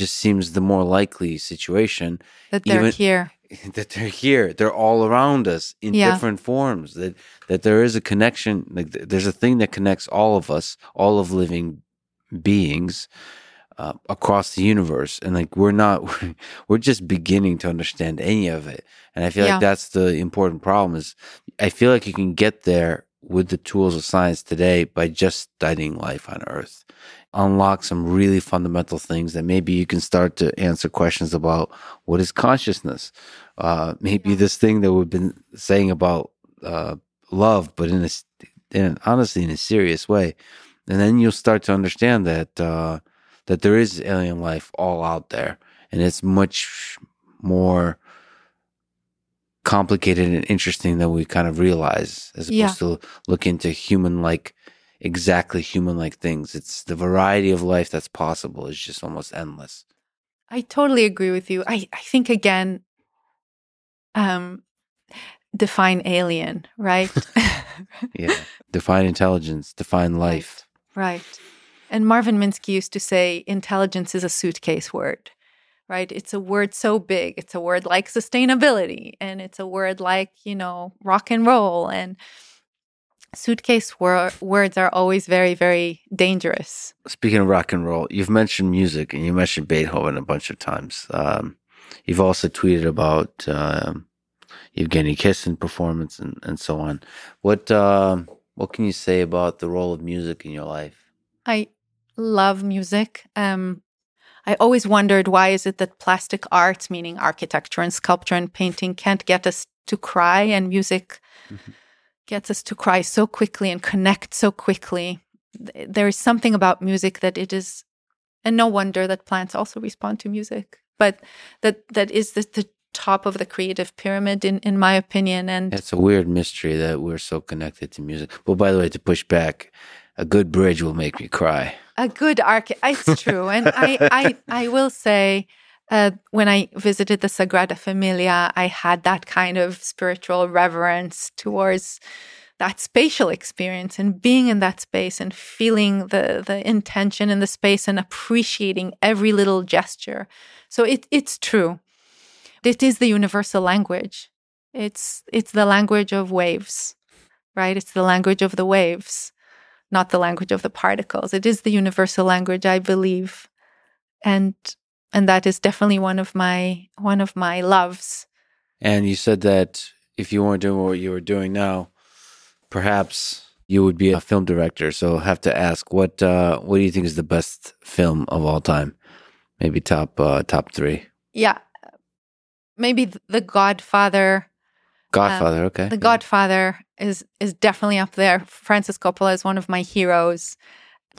just seems the more likely situation that they're even- here [laughs] that they're here. They're all around us in Yeah. different forms. That that there is a connection. Like there's a thing that connects all of us, all of living beings uh, across the universe. And like we're not, [laughs] we're just beginning to understand any of it. And I feel Yeah. like that's the important problem. Is I feel like you can get there with the tools of science today by just studying life on Earth. Unlock some really fundamental things that maybe you can start to answer questions about what is consciousness. Uh, maybe Yeah. this thing that we've been saying about uh, love, but in a, in honestly in a serious way, and then you'll start to understand that uh, that there is alien life all out there, and it's much more complicated and interesting than we kind of realize as opposed Yeah. to look into human like exactly human like things. It's the variety of life that's possible is just almost endless. I totally agree with you. I, I think again, um, define alien, right? [laughs] Yeah. define intelligence, define [laughs] life. Right. And Marvin Minsky used to say intelligence is a suitcase word, right? It's a word so big. It's a word like sustainability, and it's a word like, you know, rock and roll. And suitcase wor- words are always very, very dangerous. Speaking of rock and roll, you've mentioned music and you mentioned Beethoven a bunch of times. Um, you've also tweeted about um, Evgeny Kissin performance and, and so on. What um, what can you say about the role of music in your life? I love music. Um, I always wondered why is it that plastic arts, meaning architecture and sculpture and painting, can't get us to cry, and music Mhm. gets us to cry so quickly and connect so quickly. There is something about music that it is, and no wonder that plants also respond to music. But that that is the, the top of the creative pyramid, in in my opinion. And It's a weird mystery that we're so connected to music. Well, by the way, to push back, a good bridge will make me cry. a good arch it's [laughs] true. And i i i will say uh, when i visited the sagrada familia i had that kind of spiritual reverence towards that spatial experience and being in that space and feeling the the intention in the space and appreciating every little gesture. So it it's true. It is the universal language. It's it's the language of waves right? It's the language of the waves not the language of the particles. It is the universal language, I believe, and and that is definitely one of my one of my loves. And you said that if you weren't doing what you were doing now, perhaps you would be a film director. So I have to ask, what uh, what do you think is the best film of all time? Maybe top uh, top three. Yeah, maybe The Godfather. Godfather. okay. The. Godfather is is definitely up there. Francis Coppola is one of my heroes.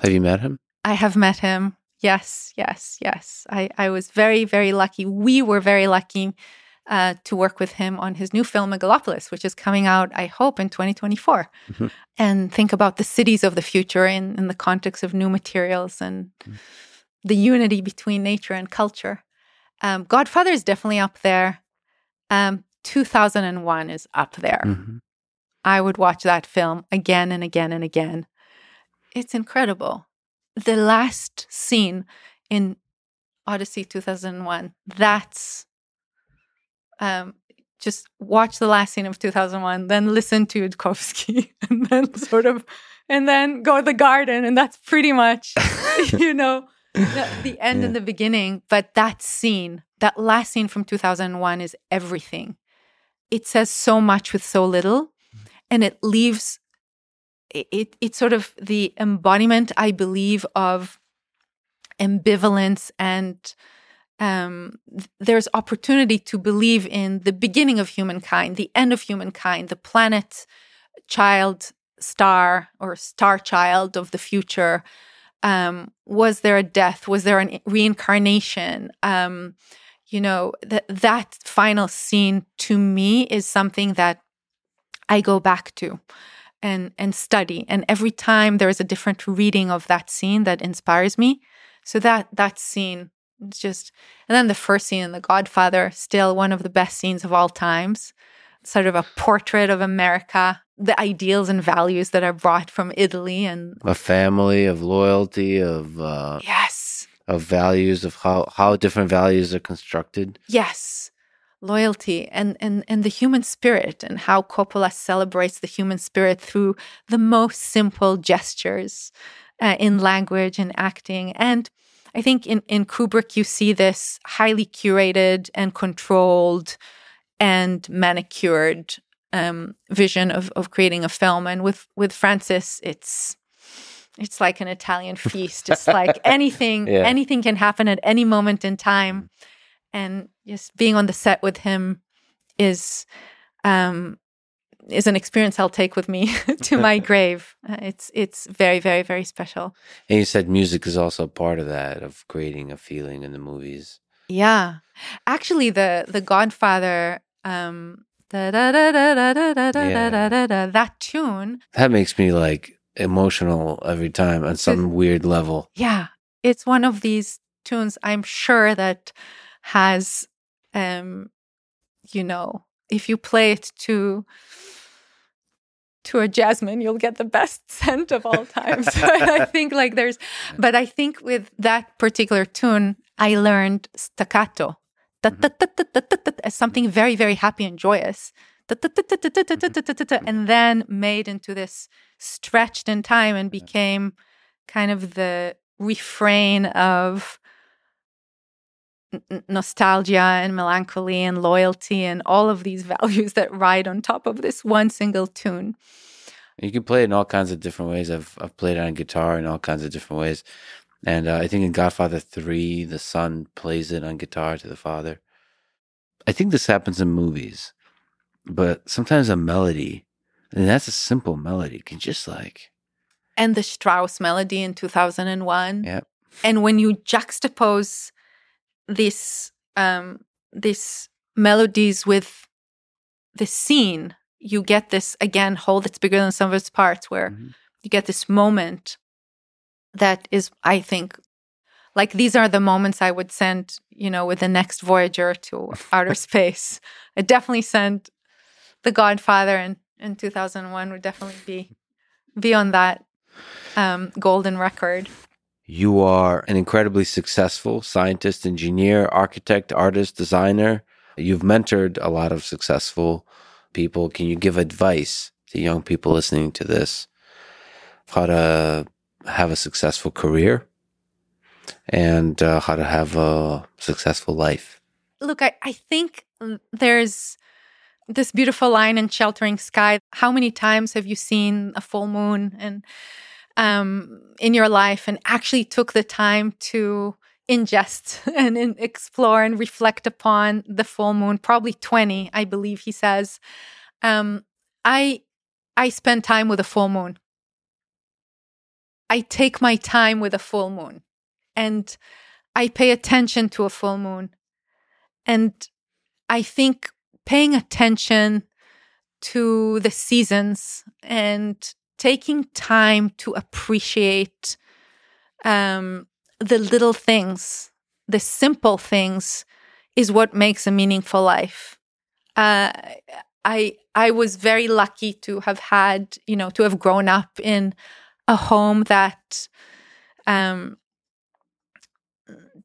Have you met him? I have met him. Yes, yes, yes. I, I was very, very lucky. We were very lucky uh, to work with him on his new film, Megalopolis, which is coming out, I hope, in 2024. Mhm. And think about the cities of the future in, in the context of new materials and the unity between nature and culture. Um, Godfather is definitely up there. Um, 2001 is up there. Mhm. I would watch that film again and again and again. It's incredible. The last scene in Odyssey 2001, that's um, just watch the last scene of 2001, then listen to Yudkowsky, [laughs] and then sort of, and then go to the garden. And that's pretty much, [laughs] you know, the, the end Yeah. and the beginning. But that scene, that last scene from 2001 is everything. It says so much with so little and it leaves it, it it's sort of the embodiment i believe of ambivalence and um, there's opportunity to believe in the beginning of humankind the end of humankind the planet child star or star child of the future. Um, was there a death? Was there a reincarnation? Um, you know that that final scene to me is something that I go back to and and study. And every time there is a different reading of that scene that inspires me. So that that scene it's just and then the first scene in The Godfather, still one of the best scenes of all times. Sort of a portrait of America, the ideals and values that are brought from Italy and A family of loyalty, of uh, yes, of values, of how how different values are constructed. yes. Loyalty and, and and the human spirit and how Coppola celebrates the human spirit through the most simple gestures uh, in language and acting. And I think in, in Kubrick, you see this highly curated and controlled and manicured um, vision of, of creating a film. And with, with Francis, it's it's like an Italian feast. It's like anything, yeah. anything can happen at any moment in time. And just being on the set with him is um, is an experience I'll take with me to my grave. Uh, it's it's very very very special. And you said music is also part of that of creating a feeling in the movies. Yeah, actually, the the Godfather. Um, that tune that makes me like emotional every time on some weird level. Yeah, it's one of these tunes. I'm sure that has, um, you know, if you play it to to a jasmine, you'll get the best [laughs] scent of all time. so [laughs] I think like there's, but I think with that particular tune, I learned staccato as something very, very happy and joyous. And then made into this stretched in time and became kind of the refrain of nostalgia and melancholy and loyalty and all of these values that ride on top of this one single tune. You can play it in all kinds of different ways. I've I've played it on guitar in all kinds of different ways, and uh, I think in Godfather Three, the son plays it on guitar to the father. I think this happens in movies, but sometimes a melody, and that's a simple melody, can just like. And the Strauss melody in two thousand and one. Yeah. And when you juxtapose this um these melodies with the scene you get this again whole that's bigger than sum of its parts where mm-hmm. you get this moment that is i think like these are the moments i would send you know with the next voyager to outer [laughs] space i definitely sent the godfather in in 2001 would definitely be be on that um golden record you are an incredibly successful scientist, engineer, architect, artist, designer. You've mentored a lot of successful people. Can you give advice to young people listening to this how to have a successful career and uh, how to have a successful life? Look, I, I think there's this beautiful line in Sheltering Sky. How many times have you seen a full moon and um, in your life? And actually took the time to ingest [laughs] and in, explore and reflect upon the full moon probably 20 i believe he says. Um, i i spend time with a full moon. I take my time with a full moon and i pay attention to a full moon. And i think paying attention to the seasons and taking time to appreciate um, the little things, the simple things, is what makes a meaningful life. Uh, I I was very lucky to have had, you know, to have grown up in a home that um,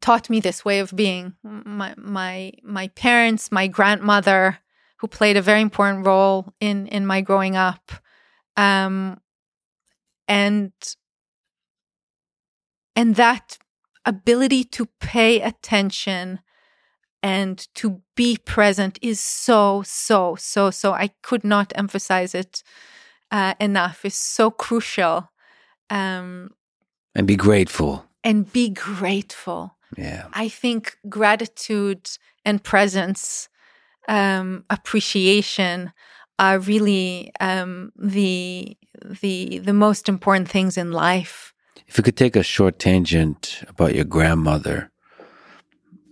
taught me this way of being. My my my parents, my grandmother, who played a very important role in in my growing up, um, and and that ability to pay attention and to be present is so so so so i could not emphasize it uh, enough. Is so crucial. Um and be grateful. and be grateful yeah i think gratitude and presence um appreciation are really um, the the the most important things in life. If you could take a short tangent about your grandmother,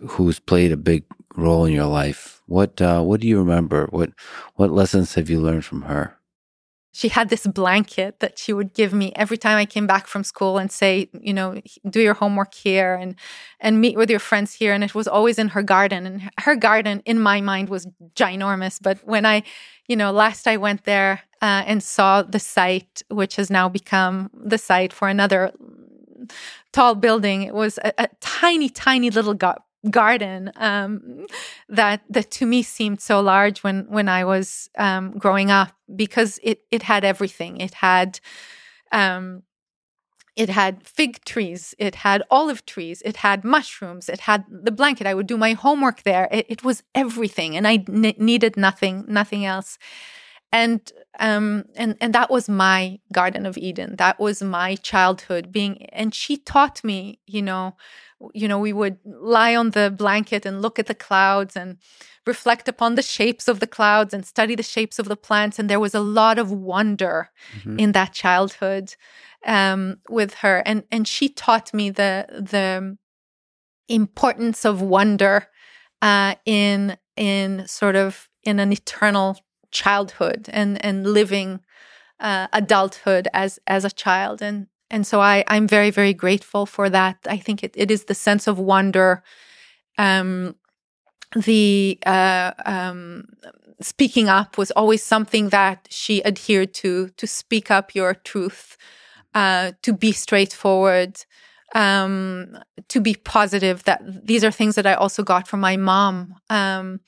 who's played a big role in your life, what uh, what do you remember? What what lessons have you learned from her? She had this blanket that she would give me every time I came back from school and say, you know, do your homework here and and meet with your friends here. And it was always in her garden. And her garden, in my mind, was ginormous. But when I, you know, last I went there uh, and saw the site, which has now become the site for another tall building, it was a, a tiny, tiny little gar- garden um, that that to me seemed so large when when I was um, growing up because it it had everything. It had um, it had fig trees, it had olive trees, it had mushrooms, it had the blanket. I would do my homework there. It, it was everything, and I n- needed nothing nothing else. And um and and that was my garden of eden that was my childhood being and she taught me you know you know, we would lie on the blanket and look at the clouds and reflect upon the shapes of the clouds and study the shapes of the plants. And there was a lot of wonder mm-hmm. in that childhood um, with her. And and she taught me the the importance of wonder uh, in in sort of in an eternal childhood and and living uh, adulthood as as a child and and so I I'm very very grateful for that. I think it, it is the sense of wonder, um, the uh, um, speaking up was always something that she adhered to. To speak up your truth, uh, to be straightforward, um, to be positive. That these are things that I also got from my mom. Um,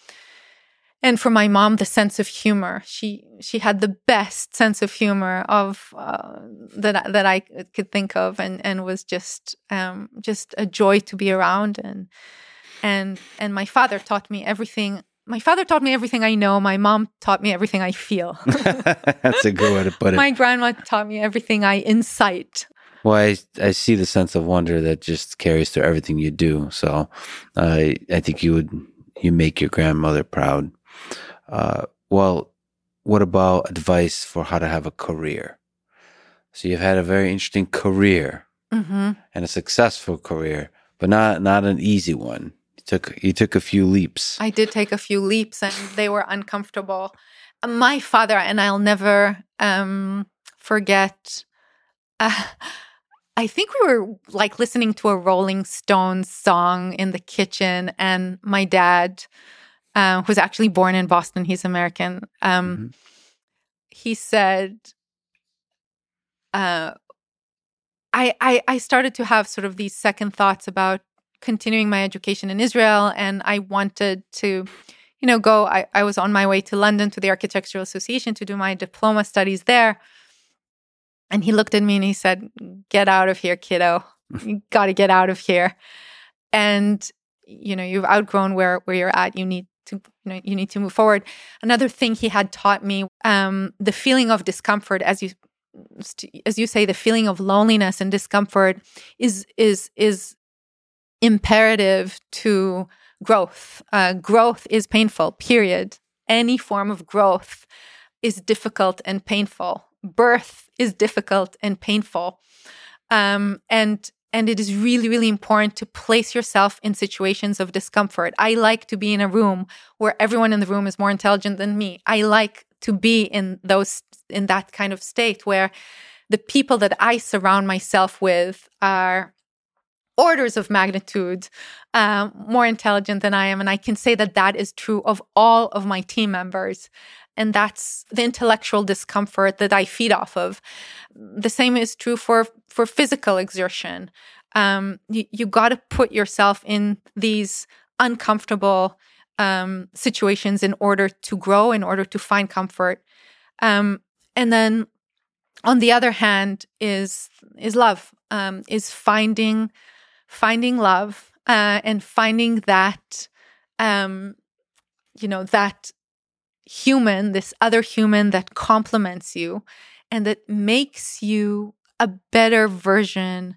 and for my mom the sense of humor she she had the best sense of humor of uh, that that I could think of and and was just um, just a joy to be around and and and my father taught me everything my father taught me everything I know. My mom taught me everything I feel. [laughs] That's a good way to put it. My grandma taught me everything I incite. Well, I, I see the sense of wonder that just carries through everything you do. So I I think you would you make your grandmother proud. Uh, well, what about advice for how to have a career? So you've had a very interesting career mm-hmm. and a successful career, but not not an easy one. You took you took a few leaps. I did take a few leaps, and they were uncomfortable. My father and I'll never um, forget. Uh, I think we were like listening to a Rolling Stones song in the kitchen, and my dad uh, who's actually born in Boston. He's American. Um, mm-hmm. He said, uh, I, I, I started to have sort of these second thoughts about continuing my education in Israel, and I wanted to, you know, go. I, I was on my way to London to the Architectural Association to do my diploma studies there. And he looked at me and he said, Get out of here, kiddo. [laughs] You got to get out of here. And, you know, you've outgrown where, where you're at. You need to you know you need to move forward. Another thing he had taught me um, the feeling of discomfort as you as you say the feeling of loneliness and discomfort is is is imperative to growth. Uh, growth is painful period. Any form of growth is difficult and painful. Birth is difficult and painful. Um, and and it is really, really important to place yourself in situations of discomfort. I like to be in a room where everyone in the room is more intelligent than me. I like to be in those, in that kind of state where the people that I surround myself with are orders of magnitude um, more intelligent than I am. And I can say that that is true of all of my team members. And that's the intellectual discomfort that I feed off of. The same is true for, for physical exertion. Um, you, you got to put yourself in these uncomfortable um, situations in order to grow, in order to find comfort. Um, and then on the other hand is is love um, is finding finding love uh, and finding that um, you know that human, this other human that complements you and that makes you a better version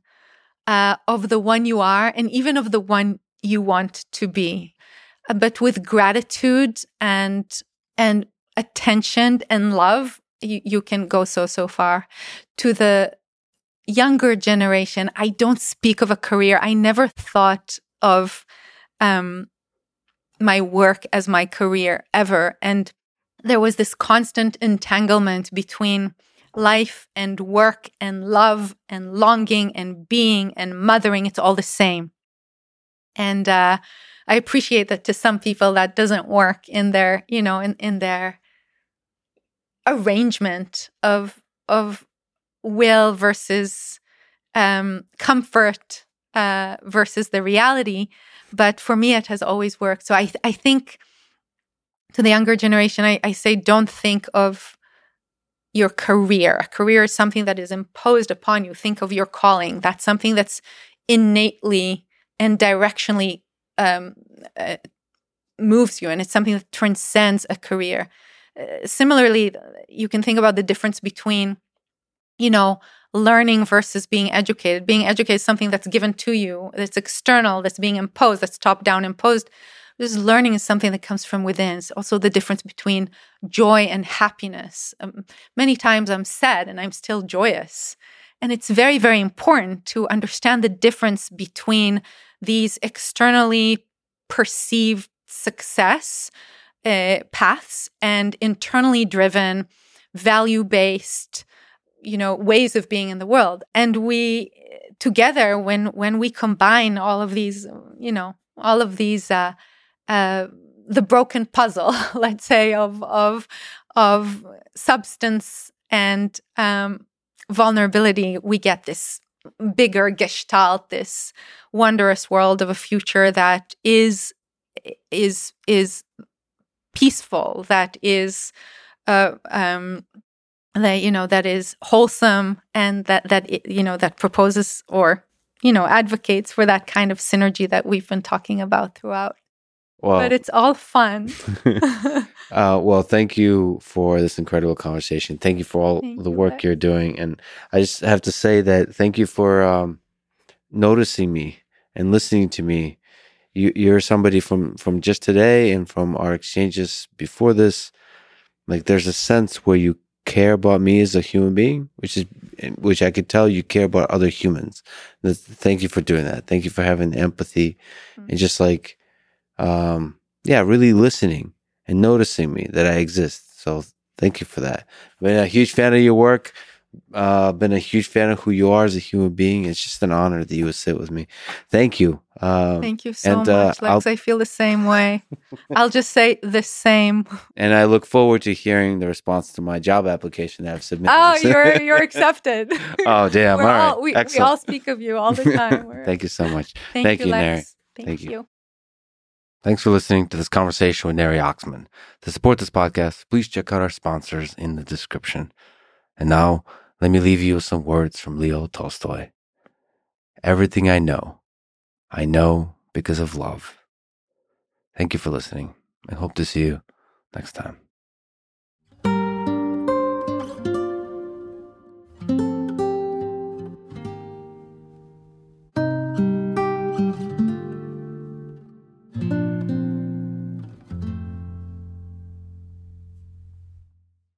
uh, of the one you are and even of the one you want to be. Uh, but with gratitude and and attention and love, you, you can go so so far. To the younger generation, I don't speak of a career. I never thought of um, my work as my career ever. And there was this constant entanglement between life and work and love and longing and being and mothering. It's all the same. And uh, I appreciate that to some people that doesn't work in their, you know, in, in their arrangement of of will versus um, comfort uh, versus the reality. But for me, it has always worked. So I I think to the younger generation, I, I say don't think of your career. A career is something that is imposed upon you. Think of your calling. That's something that's innately and directionally um, uh, moves you, and it's something that transcends a career. Uh, similarly, you can think about the difference between, you know, learning versus being educated. Being educated is something that's given to you, that's external, that's being imposed, that's top down imposed this learning is something that comes from within. It's also the difference between joy and happiness. Um, many times I'm sad and I'm still joyous. And it's very, very important to understand the difference between these externally perceived success uh, paths and internally driven, value based, you know, ways of being in the world. And we together, when when we combine all of these, you know, all of these, uh, uh, the broken puzzle, [laughs] let's say, of of of substance and um, vulnerability, we get this bigger gestalt, this wondrous world of a future that is is is peaceful, that is uh, um, that you know that is wholesome, and that that you know that proposes or you know advocates for that kind of synergy that we've been talking about throughout. Well, but it's all fun. [laughs] uh, well, thank you for this incredible conversation. Thank you for all thank the work you, are doing, and I just have to say that thank you for um, noticing me and listening to me. You, you're somebody from from just today and from our exchanges before this. Like, there's a sense where you care about me as a human being, which is which I could tell you care about other humans. Thank you for doing that. Thank you for having empathy mm-hmm. and just like um, yeah, really listening and noticing me that I exist. So thank you for that. I've been a huge fan of your work. Uh, been a huge fan of who you are as a human being. It's just an honor that you would sit with me. Thank you. Uh, Thank you so and, uh, much, Lex. i feel the same way. [laughs] I'll just say the same. And I look forward to hearing the response to my job application that I've submitted. Oh, [laughs] you're you're accepted. [laughs] oh, damn! All, all right, we, we, all speak of you all the time. Thank you so much. Thank, Thank you, you Neri. Thank, Thank you. you. Thanks for listening to this conversation with Neri Oxman. To support this podcast, please check out our sponsors in the description. And now, let me leave you with some words from Leo Tolstoy. Everything I know, I know because of love. Thank you for listening. I hope to see you next time.